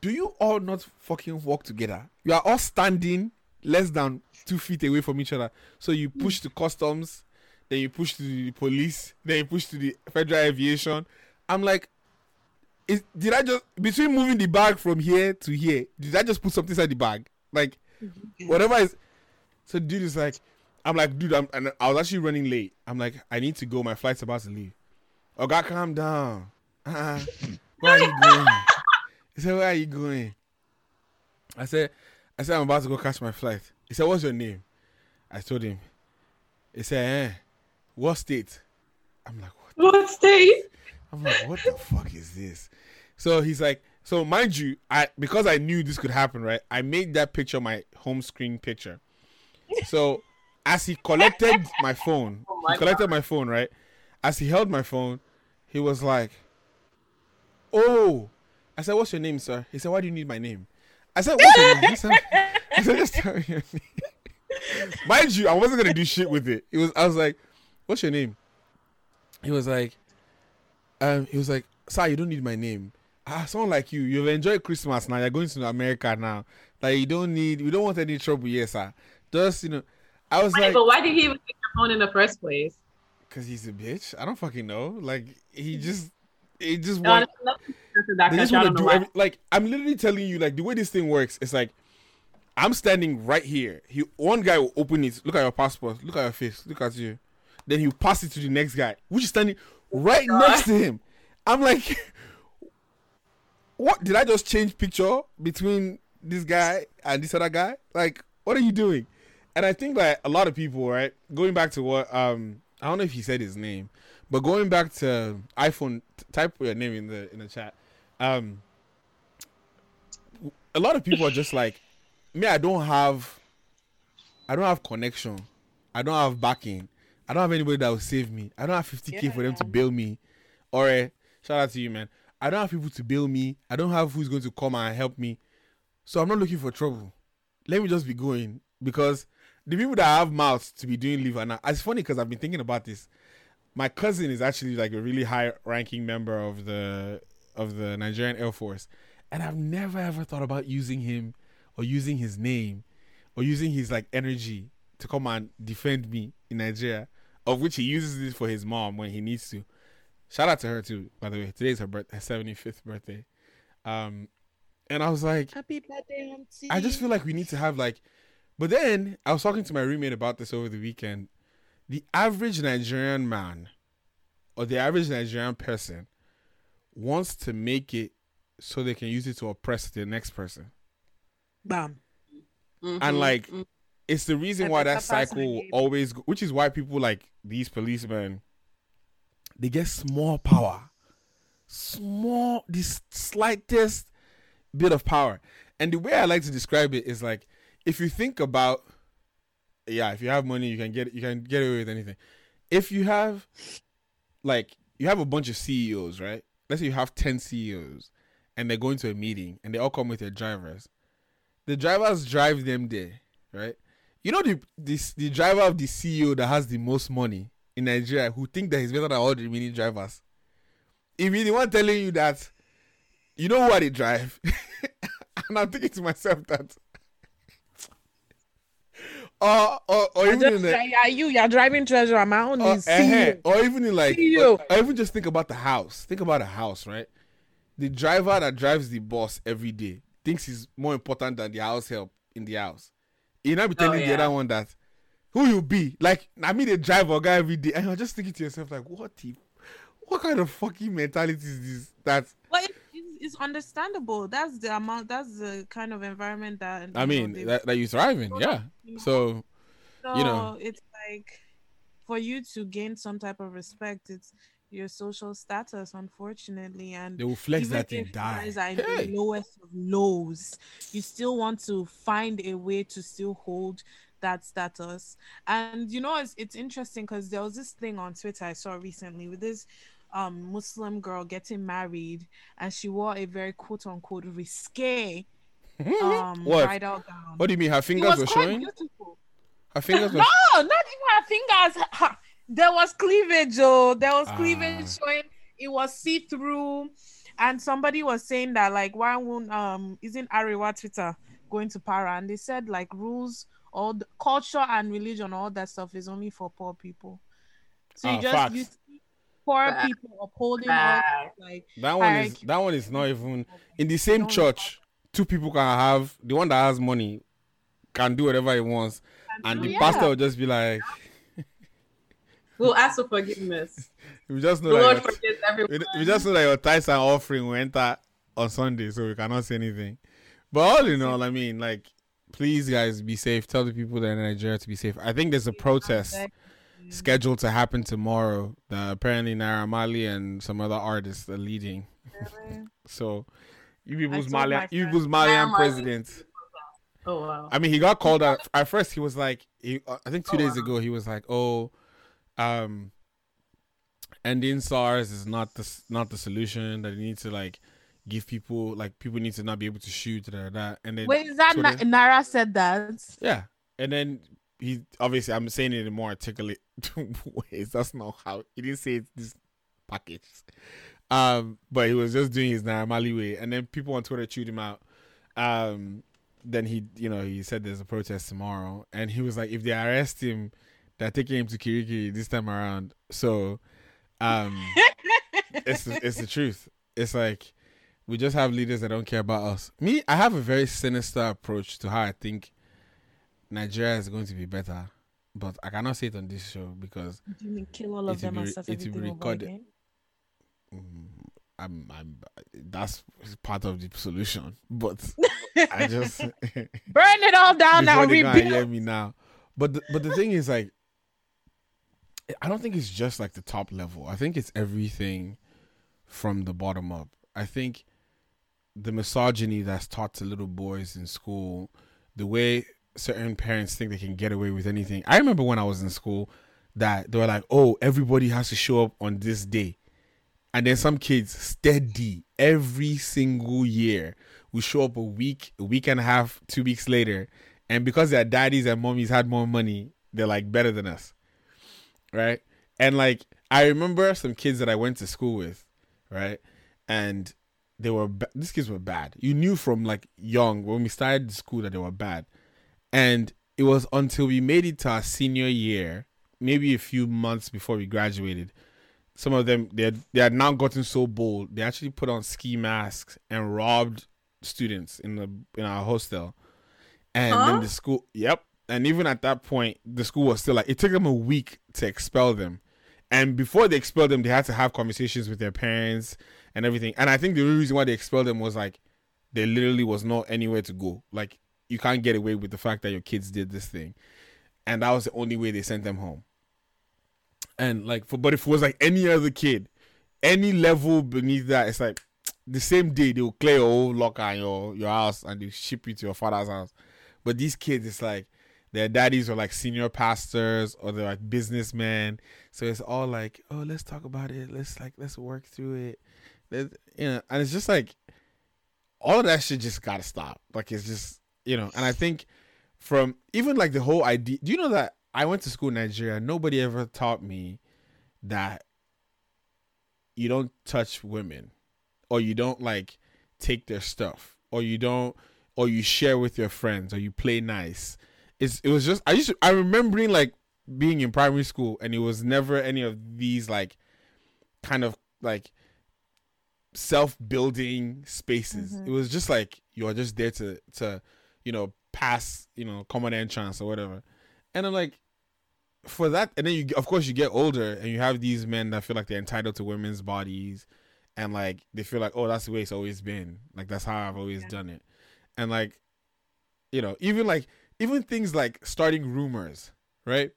do you all not fucking work together? You are all standing less than two feet away from each other. So you push hmm. to customs, then you push to the police, then you push to the federal aviation. I'm like, is, did I just between moving the bag from here to here? Did I just put something inside the bag? Like, mm-hmm. whatever is. So dude is like, I'm like, dude, I'm. And I was actually running late. I'm like, I need to go. My flight's about to leave. Oh God, calm down. Uh-uh. Where are you going? He said, Where are you going? I said, I said, I'm about to go catch my flight. He said, What's your name? I told him. He said, eh, what state? I'm like, what? What state? I'm like, what the fuck is this? So he's like, so mind you, I because I knew this could happen, right? I made that picture my home screen picture. So as he collected my phone, he collected my phone, right? As he held my phone, he was like, "Oh," I said, "What's your name, sir?" He said, "Why do you need my name?" I said, "What's your name?" He said, I said, "Just tell me your name." Mind you, I wasn't gonna do shit with it. It was, I was like, "What's your name?" He was like, um, he was like, "Sir, you don't need my name." ah, someone like you, you've enjoyed Christmas now. You're going to America now. Like you don't need, we don't want any trouble, yes, sir. Just you know, I was Wait, like, but why did he even take your phone in the first place? because he's a bitch. I don't fucking know. Like he just, he just want, they just want to do every, like I'm literally telling you like the way this thing works it's like I'm standing right here. He one guy will open it look at your passport look at your face look at you. Then he'll pass it to the next guy which is standing right next to him. I'm like what? Did I just change picture between this guy and this other guy? Like what are you doing? And I think like a lot of people right going back to what um I don't know if he said his name but going back to iPhone type your name in the in the chat. Um a lot of people are just like me i don't have i don't have connection. I don't have backing. I don't have anybody that will save me. I don't have 50k for them to bail me. Or uh, shout out to you man. I don't have people to bail me. I don't have who's going to come and help me. So i'm not looking for trouble. Let me just be going. Because the people that have mouths to be doing liver now it's funny because i've been thinking about this my cousin is actually like a really high ranking member of the of the Nigerian Air Force and I've never ever thought about using him or using his name or using his like energy to come and defend me in Nigeria of which he uses it for his mom when he needs to shout out to her too by the way today's her birth her 75th birthday um and I was like Happy birthday, auntie. I just feel like we need to have like, but then I was talking to my roommate about this over the weekend. The average Nigerian man or the average Nigerian person wants to make it so they can use it to oppress the next person. bam. Mhm, And like, mhm. it's the reason Like why that cycle always, go- which is why people like these policemen, they get small power, small, the slightest bit of power. And the way I like to describe it is like, if you think about, yeah, if you have money, you can get you can get away with anything. If you have, like, you have a bunch of CEOs, right? Let's say you have ten CEOs, and they're going to a meeting, and they all come with their drivers. The drivers drive them there, right? You know the this the driver of the CEO that has the most money in Nigeria who think that he's better than all the remaining drivers. If he's the one telling you that, you know what they drive, and I'm thinking to myself that, or or, or I even in the, yeah, you, you're driving treasure. I'm out or, on uh, eh-heh, or even in like, See you. or even just think about the house. Think about a house, right? The driver that drives the bus every day thinks he's more important than the house help in the house. You not be Oh, telling the other one that who you be. Like I mean, they drive a guy every day, and you're just thinking to yourself like, what the, what kind of fucking mentality is this? That it, it's, understandable. That's the amount. That's the kind of environment that I know, mean, that, that you thrive in, yeah. So so you know. it's like for you to gain some type of respect. It's your social status, unfortunately, and they will flex that and die. guys are in Hey. the lowest of lows, you still want to find a way to still hold that status. And you know, it's it's interesting because there was this thing on Twitter I saw recently with this um Muslim girl getting married, and she wore a very quote unquote risque um What? bridal gown. What do you mean? Her fingers was were showing. beautiful. Her fingers were. No, not even her fingers. There was cleavage, oh. There was Ah. cleavage showing. It was see through, and somebody was saying that like, why won't um isn't Arewa Twitter going to para? And they said like rules, all the culture and religion, all that stuff is only for poor people. So you Ah, just facts. you see poor Facts. people upholding all like That one is that one is not even in the same church. Two people can have the one that has money can do whatever he wants, and the Yeah. pastor will just be like, We'll ask for forgiveness. "We just know The that Lord your, forgives we, everyone. we just know that your tithes and offering will enter on Sunday, so we cannot say anything." But all in all, I mean, like, please, guys, be safe. Tell the people that are in Nigeria to be safe. I think there's a protest scheduled to happen tomorrow. That apparently Naira Marley and some other artists are leading. so, you people's Marlian, you people's Marlian president. Oh wow. I mean, he got called out at first. He was like, he, uh, I think two Oh, days wow. ago, he was like, "Oh, um, ending SARS is not the not the solution. That you need to like give people like people need to not be able to shoot that. And then Wait, is that Na- Nara said that? yeah, and then he obviously I'm saying it in more articulate ways. That's not how he didn't say this package. Um, but he was just doing his normally way, and then people on Twitter chewed him out. Um, then he, you know, he said there's a protest tomorrow, and he was like, if they arrest him, they're taking him to Kiriki this time around. So, um, it's it's the truth. It's like we just have leaders that don't care about us. Me, I have a very sinister approach to how I think Nigeria is going to be better, but I cannot say it on this show because you mean kill all of It will them be- and start it will be recorded. mm, I'm, I'm that's part of the solution. But I just Burn it all down now. before they go and Rebuild. hear me now. But the, but the thing is like, I don't think it's just like the top level. I think it's everything from the bottom up. I think the misogyny that's taught to little boys in school, the way certain parents think they can get away with anything. I remember when I was in school that they were like, "Oh, everybody has to show up on this day," and then some kids steady every single year will show up a week, a week and a half, two weeks later, and because their daddies and mommies had more money, they're like better than us, right? And like I remember some kids that I went to school with, right, and they were ba- these kids were bad. You knew from like young when we started school that they were bad, and it was until we made it to our senior year, maybe a few months before we graduated. Some of them they had, they had now gotten so bold they actually put on ski masks and robbed students in the in our hostel, and Huh? then the school. Yep, and even at that point, the school was still like it took them a week to expel them, and before they expelled them, they had to have conversations with their parents and everything. And I think the reason why they expelled them was like there literally was not anywhere to go. Like you can't get away with the fact that your kids did this thing, and that was the only way they sent them home. And like, for but if it was like any other kid, any level beneath that, it's like the same day they will clear your whole locker and your your house and they ship you to your father's house. But these kids, it's like their daddies are like senior pastors or they're like businessmen. So it's all like, oh, let's talk about it. Let's like let's work through it. Let's, you know, and it's just like all of that shit just gotta stop. Like it's just you know, and I think from even like the whole idea. Do you know that I went to school in Nigeria? Nobody ever taught me that you don't touch women, or you don't like take their stuff, or you don't, or you share with your friends, or you play nice. It's it was just I used to I remembering like being in primary school, and it was never any of these like kind of like self-building spaces. Mm-hmm. It was just like you're just there to to you know pass you know common entrance or whatever, and I'm like for that, and then you of course you get older and you have these men that feel like they're entitled to women's bodies, and like they feel like oh that's the way it's always been, like that's how I've always done it, and like you know even like even things like starting rumors, right?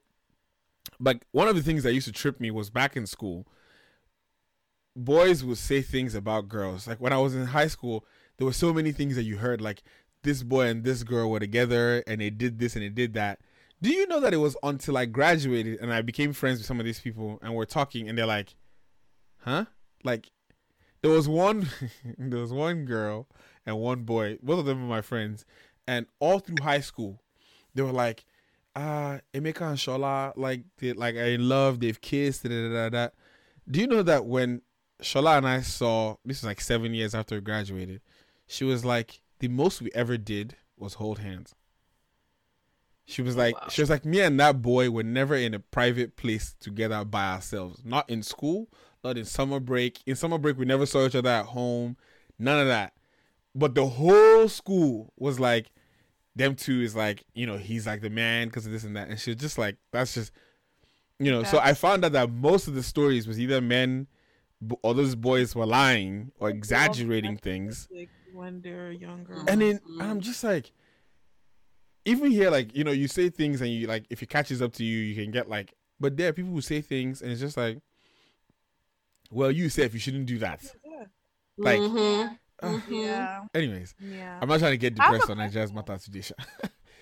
Like one of the things that used to trip me was back in school boys would say things about girls. Like when I was in high school, there were so many things that you heard, like this boy and this girl were together and they did this and they did that. Do you know that it was until I graduated and I became friends with some of these people and we're talking and they're like, huh? Like there was one there was one girl and one boy, both of them were my friends, and all through high school, they were like, uh, Emeka and Shola, like they like are in love, they've kissed, da, da, da, da. Do you know that when Shola and I saw this is like seven years after we graduated, she was like, the most we ever did was hold hands. She was like, she was like, me and that boy were never in a private place together by ourselves. Not in school, not in summer break. In summer break, we never saw each other at home. None of that. But the whole school was like, them two is like, you know, he's like the man because of this and that. And she was just like, that's just, you know. So I found out that most of the stories was either men or those boys were lying or exaggerating things. Like when they're younger. And then I'm just like, even here, like you know, you say things and you like, if it catches up to you, you can get like. But there are people who say things and it's just like, well, you said you shouldn't do that. Like, mm-hmm. uh, yeah, anyways, yeah. I'm not trying to get I have a depressed on Nigeria's matter today. Sha.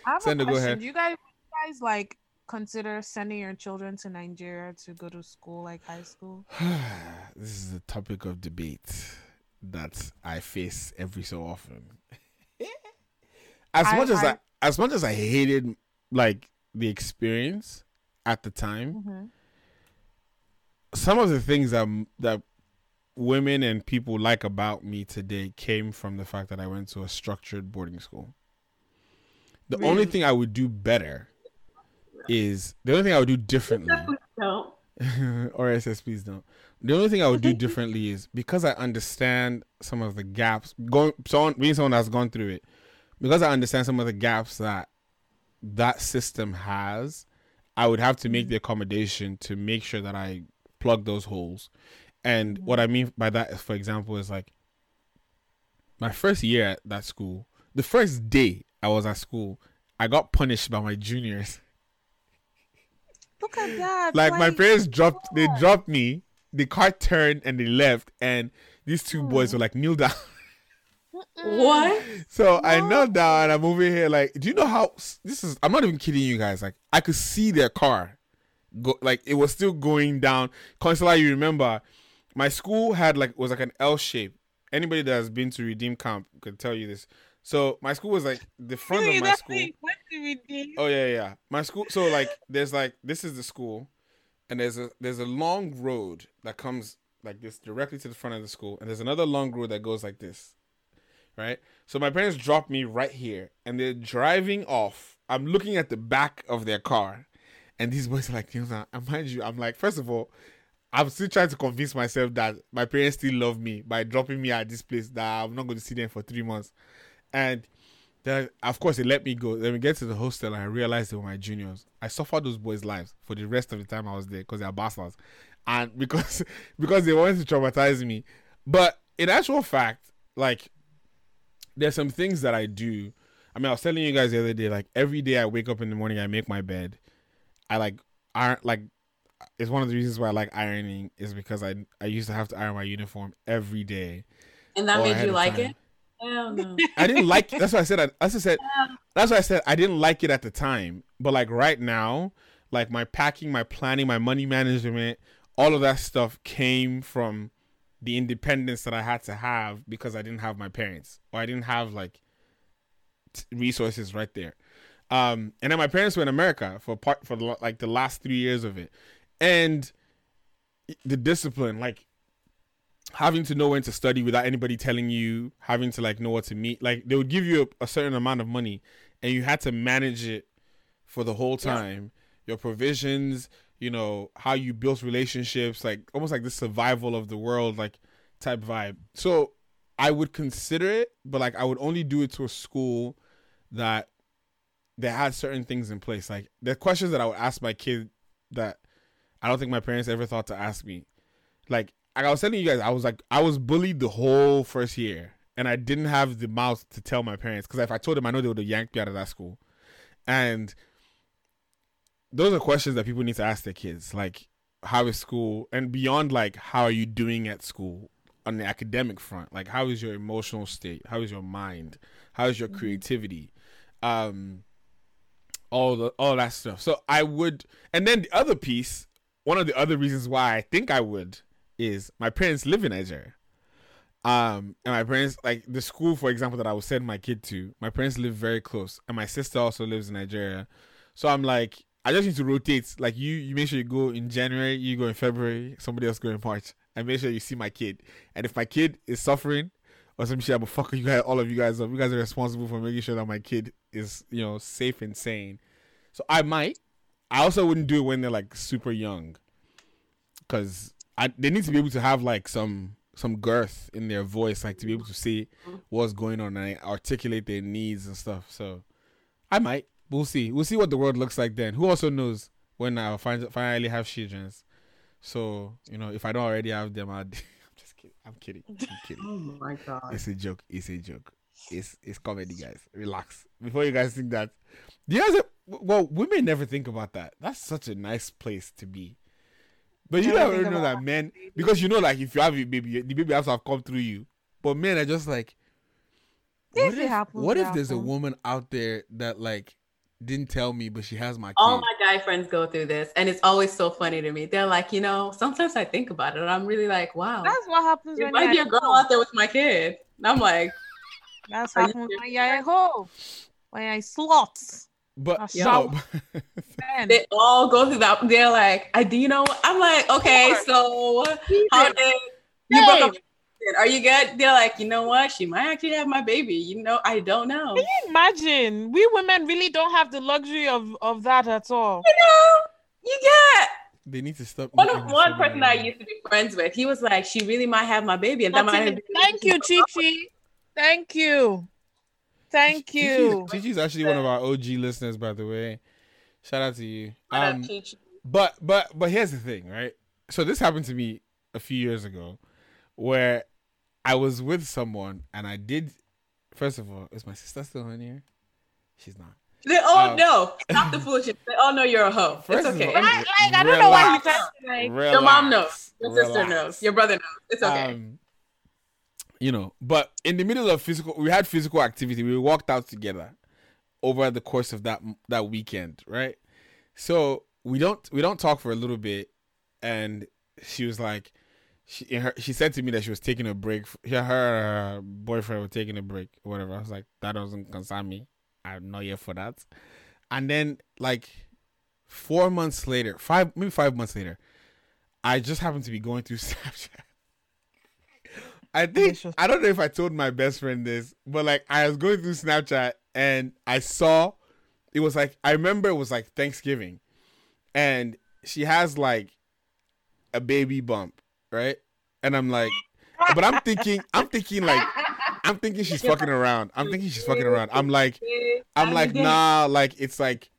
I have Send a it, go ahead. Do you guys, you guys like consider sending your children to Nigeria to go to school, like high school? this is a topic of debate that I face every so often. as I- much as I, I- as much as I hated like the experience at the time, Mm-hmm. some of the things that that women and people like about me today came from the fact that I went to a structured boarding school. The only thing I would do better is the only thing I would do differently. No. SS, please don't. The only thing I would do differently is because I understand some of the gaps. Going someone being someone that's gone through it, because I understand some of the gaps that that system has, I would have to make the accommodation to make sure that I plug those holes. And what I mean by that, for example, is like my first year at that school, the first day I was at school, I got punished by my juniors. Look at that. like my parents dropped they dropped me the car turned and they left and these two hmm. boys were like kneel down. What? so i knelt down and i'm over here like do you know how this is i'm not even kidding you guys like i could see their car go like it was still going down. Consular you remember my school had like was like an l shape. Anybody that has been to redeem camp could tell you this so my school was like the front of my school Oh yeah, yeah. My school. So like, there's like this is the school, and there's a there's a long road that comes like this directly to the front of the school, and there's another long road that goes like this, right? So my parents dropped me right here, and they're driving off. I'm looking at the back of their car, and these boys are like, you know, mind you, I'm like, first of all. I'm still trying to convince myself that my parents still love me by dropping me at this place that I'm not going to see them for three months. And then, of course, they let me go. Then we get to the hostel and I realized they were my juniors. I suffered those boys' lives for the rest of the time I was there because they are bastards, and because because they wanted to traumatize me. But in actual fact, like there's some things that I do. I mean, I was telling you guys the other day, like every day I wake up in the morning, I make my bed. I like iron like it's one of the reasons why I like ironing is because I I used to have to iron my uniform every day. And that made you like time. it? No. I didn't like. That's why I said. I, that's what I said. That's why I said I didn't like it at the time. But like right now, like my packing, my planning, my money management, all of that stuff came from the independence that I had to have because I didn't have my parents or I didn't have like t- resources right there. Um, and then my parents were in America for part for the, like the last three years of it, and the discipline, like having to know when to study without anybody telling you, having to like know what to meet. Like they would give you a, a certain amount of money, and you had to manage it for the whole time. Your provisions, you know, how you built relationships, like almost like the survival of the world, like type vibe. So I would consider it, but like I would only do it to a school that they had certain things in place. Like the questions that I would ask my kid that I don't think my parents ever thought to ask me. Like like I was telling you guys, I was like I was bullied the whole first year, and I didn't have the mouth to tell my parents because if I told them, I know they would have yanked me out of that school. And those are questions that people need to ask their kids, like how is school, and beyond like how are you doing at school on the academic front, like how is your emotional state, how is your mind, how is your creativity, um, all the all that stuff. So I would, and then the other piece, one of the other reasons why I think I would is my parents live in Nigeria. Um, and my parents, like the school, for example, that I would send my kid to, my parents live very close, and my sister also lives in Nigeria. So I'm like, I just need to rotate. Like you, you make sure you go in January, you go in February, somebody else go in March, and make sure you see my kid. And if my kid is suffering or some shit, I'm fuck you guys, all of you guys up. You guys are responsible for making sure that my kid is, you know, safe and sane. So I might. I also wouldn't do it when they're like super young, because I they need to be able to have like some some girth in their voice, like to be able to see what's going on and articulate their needs and stuff. So I might. We'll see. We'll see what the world looks like then. Who also knows when I'll find, finally have children? So you know, if I don't already have them, I'd, I'm just kidding. I'm kidding. I'm kidding. Oh my god. It's a joke. It's a joke. It's it's comedy, guys. Relax. Before you guys think that, do you guys? Well, women never think about that. That's such a nice place to be. But you Never never think know that men, because you know, like if you have a baby, the baby has to have come through you. But men are just like, If what it if, happens, what it if there's a woman out there that like didn't tell me, but she has my kid? All my guy friends go through this, and it's always so funny to me. They're like, you know, sometimes I think about it, and I'm really like, wow, That's what happens there when might be a girl out there with my kid. And I'm like, That's Are what you happens when serious? you're a hoe. When you're a slut. But That's no, Man. they all go through that. They're like, I do you know? I'm like, okay, so how did You broke up. Are you good? They're like, you know what? She might actually have my baby. You know, I don't know. Can you imagine? We women really don't have the luxury of, of that at all. You know, you get They need to stop. one of one person I used to be friends with. He was like, she really might have my baby, and that might have Thank you, Chichi. Thank you. Thank Chichi- you. Chichi's actually one of our OG listeners, by the way. Shout out to you. Um, Chichi. But but but here's the thing, right? So this happened to me a few years ago, where I was with someone and I did. First of all, is my sister still in here? She's not. They all um, know. Stop the foolishness. They all know you're a hoe. It's okay. all, Like, like, I don't know why you Relax. trying to like. Your mom knows. Your sister Relax. knows. Your brother knows. It's okay. Um, you know, but in the middle of physical, we had physical activity. We walked out together over the course of that that weekend, right? So we don't we don't talk for a little bit, and she was like, she her, she said to me that she was taking a break. Her, her boyfriend was taking a break, whatever. I was like, that doesn't concern me. I'm not here for that. And then like four months later, five maybe five months later, I just happened to be going through Snapchat. I think I don't know if I told my best friend this, but like I was going through Snapchat and I saw it was like I remember it was like Thanksgiving, and she has like a baby bump, right? And I'm like, but I'm thinking, I'm thinking like, I'm thinking she's fucking around. I'm thinking she's fucking around. I'm like, I'm like, nah, like it's like,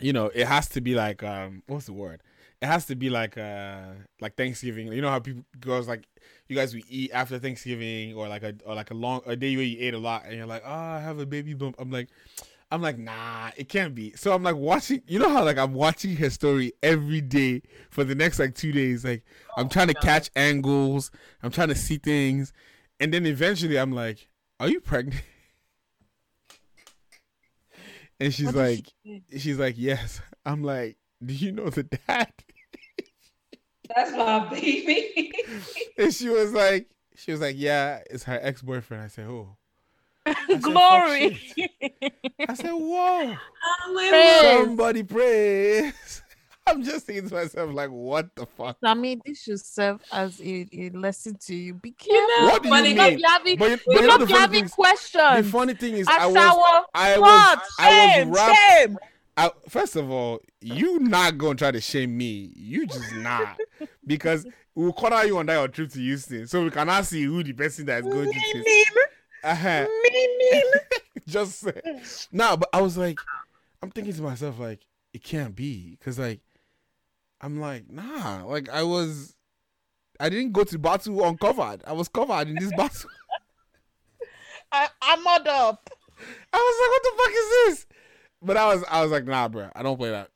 you know, it has to be like, um, what's the word? It has to be like, uh, like Thanksgiving. You know how people girls like, you guys we eat after Thanksgiving or like a or like a long a day where you ate a lot and you're like, oh, I have a baby bump. I'm like, I'm like, nah, it can't be. So I'm like watching. You know how like I'm watching her story every day for the next like two days. Like I'm trying to catch angles. I'm trying to see things, and then eventually I'm like, are you pregnant? And she's like, she's like, yes. I'm like, do you know the dad? That's my baby. And she was like, she was like, yeah, it's her ex boyfriend. I said, oh. I said, "Fuck Glory. shit." I said, whoa. Praise. Somebody praise. I'm just thinking to myself, like, what the fuck? Sammy, this should serve as a, a lesson to you. Be You careful. know, What do but you it- Not mean? having, But you, you but you know not the funny having thing, is- the questions. funny thing is, I was, shower. I What? was, I Shame, was wrapped. shame. I, first of all, you not gonna try to shame me. You just not because we'll corner you on that your trip to Houston, so we cannot see who the person that is going to chase. Uh-huh. just say. Nah, but I was like, I'm thinking to myself, like, it can't be. Cause like I'm like, nah, like I was I didn't go to battle uncovered. I was covered in this battle. I, I'm not up. I was like, what the fuck is this? But I was I was like, nah, bro, I don't play that.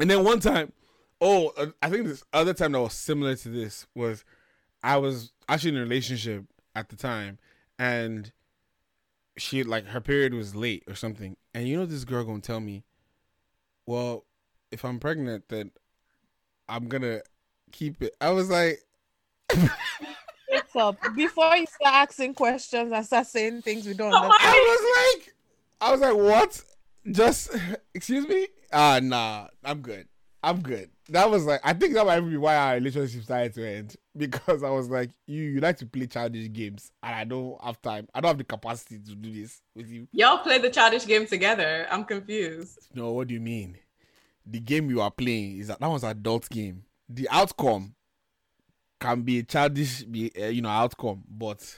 And then one time, oh, uh, I think this other time that was similar to this was I was actually in a relationship at the time, and she like her period was late or something, and you know this girl gonna tell me, well, if I'm pregnant, then I'm gonna keep it. I was like, What's up? Before you start asking questions and start saying things we don't my- understand. I was like, I was like, what? Just excuse me? Ah, nah, I'm good. I'm good. That was like, I think that might be why our relationship started to end because I was like, you, you like to play childish games, and I don't have time. I don't have the capacity to do this with you. Y'all play the childish game together. I'm confused. No, what do you mean? The game you are playing is that that was an adult game. The outcome can be a childish, be uh, you know, outcome, but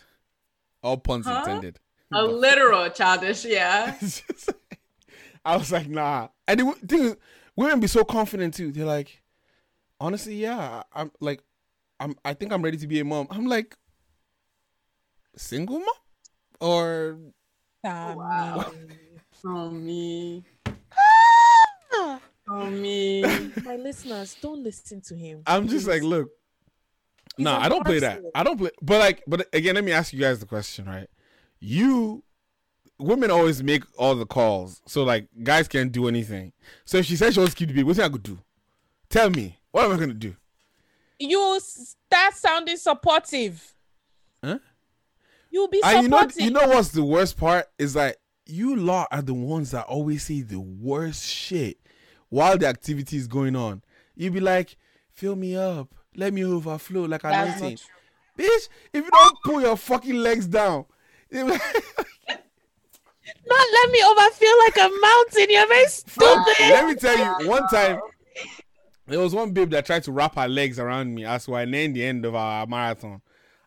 all puns Huh? intended. A literal childish, yeah. It's just- I was like, nah. And the w- thing is, women be so confident too. They're like, honestly, yeah, I'm like, I'm. I think I'm ready to be a mom. I'm like, single mom, or Wow. Oh me. Ah, Oh me. My listeners, don't listen to him. I'm just like, look, He's nah, I don't play that. I don't play. But like, but again, let me ask you guys the question, right? You, women always make all the calls, so like, guys can't do anything. So if she says she wants to keep the baby, what's I could do? Tell me, what am I gonna do? You start sounding supportive. Huh? You'll be And supportive. you know, you know what's the worst part is that you lot are the ones that always say the worst shit while the activity is going on. You be like, "Fill me up, let me overflow like That's anointing. not Bitch, if you don't pull your fucking legs down, you be like, Not let me overfeel like a mountain. You're very stupid. let me tell you, one time there was one babe that tried to wrap her legs around me as we near the end of our marathon.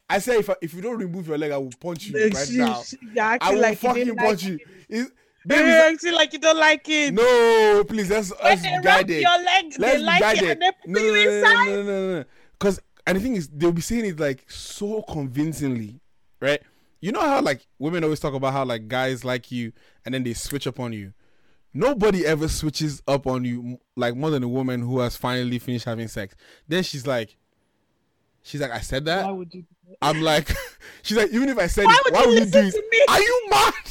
I said, if, I, if you don't remove your leg, I will punch you right she- now. she- I will like fucking punch like you. Is- You're babe, acting like you don't like it. no, please, let's, when let's they wrap guided. your leg, Let's they like it guided. and they put No, you no, no, inside. no, no, no, no. Because and the thing is, they'll be saying it like so convincingly, right? You know how like women always talk about how like guys like you and then they switch up on you. Nobody ever switches up on you like more than a woman who has finally finished having sex. Then she's like, she's like, I said that. Why would you? I'm like, she's like, even if I said Why it, would why you would you listen do it? to me? Are you mad?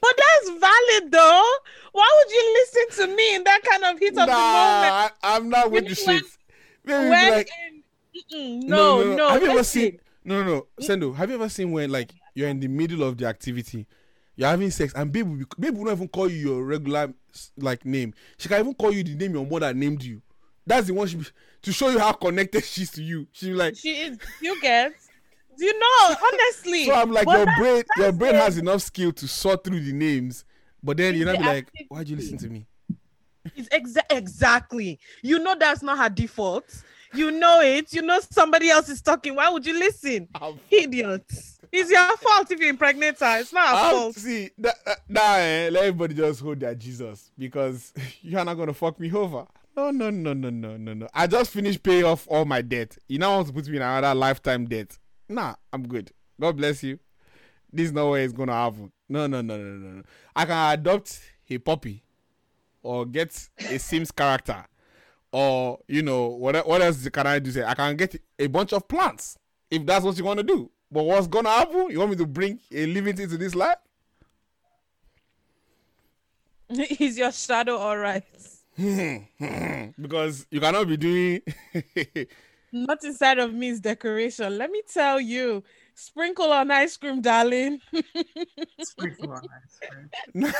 But that's valid though. Why would you listen to me in that kind of heat of the moment? Nah, I, I'm not with You the know when- shit. Baby, When like, in, mm-mm, no, no, Have you ever listen. seen? No, no, no. Sendo, have you ever seen when like you're in the middle of the activity, you're having sex, and babe will, be, babe will not even call you your regular like name. She can even call you the name your mother named you. That's the one she be, to show you how connected she's to you. She be like, She is. You get? Do you know? Honestly. so I'm like, your that's- brain, your brain it. has enough skill to sort through the names, but then you're not be like, why'd you listen to me? It's exa- exactly. You know that's not her default. You know it. You know somebody else is talking. Why would you listen? I'm Idiots. It's your fault if you impregnate her. It's not I'll fault. see that, that, nah, eh, let everybody just hold their Jesus because you're not gonna fuck me over. No, no, no, no, no, no, no. I just finished paying off all my debt. You now want to put me in another lifetime debt? Nah, I'm good. God bless you. This is not where it's gonna happen. No, no, no, no, no, no. I can adopt a puppy, or get a Sims character, or you know what? What else can I do? Say I can get a bunch of plants if that's what you want to do. But what's gonna happen? You want me to bring a living thing to this life? Is your shadow all right? because you cannot be doing. Not inside of me is decoration. Let me tell you. Sprinkle on ice cream, darling. Sprinkle on ice cream.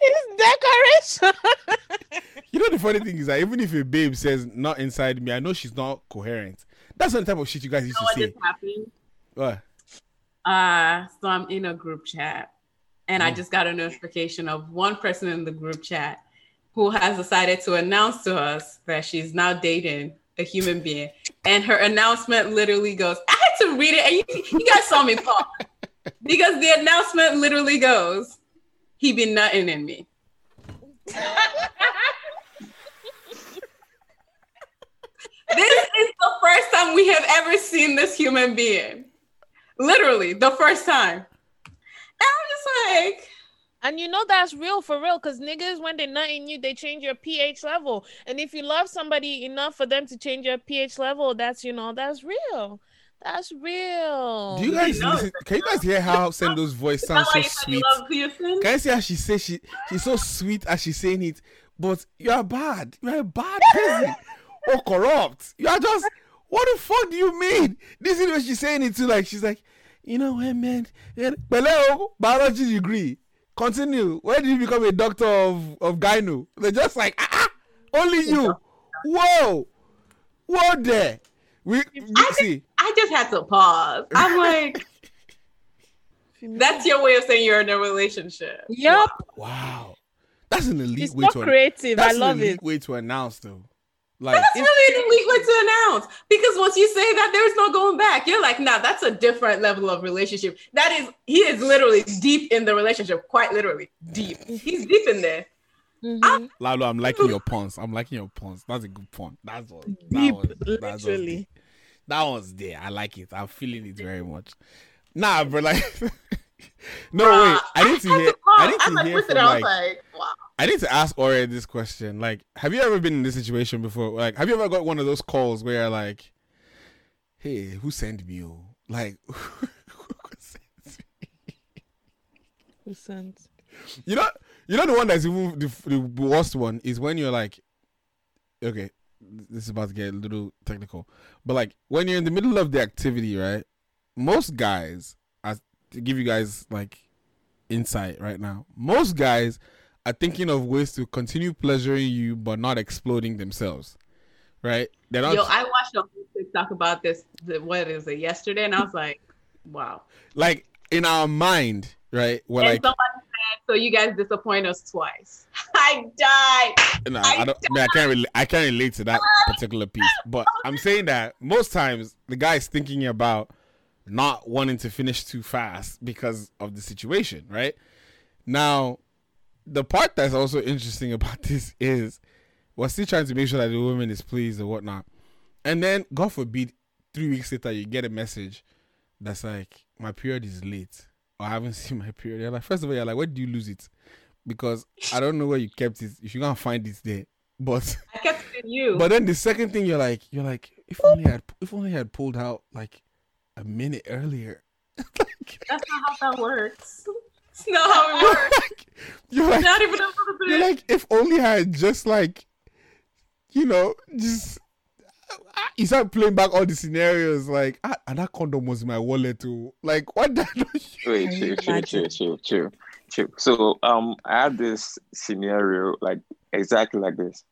it's decoration. you know the funny thing is that even if a babe says not inside me, I know she's not coherent. That's not the type of shit you guys used You know to what say. just happened? What? Uh, so I'm in a group chat, and I Mm. just got a notification of one person in the group chat who has decided to announce to us that she's now dating a human being. And her announcement literally goes, I had to read it, and you, you guys saw me pause because the announcement literally goes, "He be nutting in me." this is the first time we have ever seen this human being. Literally, the first time. And I'm just like, And you know that's real for real, because niggas, when they're not in you, they change your pH level. And if you love somebody enough for them to change your pH level, that's you know, that's real. That's real. Do you guys listen? Can you guys hear how Sendo's voice sounds so you said you sweet? love Can you see how she says she she's so sweet as she's saying it, but you are bad. You are a bad person or corrupt. You are just what the fuck do you mean? This is what she's saying it to like she's like, you know what, man? Yeah, Pele biology degree. Continue. Where did you become a doctor of of gyno? They're just like ah, ah, only you. Whoa, whoa there. We, we see. I just had to pause. I'm like, that's your way of saying you're in a relationship. Yep. Wow, that's an elite It's way so to creative. I love an elite it. way to announce though. Like That's really an elite way to announce because once you say that, there's no going back. You're like, nah, that's a different level of relationship. That is, he is literally deep in the relationship, quite literally deep. He's deep in there. Mhm. Lalo, I'm liking your puns. I'm liking your puns. That's a good pun. That's what. That Deep, was, that was literally. Deep. That one's there. I like it. I'm feeling it very much. Nah, but like, no wait. I need to hear. I need I'm to like, hear listen, from I was like. like, wow. I need to ask Ore this question. Like, have you ever been in this situation before? Like, have you ever got one of those calls where you're like, "Hey, who sent me?" oh?" Like, Who sent? you know, you know the one that's even the, the worst one is when you're like, okay, this is about to get a little technical, but like when you're in the middle of the activity, right? Most guys, as to give you guys like insight right now, most guys are thinking of ways to continue pleasuring you but not exploding themselves. right? They're not Yo, I watched a whole TikTok about this. What is it? Yesterday, and I was like, wow. like in our mind, right? We're and like, somebody "So you guys disappoint us twice." I died. no, I don't. I, mean, I can't. Rel- I can't relate to that particular piece. But I'm saying that most times the guy is thinking about not wanting to finish too fast because of the situation, right? Now, the part that's also interesting about this is we're still trying to make sure that the woman is pleased or whatnot, and then God forbid, three weeks later you get a message that's like, "My period is late." Or I haven't seen my period. You're like, first of all, you're like, where did you lose it? Because I don't know where you kept it. If you can't find it there, but I kept it in you. but then the second thing you're like, you're like, if only I had, if only I had pulled out like a minute earlier. like, That's not how that works. It's not how it works. you're like, not even a little bit. you're like, if only I had just like, you know, just. You start playing back all the scenarios like, ah, and that condom was in my wallet too. Like, what the? Wait, chill, chill, chill, chill, chill, chill. So, um, I had this scenario like exactly like this.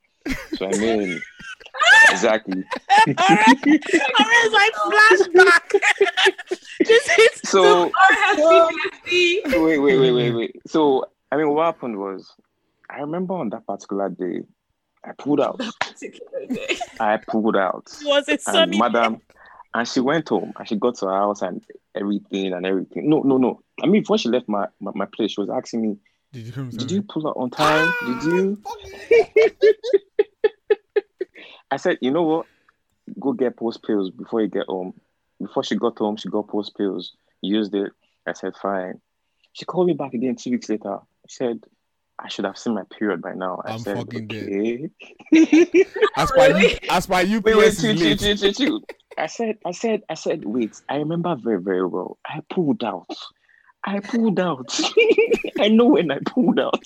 So I mean, exactly. Alright, like flashback. Just hits So Or has PTSD. wait, wait, wait, wait, wait. So I mean, what happened was, I remember on that particular day, I pulled out. I pulled out. was it and madam and she went home and she got to her house and everything and everything. No no no. I mean before she left my my, my place she was asking me Did you come? did you pull out on time? Did you? I said you know what? Go get post pills before you get home. Before she got home she got post pills used it. I said fine. She called me back again two weeks later. She said I should have seen my period by now. I I'm said, fucking dead. okay. As per you, as per UPS Wait, wait, is chill, chill, late. chill, chill, chill. I said, I said, I said, wait. I remember very, very well. I pulled out. I pulled out. I know when I pulled out.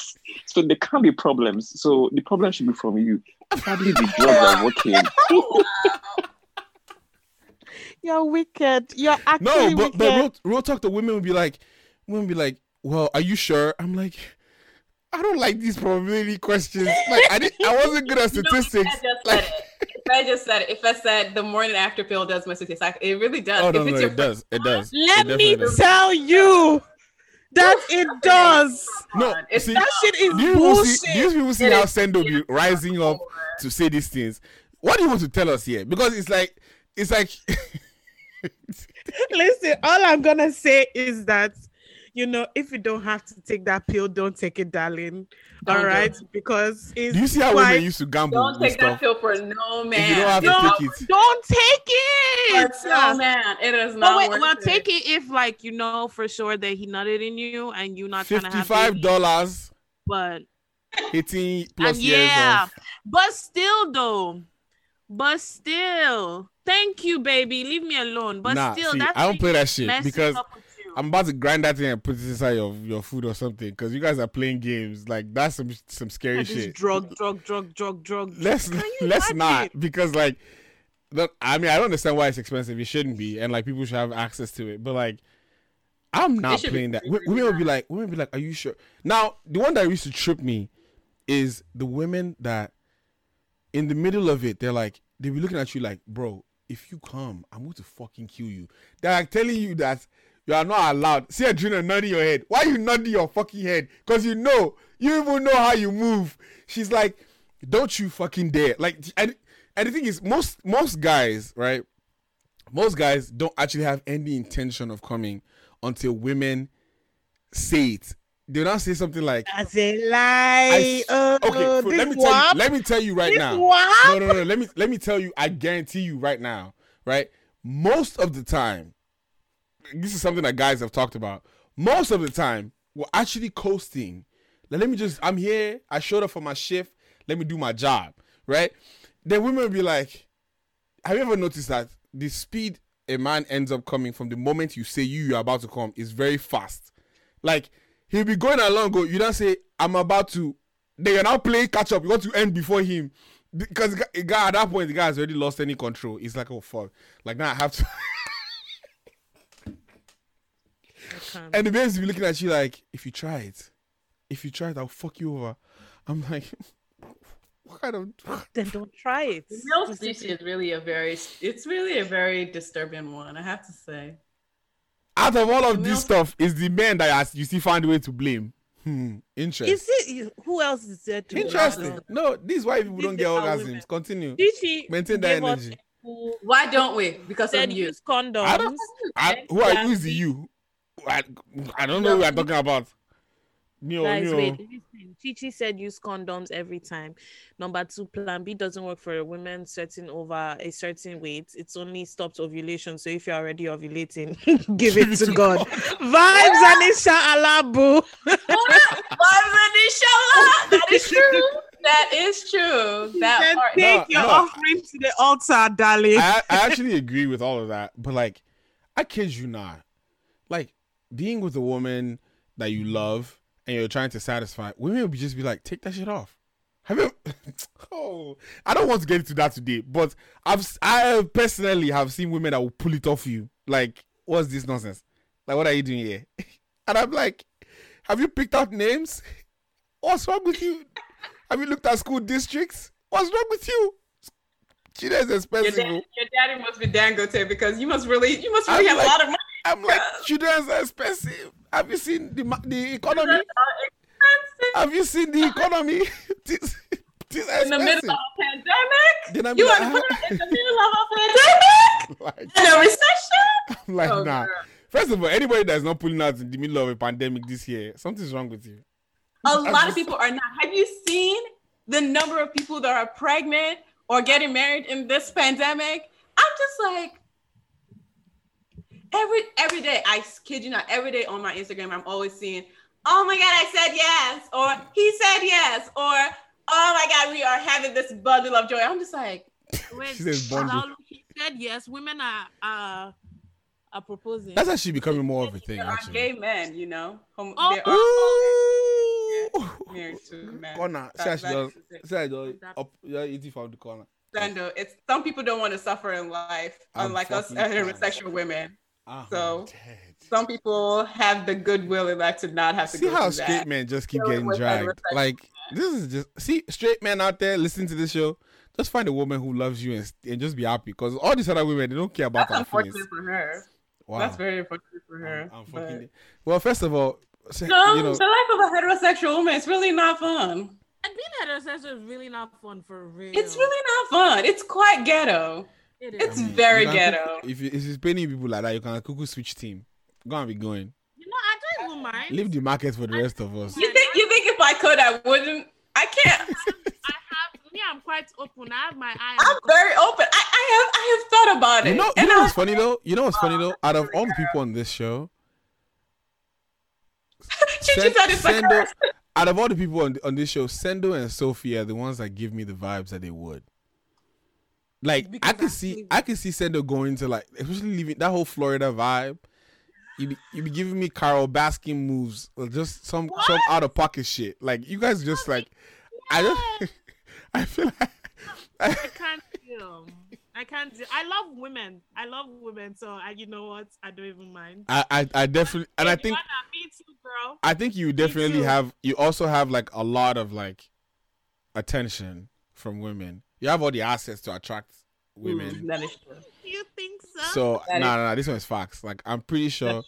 So there can't be problems. So the problem should be from you. Probably the drugs are working. You're wicked. You're actually No, but wicked. but real, real talk. The women would be like, women would be like, well, are you sure? I'm like, I don't like these probability questions. Like I didn't, I wasn't good at You know, statistics. I just Like, said it. If I just said it. If I said the morning after pill does my statistics, it really does. oh if no, no, it's your it does, it does. Let It me does. tell you that it does. No, It's see, That shit is do you people see, bullshit. do people see It how is- Sendo be rising up to say these things? What do you want to tell us here? Because it's like, it's like, Listen, all I'm gonna say is that you know, if you don't have to take that pill, don't take it, darling. Don't all do it. because it's do you see how quite- women used to gamble Don't with take that pill for no man. If you don't have to take it, don't take it. For no man. It is But not wait, worth well, it. take it if like you know for sure that he nutted in you and you're not trying to have fifty-five dollars. but eighteen plus and years yeah, of. but still though, but still, thank you, baby. Leave me alone. But nah, still, see, that's I don't play that shit because up with you. I'm about to grind that thing and put it inside your your food or something. Because you guys are playing games like that's some some scary Like this shit. drug, drug, drug, drug, drug. let's Can let's imagine? not because like that I mean I don't understand why it's expensive. It shouldn't be, and like people should have access to it. But like I'm not playing that. free Women you would be like, women would be like, "Are you sure?" Now the one that used to trip me is the women that in the middle of it they're like they be looking at you like, "Bro, if you come, I'm going to fucking kill you." They're like telling you that you are not allowed. See Adrena nodding your head. Why you nodding your fucking head? Because you know, you even know how you move. She's like, don't you fucking dare. Like, and, and the thing is, most most guys, right? Most guys don't actually have any intention of coming until women say it. They not say something like, As a I lie. uh, okay, so let me tell you, let me tell you right this now. No, no, no. Let me let me tell you. I guarantee you right now, right? Most of the time, this is something that guys have talked about. Most of the time, we're actually coasting. Like, let me just. I'm here. I showed up for my shift. Let me do my job, right? Then women will be like, "Have you ever noticed that the speed a man ends up coming from the moment you say you you're about to come is very fast? Like he'll be going along. Go, you don't say I'm about to. They you're now playing catch up. You want to end before him because guy- at that point the guy has already lost any control. He's like, oh fuck, like now I have to. and the babes will be looking at you like, if you try it, if you try it, I'll fuck you over. I'm like, what kind of then don't try it. The male species is really a very, it's really a very disturbing one. I have to say. out of all of The this stuff is the men that has, you still find a way to blame. Hmm. Interesting. Is it who else is there to Interesting. No, this is why people don't get orgasms. women. Continue. Chichi Maintain that energy. Why don't we? Because then of you. use condoms. I don't. I, who are who is the you? I, I don't know who we're talking about. Neo, Guys, Neo. wait, listen. Chichi said use condoms every time. Number two, plan B doesn't work for a woman certain over a certain weight. It's only stopped ovulation. So if you're already ovulating, give it to God. Vibes and inshallah, boo. That is true. That is true. That Then part. take No, your no. offering to the altar, darling. I, I actually agree with all of that, but like, I kid you not, like being with a woman that you love and you're trying to satisfy, women will be just be like, take that shit off. Have you? Oh, I don't want to get into that today, but I've I personally have seen women that will pull it off you. Like, what's this nonsense? Like, what are you doing here? And I'm like, have you picked out names? What's wrong with you? Have you looked at school districts? What's wrong with you? She is Your, expensive. dad, bro. your daddy must be Dangote because you must really, you must I'm really have like- a lot of money. I'm like, children's are expensive. Have you seen the the economy? Children. Have you seen the economy? this, this is in the middle of a pandemic. You like, want to put it in the middle of a pandemic like, and a recession? I'm like, Oh, nah. girl. First of all, anybody that's not pulling out in the middle of a pandemic this year, something's wrong with you. A I'm lot of people are not. Have you seen the number of people that are pregnant or getting married in this pandemic? I'm just like, every every day, I kid you not, every day on my Instagram, I'm always seeing, oh my God, I said yes, or he said yes, or oh my God, we are having this bundle of joy. I'm just like, Wait, She says bundle. He said yes. Women are uh, are proposing. That's actually becoming more of a thing, actually. gay men, you know, Hom- Oh, there are Ooh. married to men. Corner. That- See how she that does. is the thing. See how she does. Up, you're eating from the corner. Sendo, it's some people don't want to suffer in life, I'm unlike us fucking heterosexual women. Ah, So, I'm dead. Some people have the goodwill in life to not have to See go how through straight that. men just keep Dealing getting dragged. Like this is just see straight men out there listening to this show. Just find a woman who loves you and, and just be happy because all these other women they don't care about That's our feelings. unfortunate for her. Wow. That's very unfortunate for her. I'm, I'm but- Well, first of all, se- no, you know, the life of a heterosexual woman is really not fun. And being heterosexual is really not fun for real. It's really not fun. It's quite ghetto. It It's. I mean, very ghetto. cuckoo- If you, if it's paying people like that, you can cuckoo switch team. Go and be going. You know, I don't even mind. Leave the market for the rest of us. You think you think if I could, I wouldn't? I can't. I have me. I'm quite open. I have my eye. I'm on very open. I, I have I have thought about it. You know, you know I- what's funny though? You know what's funny though? Out of all the people on this show, Chichi Sen- said it's like Sendo, out of all the people on, on this show, Sendo and Sophie are the ones that give me the vibes that they would. Like I I see, I can see Sendo going to like, especially leaving that whole Florida vibe. You be, you be giving me Carole Baskin moves, or just some some out of pocket shit. Like you guys just like, I just, I feel like. I can't feel. I can't deal. I love women. I love women. So I, you know what? I don't even mind. I, I, I definitely, and I think me too, girl. I think you definitely have you also have like a lot of like attention from women. You have all the assets to attract women. Mm, that is true. You think so? So no, That no, is- no, this one is facts. Like I'm pretty sure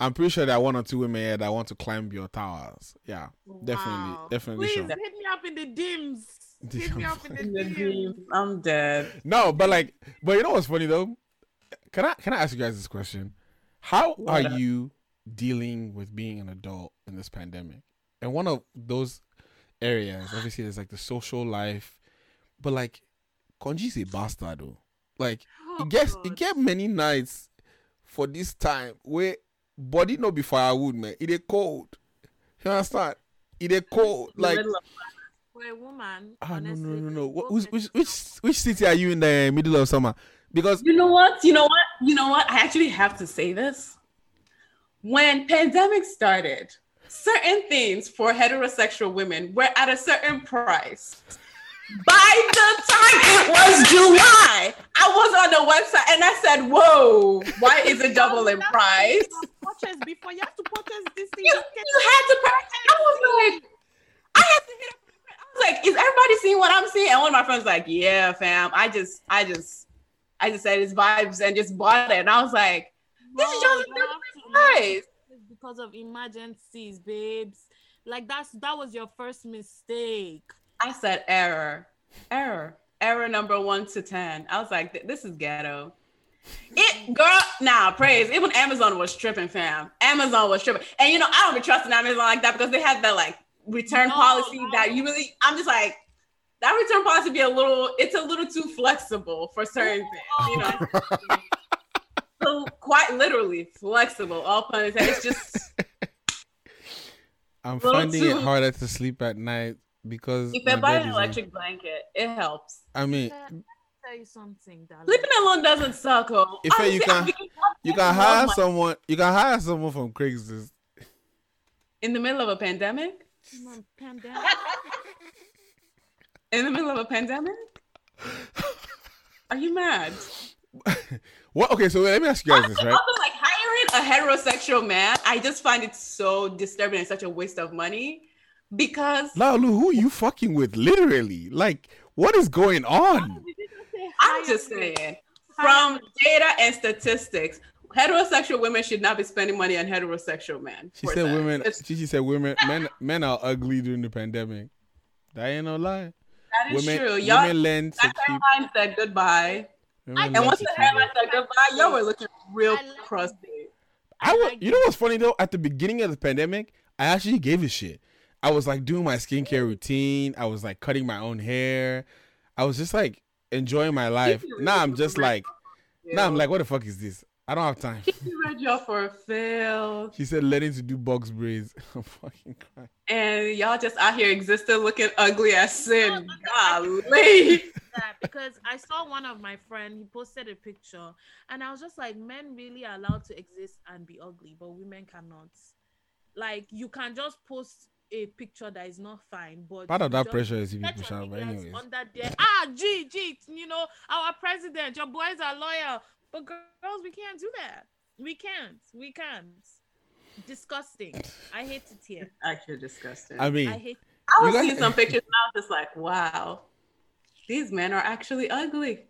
I'm pretty sure there are one or two women here that want to climb your towers. Yeah. Definitely. Wow. Definitely Please sure. hit me up in the DMs. Hit me up in the In the DMs. dream, I'm dead. No, but like but you know what's funny though? Can I can I ask you guys this question? How are What up? you dealing with being an adult in this pandemic? And one of those areas, obviously there's like the social life, but like Konji's a bastard though. Like Oh, it gets it get many nights for this time where body no be firewood, man. It a cold. You understand? It a cold. Like For a woman, ah no honestly, no no no. it's What, which, which which which city are you in the middle of summer? Because You know what? You know what? You know what? I actually have to say this. When pandemic started, certain things for heterosexual women were at a certain price. By the time it was July, I was on the website and I said, "Whoa, why is it double in price?" Purchase before you have to purchase this thing. You, you had to. purchase. I was like, I had to hit up. I was like, is everybody seeing what I'm seeing? And one of my friends was like, yeah, fam. I just, I just, I just said it's vibes and just bought it. And I was like, this is No, just you a have to surprise. It's because of emergencies, babes. Like that's that was your first mistake. I said error, error, error number one to ten. I was like, this is ghetto. It girl, nah, praise. It Even Amazon was tripping, fam. Amazon was tripping, and you know I don't be trusting Amazon like that because they have that like return No, policy I- that you really. I'm just like that return policy be a little. It's a little too flexible for certain things, you know. so quite literally flexible. All pun intended. It's just I'm Little finding it harder to sleep at night because if my I buy an is electric blanket, it helps. I mean, Let me tell you something, darling. Sleeping alone doesn't suck. Oh, If you can- you can hire someone. You can hire someone from Craigslist. in the middle of a pandemic. Pandemic. In the middle of a pandemic? Are you mad? What? Okay, so let me ask you guys this, Also, right? also, like hiring a heterosexual man, I just find it so disturbing and such a waste of money because Laulu, who are you fucking with? Literally, like, what is going on? I'm just saying, from data and statistics, heterosexual women should not be spending money on heterosexual men. She said sex. women. It's- She, she said women. Men. Men are ugly during the pandemic. That ain't no lie. that is women. true. Y'all, women learn to that keep. hairline said goodbye. women And once to the keep hairline said goodbye, y'all were looking real crusty. I was, like you know what's funny though? At the beginning of the pandemic, I actually gave a shit. I was like doing my skincare routine. I was like cutting my own hair. I was just like enjoying my life. Now I'm just like, now I'm like, what the fuck is this? I don't have time. You read y'all for a fail. She said learning to do box braids. I'm fucking crying. and y'all just out here existing looking ugly as sin. Golly. that because I saw one of my friend, he posted a picture, and I was just like, men really are allowed to exist and be ugly, but women cannot. Like you can just post a picture that is not fine, but Part of that pressure is if get people your shout, but anyways. under there. Ah, gee, gee, you know, our president, your boys are loyal, but girls, we can't do that. We can't. We can't. Disgusting. I hate it here. Actually disgusting. I I, mean, I hate. you was guys- seeing some pictures and I was just like, wow, these men are actually ugly.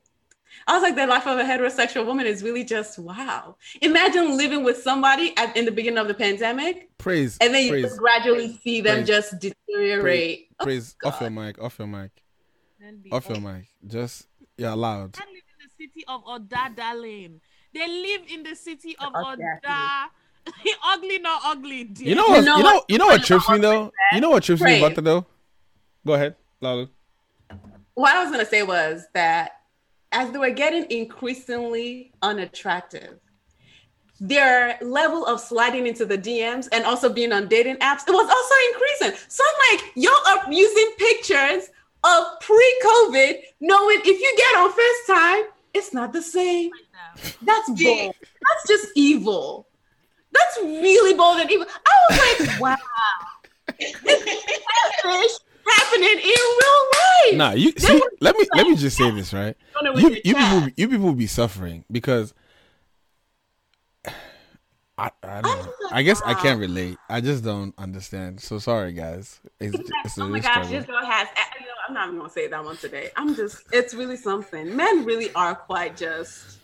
I was like, the life of a heterosexual woman is really just wow. Imagine living with somebody at, in the beginning of the pandemic, praise, and then you praise, just gradually see them praise, just deteriorate. Oh, praise. Off your mic. Off your mic. Off your mic. Just you're loud. They live in the city of Oda, darling. They live in the city of Audacity. Oda. ugly, not ugly. Dear. You know what? know You know. You know what trips me though. You know what trips me about that though. Go ahead, Lalu. what I was gonna say was that as they were getting increasingly unattractive, their level of sliding into the DMs and also being on dating apps, it was also increasing. So I'm like, y'all are using pictures of pre-COVID, knowing if you get on FaceTime, it's not the same. That's bold. That's just evil. That's really bold and evil. I was like, wow. happening in real life. Nah, you see. Let me let me just say this right. doing it with You you people you people be suffering because. I, I don't know. I guess I can't relate. I just don't understand. So sorry, guys. It's, it's oh my gosh, this girl has. You know, I'm not even gonna say that one today. I'm just. It's really something. Men really are quite just.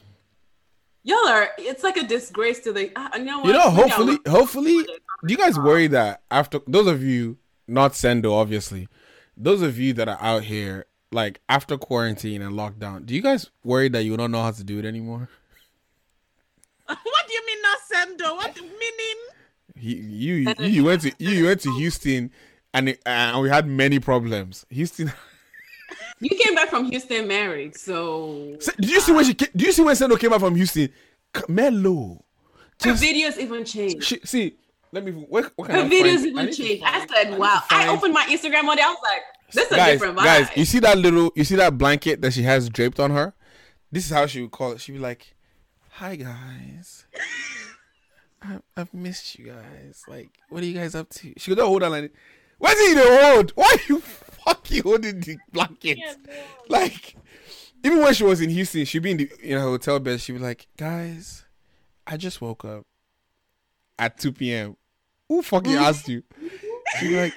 Y'all are. It's like a disgrace to the. Uh, you know what? You know, hopefully, hopefully, do you guys worry that after those of you not Sendo, obviously, those of you that are out here, like after quarantine and lockdown, do you guys worry that you don't know how to do it anymore? what do you mean not sendo? What meaning? He, you, you, you went to you went to Houston, and it, and we had many problems. Houston, You came back from Houston married, so So, did you see when she? Came, do you see when Sendo came back from Houston? C- Mellow, her videos even changed. she, see. Let me. What, what I videos? I even need to changed. find- I said, "Wow!" I opened my Instagram one day. I was like, "This is a guys, different vibe." guys, you see that little, you see that blanket that she has draped on her? This is how she would call it. She'd be like, "Hi guys, I, I've missed you guys. Like, what are you guys up to?" She goes, "Oh, hold on, like, what's he the hold? Why are you fucking holding the blanket?" Like, even when she was in Houston, she'd be in the in her hotel bed. She'd be like, "Guys, I just woke up at 2 p.m. Who fucking mm. asked you?" Like.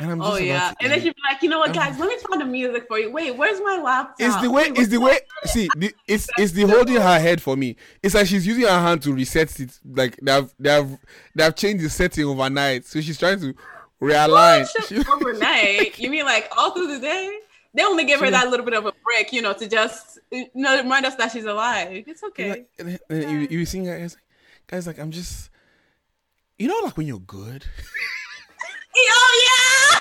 And I'm oh, just Oh yeah, and then she'd be like, you know what, guys? Let me find the music for you. Wait, where's my laptop? It's the way. It's the way. See, the, it's it's the holding her head for me. It's like she's using her hand to reset it. Like they have they have they have changed the setting overnight, so she's trying to realign. She- overnight? You mean like all through the day? They only give her that little bit of a break, you know, to just you know remind us that she's alive. It's okay. Like, and and then you you sing guys, guys like I'm just, you know, like when you're good. Oh yeah.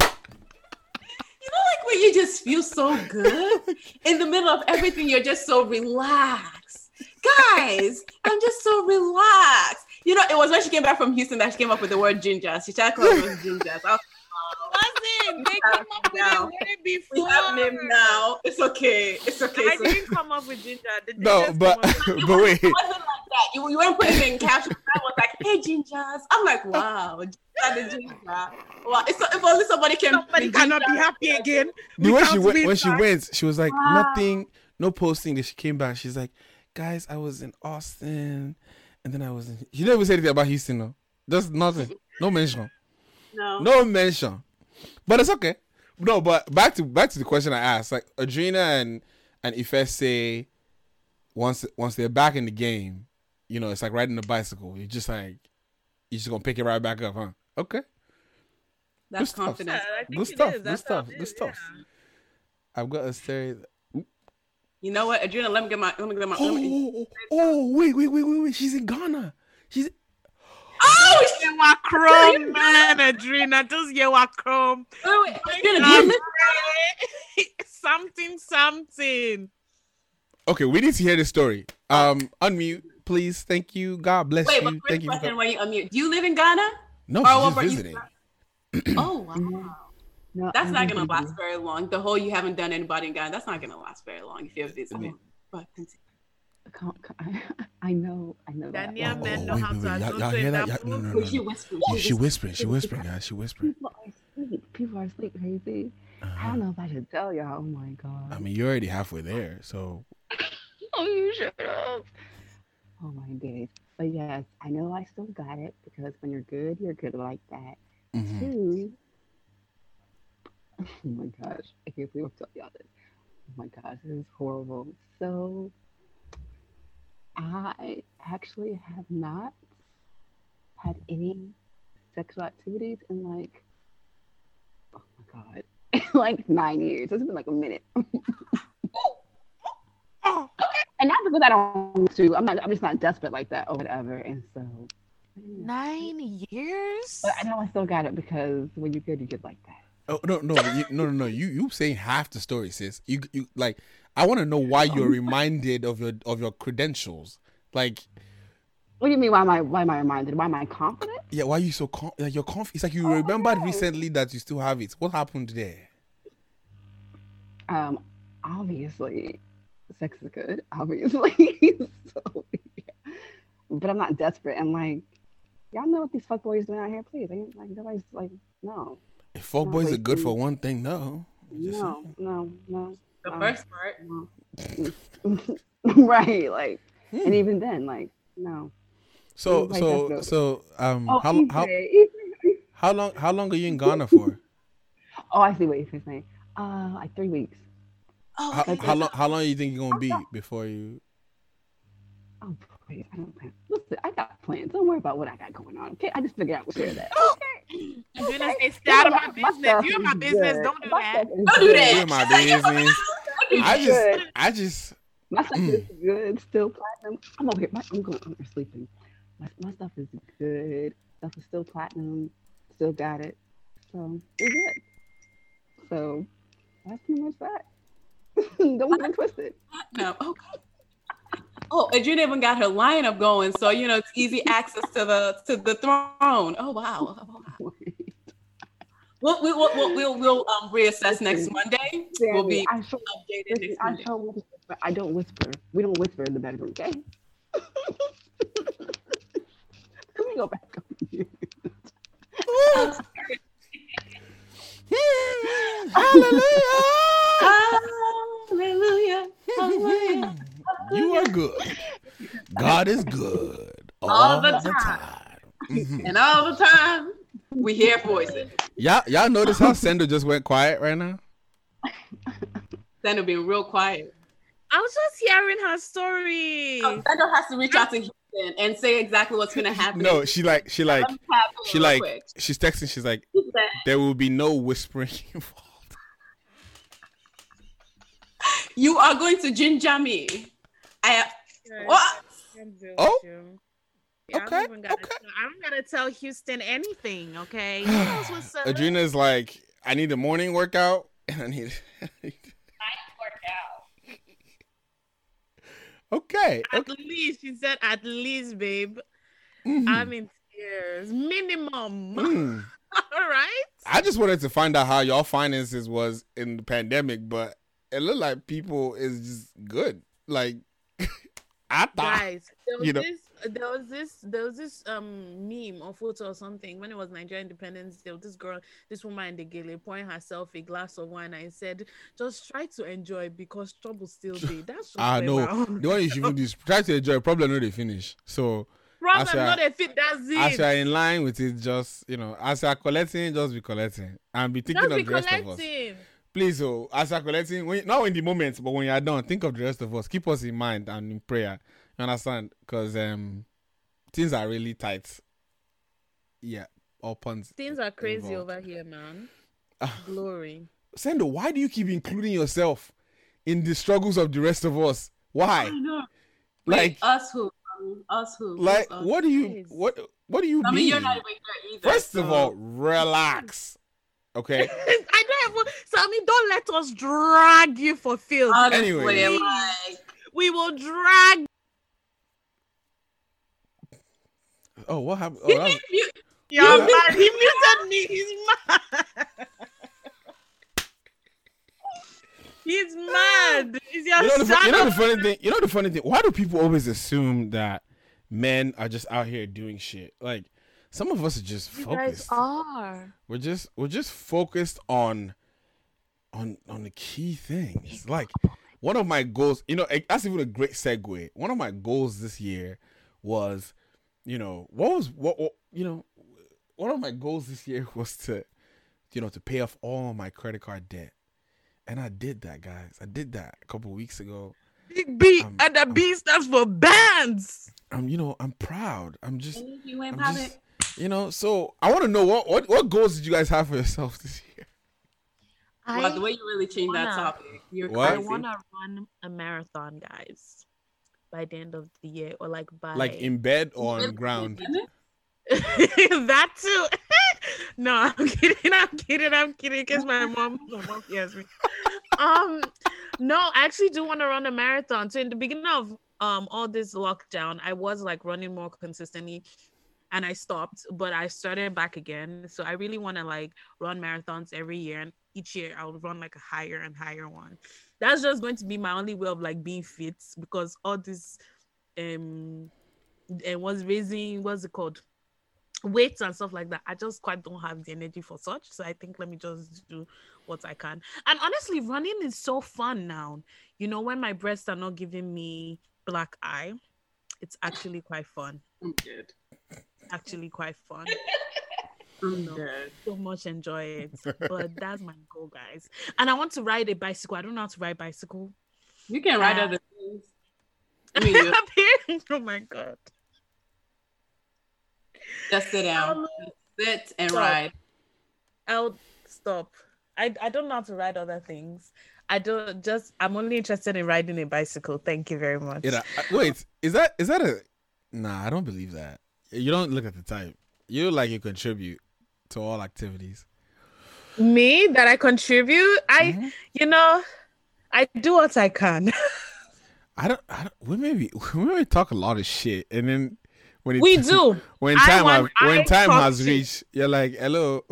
You know, like when you just feel so good in the middle of everything, you're just so relaxed. Guys, I'm just so relaxed. You know, it was when she came back from Houston that she came up with the word ginger. She calling us gingers. I was Wasn't they came up with now. it way we before? have name now. It's okay. It's okay. I So- didn't come up with ginger. The No, gingers but come up- but wait. It wasn't like that. You, you weren't putting it in captions. I was like, hey, gingers. I'm like, wow, ginger ginger. Wow. It's, if only somebody can. Somebody cannot be happy again. The way she went when she back. went, she was like nothing, no posting. Then she came back. She's like, guys, I was in Austin, and then I was in. She never said anything about Houston, no. Just nothing. No mention. No. No mention. But it's okay. No, but back to back to the question I asked. Like Adrena and and Ife say once once they're back in the game, you know, it's like riding a bicycle. You're just like you're just gonna pick it right back up, huh? Okay. That's Good stuff. confidence. I think Good it stuff. is. Good That's how stuff. Good is, stuff. I've got a story. You know what, Adrena? Let me get my. Let me get my. Oh, let me, oh oh oh, oh, oh, oh, wait, wait, wait, wait, wait. She's in Ghana. She's oh, You are chrome, man, Adrena. Just you are chrome. wait, wait, Adrena, do you live? something, something. okay. We need to hear the story. Um, unmute, please. Thank you. God bless Wait, but you. first Thank you. for question: coming. When you unmute, do you live in Ghana? No, Or she's what you- visiting. Oh wow, No, that's I not gonna in last very long. The whole you haven't done anybody in Ghana. That's not gonna last very long if you're visiting. But continue. Con- con- I know, I know that. Daniel Oh, men oh, know wait, how wait, to wait. Y'all, y'all hear that? that Y'all, no, no, no, Wait, no. she whispering. Yeah, she whispering. She whispering, guys. She whispering. People are asleep. People are asleep, crazy. I Uh-huh. don't know if I should tell y'all. Oh my god. I mean, you're already halfway there, so oh, you shut up. Oh my days. But yes, I know I still got it because when you're good, you're good like that. mhm. Two. Oh my gosh, I can't believe I'm telling y'all this. Oh my gosh, this is horrible. So, I actually have not had any sexual activities in like, oh my god, like nine years. It's been like a minute. And not because I don't want to. I'm not. I'm just not desperate like that or whatever. And so, nine years? but I know I still got it because when you're good, you get like that. Oh no, no, you, no, no, no. You you saying half the story, sis. You you like. I want to know why you're reminded of your of your credentials. Like, What do you mean? Why am I? Why am I reminded? Why am I confident? yeah, why are you so con- like you're confident? It's like you remembered recently that you still have it. What happened there? Um, obviously, sex is good. Obviously, so yeah. but I'm not desperate. And like, y'all know what these fuckboys doing out here? Please, ain't like nobody's like, no, If folk No, boys are good for mm. one thing, no. Just no, no, no. The um, first part. no. right, like, Hmm. and even then, like, no. So Like, so that's so um Oh, how Ife, how Ife, Ife. how long how long are you in Ghana for? Oh, I see what you're saying. Uh, like three weeks. Oh, How, how long how long do you think you're gonna be before you? Oh, please, I don't plan. Listen, I got plans. Don't worry about what I got going on. Okay, I just figured I would share that. Okay. Adrena Okay. say, stay out of my My business. stuff You're my business. good. Don't do My that. Don't do that. You're my business. I just I just My stuff Mm. is good. Still platinum. I'm over here. My, I'm going. I'm sleeping. My, my stuff is good. Stuff is still platinum. Still got it. So we're good. So that's pretty much that. Don't get twisted. No. Okay. Oh, Adrena even got her lineup going, so you know it's easy access to the to the throne. Oh wow. Oh, wow. We'll, we will we'll, we'll, we'll um, reassess next Monday. We'll be I show, updated listen, next I Monday. show whisper. I don't whisper. We don't whisper in the bedroom, okay? Let me go back on you. Hallelujah. Hallelujah. You are good. God is good all, All the the time. Mhm. And all the time, we hear voices. Y'all, y'all notice how Sendo just went quiet right now? Sendo being real quiet. I was just hearing her story. Oh, Sendo has to reach out to Houston and say exactly what's gonna happen. No, she like, she like, Let me tap in she like, quick. she's texting. She's like, there will be no whispering involved. You are going to ginger me. I what? Oh, Yeah, okay, I don't, gotta, tell, I don't gotta tell Houston anything, okay? He knows what's up. Adrena's like, I need a morning workout, and I need. Night workout. Okay, At least she said, at least, babe. Mhm. I'm in tears. Minimum. Mm. All right. I just wanted to find out how y'all finances was in the pandemic, but it looked like people is just good. Like I thought, Guys, there was you know, this there was this there was this um meme or photo or something when it was Nigerian independence. There was this girl, this woman in the gele pouring herself a glass of wine and said, just try to enjoy because trouble still be. That's just ah no, the one you should do is try to enjoy. Problem no they finish. So Problem as you are- not a fit, that's as you are in line with it, just you know, as you are collecting, just be collecting and be thinking Just of the rest of us. Collecting. Please, oh, as you're collecting, when, not in the moment, but when you're done, think of the rest of us. Keep us in mind and in prayer. You understand? Because um, things are really tight. Yeah, all puns. Things are crazy involved. over here, man. Ah. Glory. Sendo, why do you keep including yourself in the struggles of the rest of us? Why? I know. Like, Wait, us who? Us who? Like, us? what do you, what, what do you I mean, mean? you're not even here either. First of all, relax. Okay. I don't have Sammy, don't let us drag you for filth. honestly, Anyway. like, we will drag Oh, what happened? Oh, that was- you, You're Yeah. mad. He muted me. He's mad. He's mad. Is your you know, the, you know the funny thing. You know the funny thing. Why do people always assume that men are just out here doing shit? Like some of us are just You guys focused. are. We're just we're just focused on on on the key things. Like one of my goals. You know, eh, that's even a great segue. One of my goals this year was, you know, what was what, what you know, one of my goals this year was to, you know, to pay off all my credit card debt. And I did that, guys. I did that a couple weeks ago. Big B Um, and the B stands for bands. I'm, you know, I'm proud. I'm just, you ain't I'm have just it. You know. So I want to know what, what what goals did you guys have for yourself this year? Wow, the way you really changed that wanna- topic. You're What? I want to run a marathon, guys, by the end of the year, or like by Like in bed or on ground? that too. no, I'm kidding. I'm kidding. I'm kidding. Because my mom, my mom hears me. Um, no, I actually do want to run a marathon. So in the beginning of um all this lockdown, I was like running more consistently, and I stopped, but I started back again. So I really want to like run marathons every year, and each year I'll run like a higher and higher one. That's just going to be my only way of like being fit because all this um and was raising what's it called weights and stuff like that i just quite don't have the energy for such so i think let me just do what i can and honestly running is so fun now you know when my breasts are not giving me black eye it's actually quite fun I'm good. Actually quite fun I'm so much enjoy it but that's my goal guys and i want to ride a bicycle i don't know how to ride bicycle You can ride Uh, other things. I mean, oh my god just sit down, Um, sit and stop. ride. I'll stop. I, I don't know how to ride other things. I don't just I'm only interested in riding a bicycle. Thank you very much. Yeah, I- wait, is that is that a? Nah, I don't believe that. You don't look at the type. You like you contribute to all activities. Me that I contribute, I Mhm. you know, I do what I can. I don't. I don't. We maybe we maybe talk a lot of shit, and then when it, we do when time want- have, when I time has shit. reached, you're like, hello,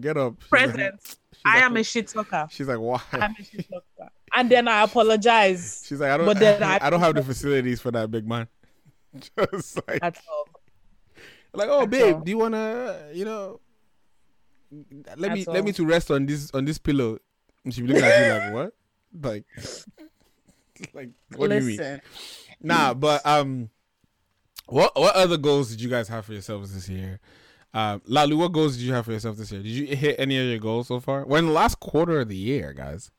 get up. Present. I like, am a shit talker. She's like, why? I'm a shit talker. And then I apologize. She's like, I don't. But then I- I, don't have the facilities for that big man. Just like, That's all. Like, oh, That's babe, all. do you wanna, you know, let me That's let me to rest on this on this pillow? And she be looking at you like, what? Like, like, what do you mean? Nah, but um, what what other goals did you guys have for yourselves this year? Uh, Lalu, what goals did you have for yourself this year? Did you hit any of your goals so far? We're in the last quarter of the year, guys.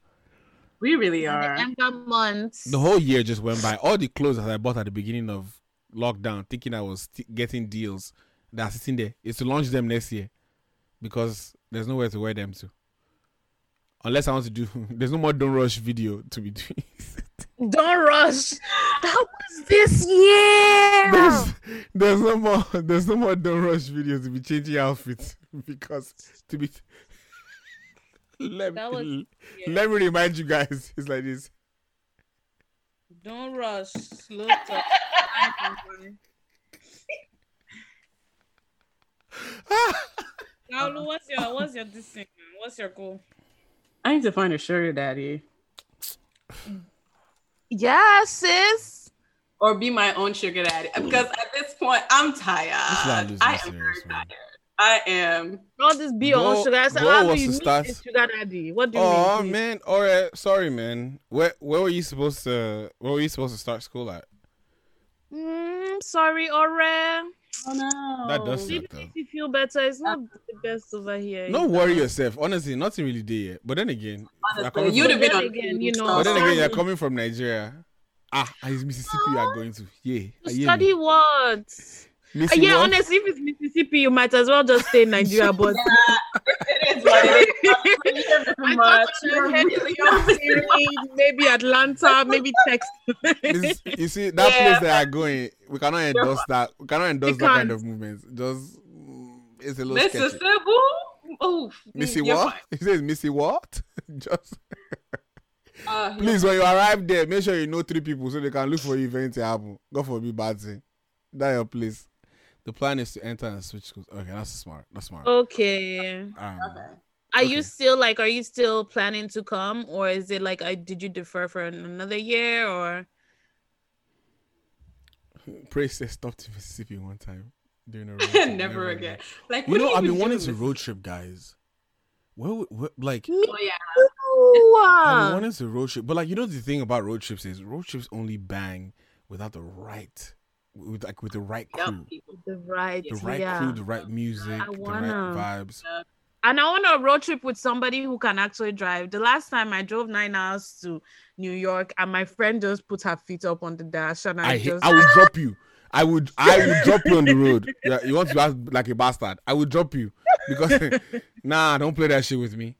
We really are. Ember months. The whole year just went by. All the clothes that I bought at the beginning of lockdown, thinking I was t- getting deals that are sitting there, is to launch them next year because there's nowhere to wear them to. Unless I want to do, there's no more Don't Rush video to be doing. Don't rush. That was this year. there's, there's no more, there's no more Don't Rush videos to be changing outfits because to be. let, That was- me, yeah. let me remind you guys, it's like this. Don't rush. Slow talk. Laulu, what's your what's your this thing, man? What's your goal? I need to find a sugar daddy Yeah, sis. or be my own sugar daddy because at this point I'm tired. I am serious, very tired. I am. All this be your own sugar. I said, go how do was you to start- sugar daddy? What do you Oh mean? Oh man, all right. Sorry, man. Where where were you supposed to? Where were you supposed to start school at? Mm, sorry, Ore. Oh no. That does Maybe suck though. if you feel better, it's not the best over here. Don't either. worry yourself. Honestly, nothing really did yet. But then again, you're Honestly, coming you'd from, have been on again, you know, but then again, you're coming from Nigeria. Ah, it's Mississippi you are going to. Yeah. I hear Study me. what? Missy yeah, what? honestly, if it's Mississippi, you might as well just stay in Nigeria. But it is what it is. Thank you very I much. thought You're you had really Siri, maybe Atlanta, maybe Texas. This- you see that Yeah. place they are going, we cannot endorse that. We cannot endorse We that kind can't. of movement. Just mm, it's a little Mississippi. sketchy. Oof. Missy You're what? He says Missy what? Just. Uh, please when you arrive there, make sure you know three people so they can look for you if anything happen. God forbid bad thing. That your place. The plan is to enter and switch schools. Okay, that's smart. That's smart. okay. Um, Okay. Are you still like? Are you still planning to come, or is it like? I did you defer for another year, or Pray says stop to Mississippi one time during a road trip. Never again. Like, You know, you I've been wanting to road trip, guys. Where, would- where like me? Oh, yeah. I've been wanting to road trip, but like you know the thing about road trips is road trips only bang without the right, with like with the right crew, people. the right, the right yeah. crew, the right music, I the right wanna. vibes. And I want a road trip with somebody who can actually drive. The last time I drove nine hours to New York, and my friend just put her feet up on the dash, and I, I hate, just I will drop you. I would I will drop you on the road. Yeah, you want to act like a bastard? I will drop you because nah, don't play that shit with me.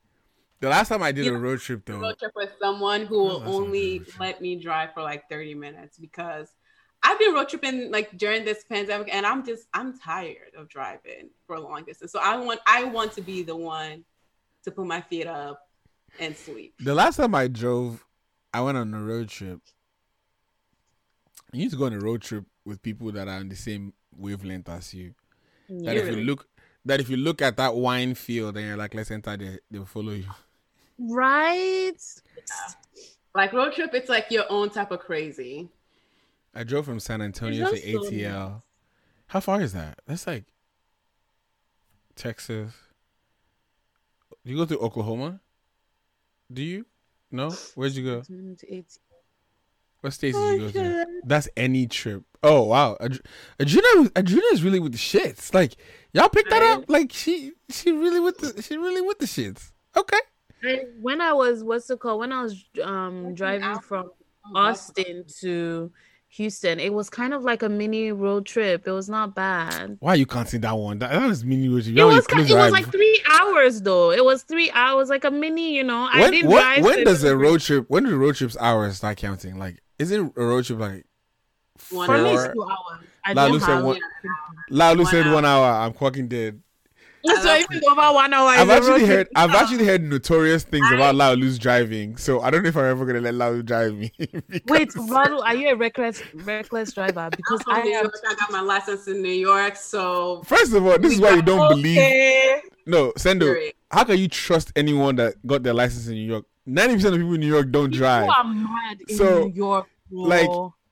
The last time I did You a road trip though, road trip with someone who oh, will only let me drive for like 30 minutes because I've been road tripping like during this pandemic and I'm just I'm tired of driving for a long distance. So I want I want to be the one to put my feet up and sleep. the last time I drove, I went on a road trip. You need to go on a road trip with people that are on the same wavelength as you. That if you look that if you look at that wine field and you're like, let's enter there, they'll follow you. right. Yeah. Like road trip, it's like your own type of crazy. I drove from San Antonio to just so ATL. How far is that? That's like Texas. You go to Oklahoma? Do you? No? Where'd you go? What states did you go to? That's any trip. Oh wow, Ad- Adrena, Adrena is really with the shits. Like y'all picked that up. Like she, she really with the, she really with the shits. Okay. I, when I was what's it called? When I was um driving from Austin to Houston, it was kind of like a mini road trip. It was not bad. Why you can't see that one? That, that was mini road trip. It was you it was eyes like three hours though. It was three hours, like a mini. You know, I when did when, drive. when does a road trip? When do the road trips hours start counting? Like, is it a road trip like? One For me, hour. it's two hours. I Lalu said one, one, Lalu one, said hour. one hour. I'm fucking dead. So if it's over one hour, I've it's a road actually trip. heard. I've actually heard notorious things about Laulu's driving. So I don't know if I'm ever gonna let Laulu drive me. because- Wait, Valu, are you a reckless reckless driver? Because from I New am. York. I got my license in New York, so First of all, this is why you don't believe. Okay. No, Sendo. How can you trust anyone that got their license in New York? Ninety percent of people in New York don't drive. People are mad in So, New York. bro. like,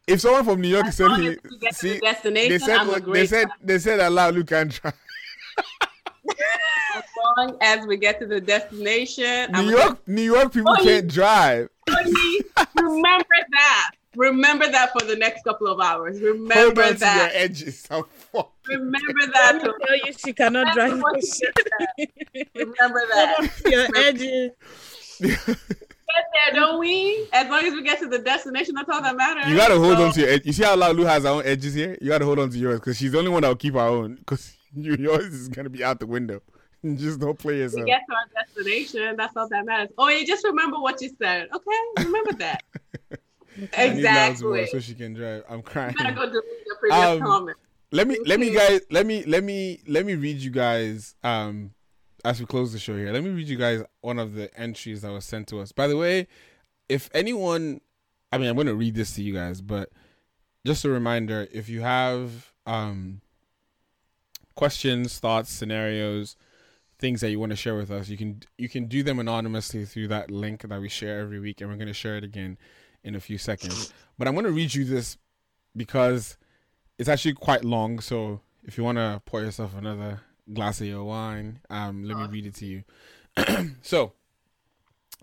If someone from New York as said he as we get to see, the destination, they said I'm a they great said they said that Laulu can drive. As long as we get to the destination. I'm New a York, New York people Oh, can't drive. Remember that. Remember that for the next couple of hours. Hold Remember on to your edges. I'm Remember that. Let tell you, she cannot drive what for she shit. Remember Hold that. on to your edges. Get there, don't we? As long as we get to the destination, that's all that matters. You gotta hold So- on to your edge. You see how Laulu has her own edges here? You gotta hold on to yours because she's the only one that will keep her own. Because you, yours is gonna be out the window. Just don't play we yourself. get to our destination. That's all that matters. Oh, you just remember what you said. Okay, remember that. I need Laulu's more exactly. so she can drive. I'm crying. You better go delete your previous Um, comment. let me let me guys let me let me let me read you guys um as we close the show here let me read you guys one of the entries that was sent to us by the way if anyone i mean i'm going to read this to you guys but just a reminder if you have um questions thoughts scenarios things that you want to share with us you can you can do them anonymously through that link that we share every week and we're going to share it again in a few seconds but i'm going to read you this because it's actually quite long. So if you want to pour yourself another glass of your wine, um, let me read it to you. so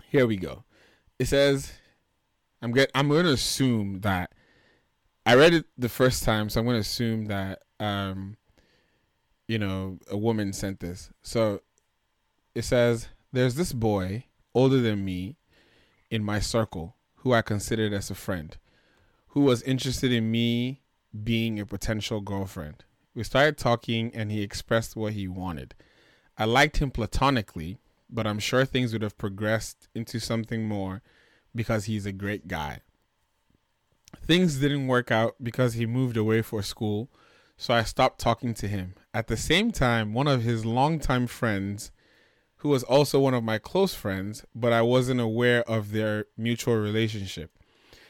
here we go. It says, "I'm get. I'm going to assume that I read it the first time, so I'm going to assume that um, you know, a woman sent this. So it says, "There's this boy older than me in my circle who I considered as a friend." who was interested in me being a potential girlfriend. We started talking and he expressed what he wanted. I liked him platonically, but I'm sure things would have progressed into something more because he's a great guy. Things didn't work out because he moved away for school, so I stopped talking to him. At the same time, one of his longtime friends, who was also one of my close friends, but I wasn't aware of their mutual relationship.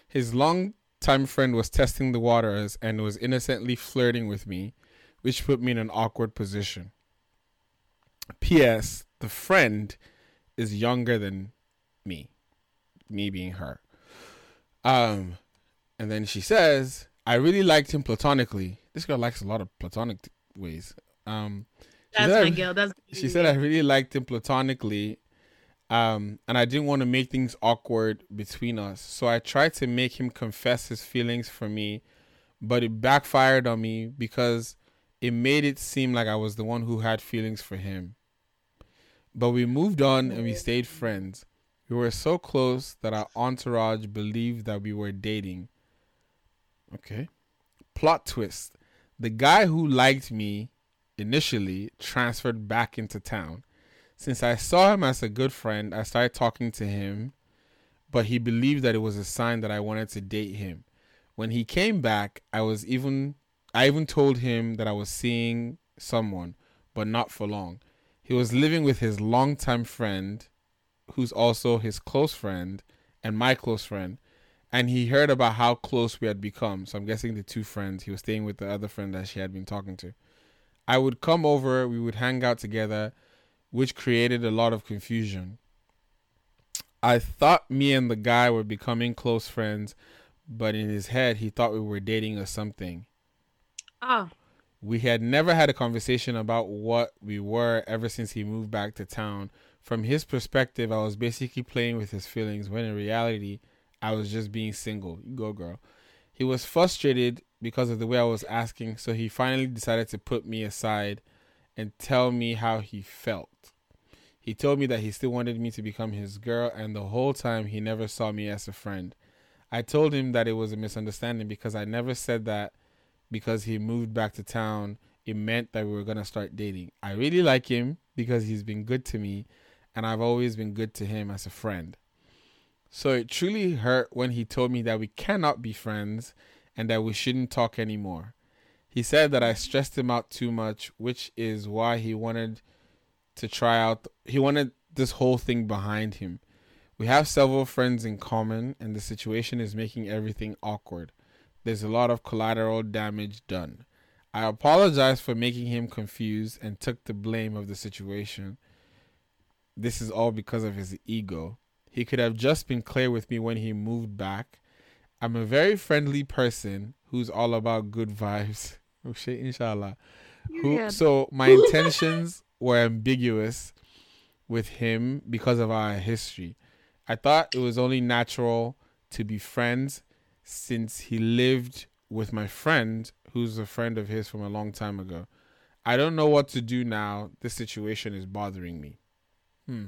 His long time friend was testing the waters and was innocently flirting with me, which put me in an awkward position. P.S. The friend is younger than me, me being her. Um, and then she says, "I really liked him platonically. This girl likes a lot of platonic t- ways." Um, That's my girl. That's she said I really liked him platonically, um, and I didn't want to make things awkward between us. So I tried to make him confess his feelings for me, but it backfired on me because it made it seem like I was the one who had feelings for him. But we moved on and we stayed friends. We were so close that our entourage believed that we were dating. Okay. Plot twist. The guy who liked me initially transferred back into town. Since I saw him as a good friend, I started talking to him, but he believed that it was a sign that I wanted to date him. When he came back, I was even I even told him that I was seeing someone, but not for long. He was living with his longtime friend, who's also his close friend and my close friend, and he heard about how close we had become. So I'm guessing the two friends. He was staying with the other friend that she had been talking to. I would come over, we would hang out together, which created a lot of confusion. I thought me and the guy were becoming close friends, but in his head, he thought we were dating or something. Oh, We had never had a conversation about what we were ever since he moved back to town. From his perspective, I was basically playing with his feelings when in reality, I was just being single. You go, girl. He was frustrated because of the way I was asking, so he finally decided to put me aside and tell me how he felt. He told me that he still wanted me to become his girl, and the whole time he never saw me as a friend. I told him that it was a misunderstanding because I never said that because he moved back to town, it meant that we were going to start dating. I really like him because he's been good to me, and I've always been good to him as a friend. So it truly hurt when he told me that we cannot be friends and that we shouldn't talk anymore. He said that I stressed him out too much, which is why he wanted to try out, he wanted this whole thing behind him. We have several friends in common, and the situation is making everything awkward. There's a lot of collateral damage done. I apologize for making him confused and took the blame of the situation. This is all because of his ego. He could have just been clear with me when he moved back. I'm a very friendly person who's all about good vibes. Oh inshallah. Who, so my intentions were ambiguous with him because of our history. I thought it was only natural to be friends since he lived with my friend, who's a friend of his from a long time ago. I don't know what to do now. This situation is bothering me. Hmm.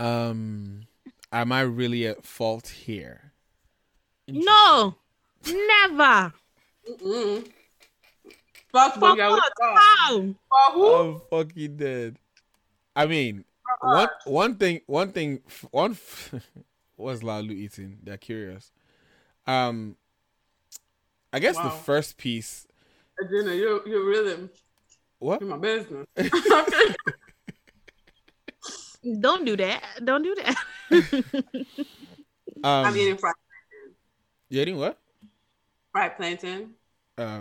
Um, am I really at fault here? No, never. Mm-mm. Fuck, For Boogie, I would've what? How? For who? I'm fucking dead. I mean, one one thing, one thing, one. what's Lalu eating? They're curious. Um, I guess the first piece. Adina, you're, you're really What? in my business. Don't do that. Don't do that. Um, I'm eating fried, you eating what? fried plantain. Uh,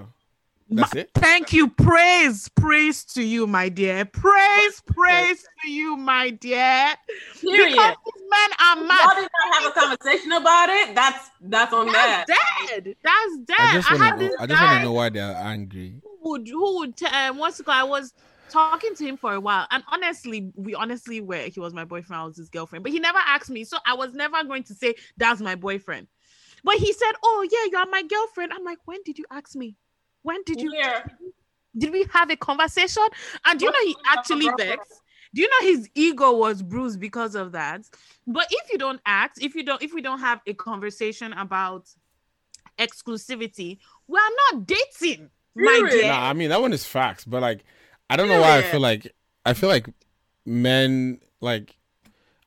that's it. Thank you. Praise, praise to you, my dear. Praise, praise to you, my dear. Period. Because these men are Y'all mad. did not have a conversation about it. That's that's on that. Dead. That's dead. I just I, want to. this I just want guy to know why they're angry. who would who would t- um, what's it called? I was talking to him for a while, and honestly, we honestly were he was my boyfriend, I was his girlfriend, but he never asked me, so I was never going to say that's my boyfriend. But he said, "Oh yeah, you're my girlfriend." I'm like, "When did you ask me? When did you? Where? Did we have a conversation?" And do you know he actually vexed? Do you know his ego was bruised because of that? But if you don't act, if you don't, if we don't have a conversation about exclusivity, we are not dating, my Period. dear. Nah, I mean that one is facts, but like, I don't know why I feel like I feel like men like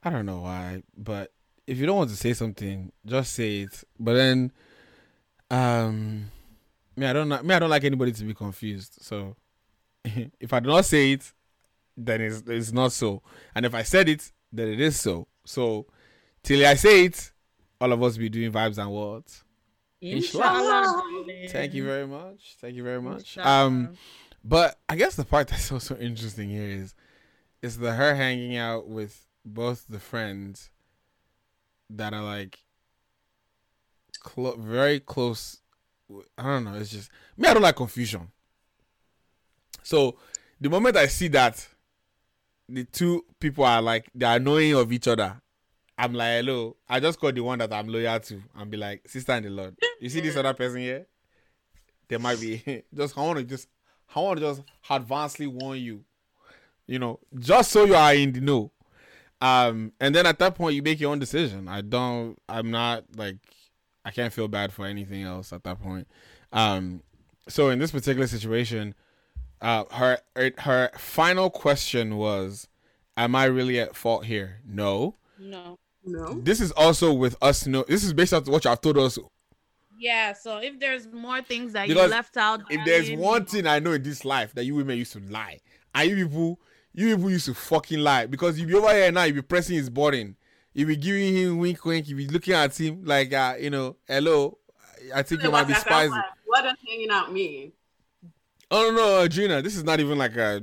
I don't know why, but if you don't want to say something, just say it. But then, um, me I don't. Me I don't like anybody to be confused. So if I do not say it, then it's it's not so. And if I said it, then it is so. So till I say it, all of us be doing vibes and words. Inshallah. Thank you very much. Thank you very much. Inshallah. Um, but I guess the part that's also interesting here is is the her hanging out with both the friends that are like clo- very close. I don't know. It's just me. I don't like confusion. So the moment I see that the two people are like they're annoying of each other, I'm like, hello. I just call the one that I'm loyal to and be like, sister in the Lord. You see this mm-hmm. other person here? There might be just I want to just I want to just advancedly warn you. You know, just so you are in the know. Um, and then at that point you make your own decision. I don't I'm not like I can't feel bad for anything else at that point. Um, so in this particular situation, uh, her her- her final question was, "Am I really at fault here?" No. No. No. This is also with us. No, this is based on what you have told us. Yeah. So if there's more things that Because you left out, If there's darling, one thing I know in this life that you women used to lie, and you people, you people used to fucking lie because you be over here now, you be pressing his button, you be giving him wink wink, you be looking at him like, uh, you know, hello, I think you might be spicy. What does hanging out mean? Oh no, no, Gina, this is not even like a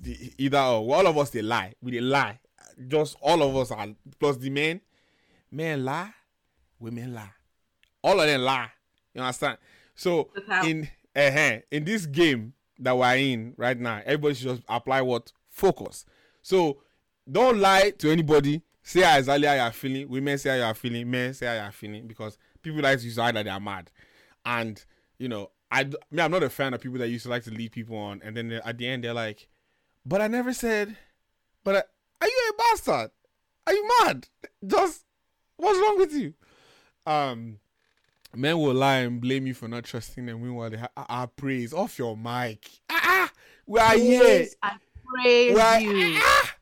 the- either or. All of us they lie. We they lie. Just all of us are plus the men. Men lie, women lie. All of them lie. You understand? So in uh in this game that we're in right now, everybody should just apply what focus. So don't lie to anybody. Say exactly how you're feeling. Women say how you're feeling. Men say how you're feeling because people like to use that they are mad. And you know, I d- me, I'm not a fan of people that used to like to lead people on, and then at the end they're like, "But I never said." But I, are you a bastard? Are you mad? Just what's wrong with you? Um, men will lie and blame you for not trusting them. Meanwhile, they ha- ah, ah, praise off your mic. Ah, ah, we are here. praise, I praise We are- you. ah,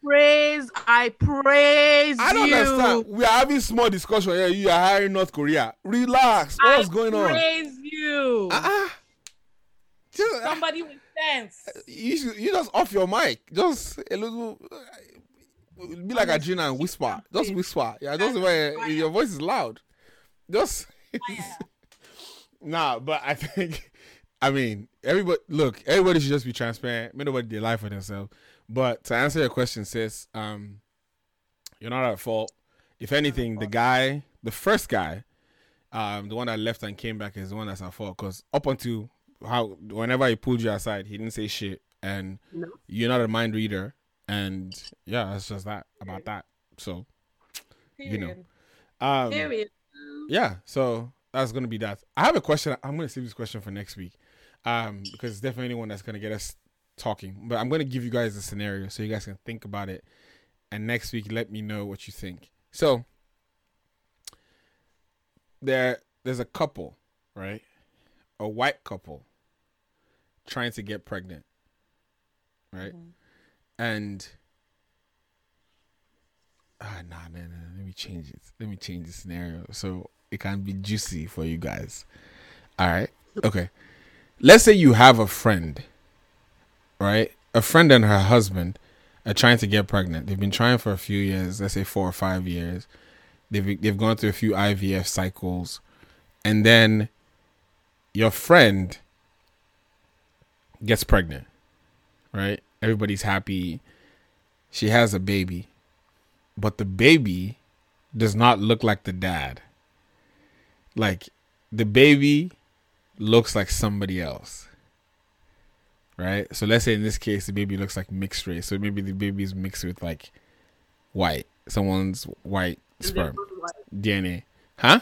Praise, I praise you. I don't you. understand. We are having small discussion here. You are hiring North Korea. Relax. What's I going on? Praise you. Ah, ah. Just, ah. Somebody with sense. you should, you just off your mic. Just a little. Be like a Gina and whisper. Just whisper. Yeah, just your voice is loud. Just. Nah, but I think. I mean, everybody. Look, everybody should just be transparent. Make nobody they lie for themselves. But to answer your question, sis, um, you're not at fault. If anything, the guy, the first guy, um, the one that left and came back is the one that's at fault. Because up until how, whenever he pulled you aside, he didn't say shit, and No. you're not a mind reader, and yeah, it's just that about that. So you know, um, Period. Yeah, so that's gonna be that. I have a question. I'm gonna save this question for next week, um, because it's definitely one that's gonna get us talking. But I'm gonna give you guys a scenario so you guys can think about it, and next week let me know what you think. So there, there's a couple, right? A white couple trying to get pregnant, right? And ah, nah, nah, nah. Let me change it. Let me change the scenario so it can be juicy for you guys. All right. Okay. Let's say you have a friend, right? A friend and her husband are trying to get pregnant. They've been trying for a few years. Let's say four or five years. They've they've gone through a few IVF cycles, and then your friend gets pregnant, right? Everybody's happy. She has a baby, but the baby does not look like the dad. Like the baby looks like somebody else. Right? So let's say in this case the baby looks like mixed race. So maybe the baby is mixed with like white, someone's white sperm white. DNA. Huh?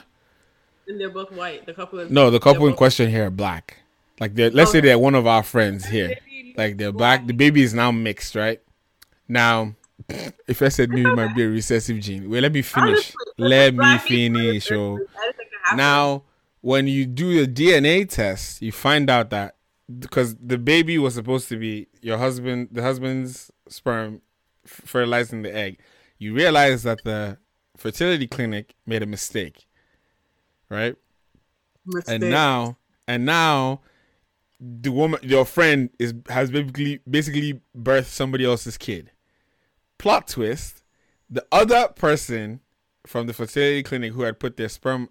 And they're both white. The couple is No, the couple in question here are black. Like they're let's say they're one of our friends here. Like they're black. The baby is now mixed, right? Now, if I said new, it might be a recessive gene. Wait, let me finish. Let me finish. Oh. Now, when you do a DNA test, you find out that because the baby was supposed to be your husband, the husband's sperm f- fertilizing the egg, you realize that the fertility clinic made a mistake, right? Mistake. And now, and now, the woman, your friend, is has basically basically birthed somebody else's kid. Plot twist: the other person from the fertility clinic who had put their sperm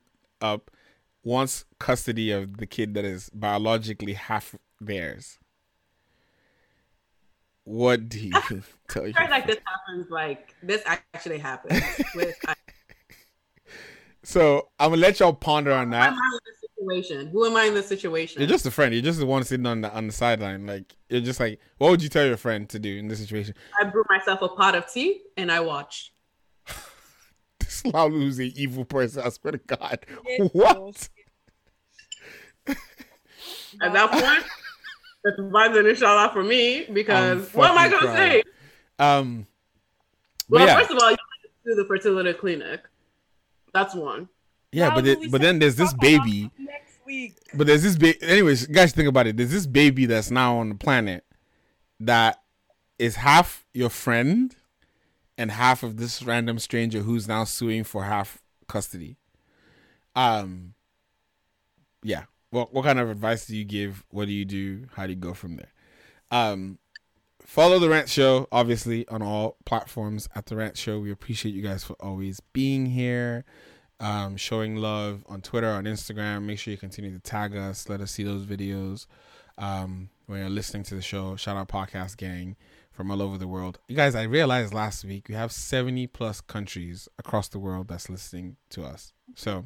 up wants custody of the kid that is biologically half theirs. What do you tell you? Like this happens. Like this actually happens. With I, So I'm gonna let y'all ponder on that. I in this situation? Who am I in this situation? You're just a friend. You're just the one sitting on the on the sideline. Like you're just like, what would you tell your friend to do in this situation? I brew myself a pot of tea and I watch. This Lalu's an evil person. I swear to God. What? At that point, it's vibes and inshallah for me because what am I gonna crying. say? Um. Well, yeah, first of all, you do the fertility clinic. That's one. yeah, but it, but then there's this baby. next week. But there's this baby. Anyways, guys, think about it. There's this baby that's now on the planet that is half your friend and half of this random stranger who's now suing for half custody. Um. Yeah. What what kind of advice do you give? What do you do? How do you go from there? Um. Follow the Rant Show, obviously, on all platforms at the Rant Show. We appreciate you guys for always being here um, showing love on Twitter, on Instagram. Make sure you continue to tag us. Let us see those videos um, when you're listening to the show. Shout out Podcast Gang from all over the world. You guys, I realized last week we have 70 plus countries across the world that's listening to us. So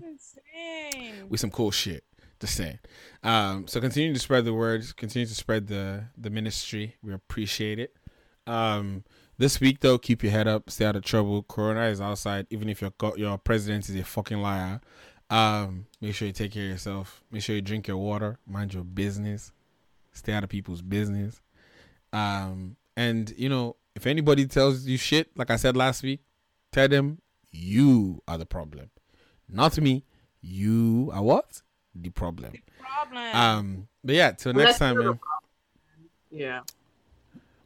we some cool shit. Just saying. Um, so continue to spread the word. Continue to spread the the ministry. We appreciate it. Um, this week though, keep your head up. Stay out of trouble. Corona is outside. Even if your your president is a fucking liar, um, make sure you take care of yourself. Make sure you drink your water. Mind your business. Stay out of people's business. Um, and you know, if anybody tells you shit, like I said last week, tell them you are the problem, not me. You are what? The problem. Problem. Um, but yeah, till next Unless time, man. Yeah.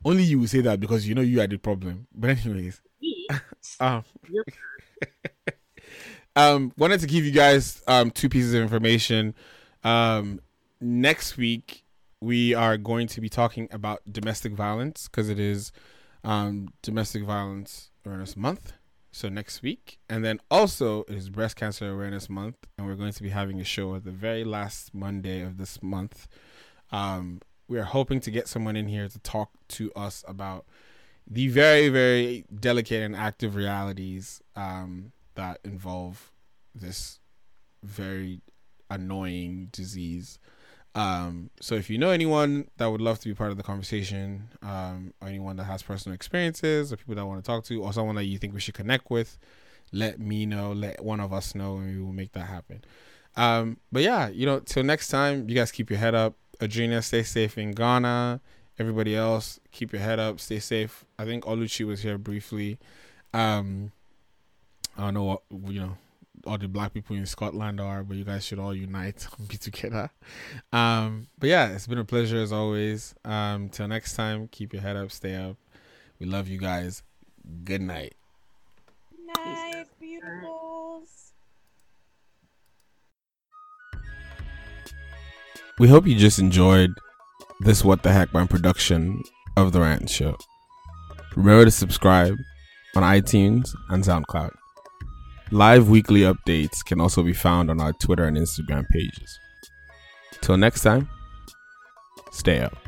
Only you will say that because you know you are the problem. But anyways, um, um, wanted to give you guys um two pieces of information. Um, next week we are going to be talking about domestic violence because it is um domestic violence awareness month. So next week, and then also it is breast cancer awareness month, and we're going to be having a show at the very last Monday of this month. Um, we are hoping to get someone in here to talk to us about the very, very delicate and active realities um, that involve this very annoying disease. Um, so if you know anyone that would love to be part of the conversation, um, or anyone that has personal experiences, or people that want to talk to, or someone that you think we should connect with, let me know, let one of us know, and we will make that happen. Um, but yeah, you know, till next time, you guys keep your head up. Adrena, stay safe in Ghana. Everybody else, keep your head up, stay safe. I think Oluchi was here briefly. Um, I don't know what you know all the black people in Scotland are, but you guys should all unite and be together. Um, but yeah, it's been a pleasure as always. Um, till next time, keep your head up, stay up. We love you guys. Good night. Night, beautifuls. We hope you just enjoyed this What the Heck Man production of The Rant Show. Remember to subscribe on iTunes and SoundCloud. Live weekly updates can also be found on our Twitter and Instagram pages. Till next time, stay up.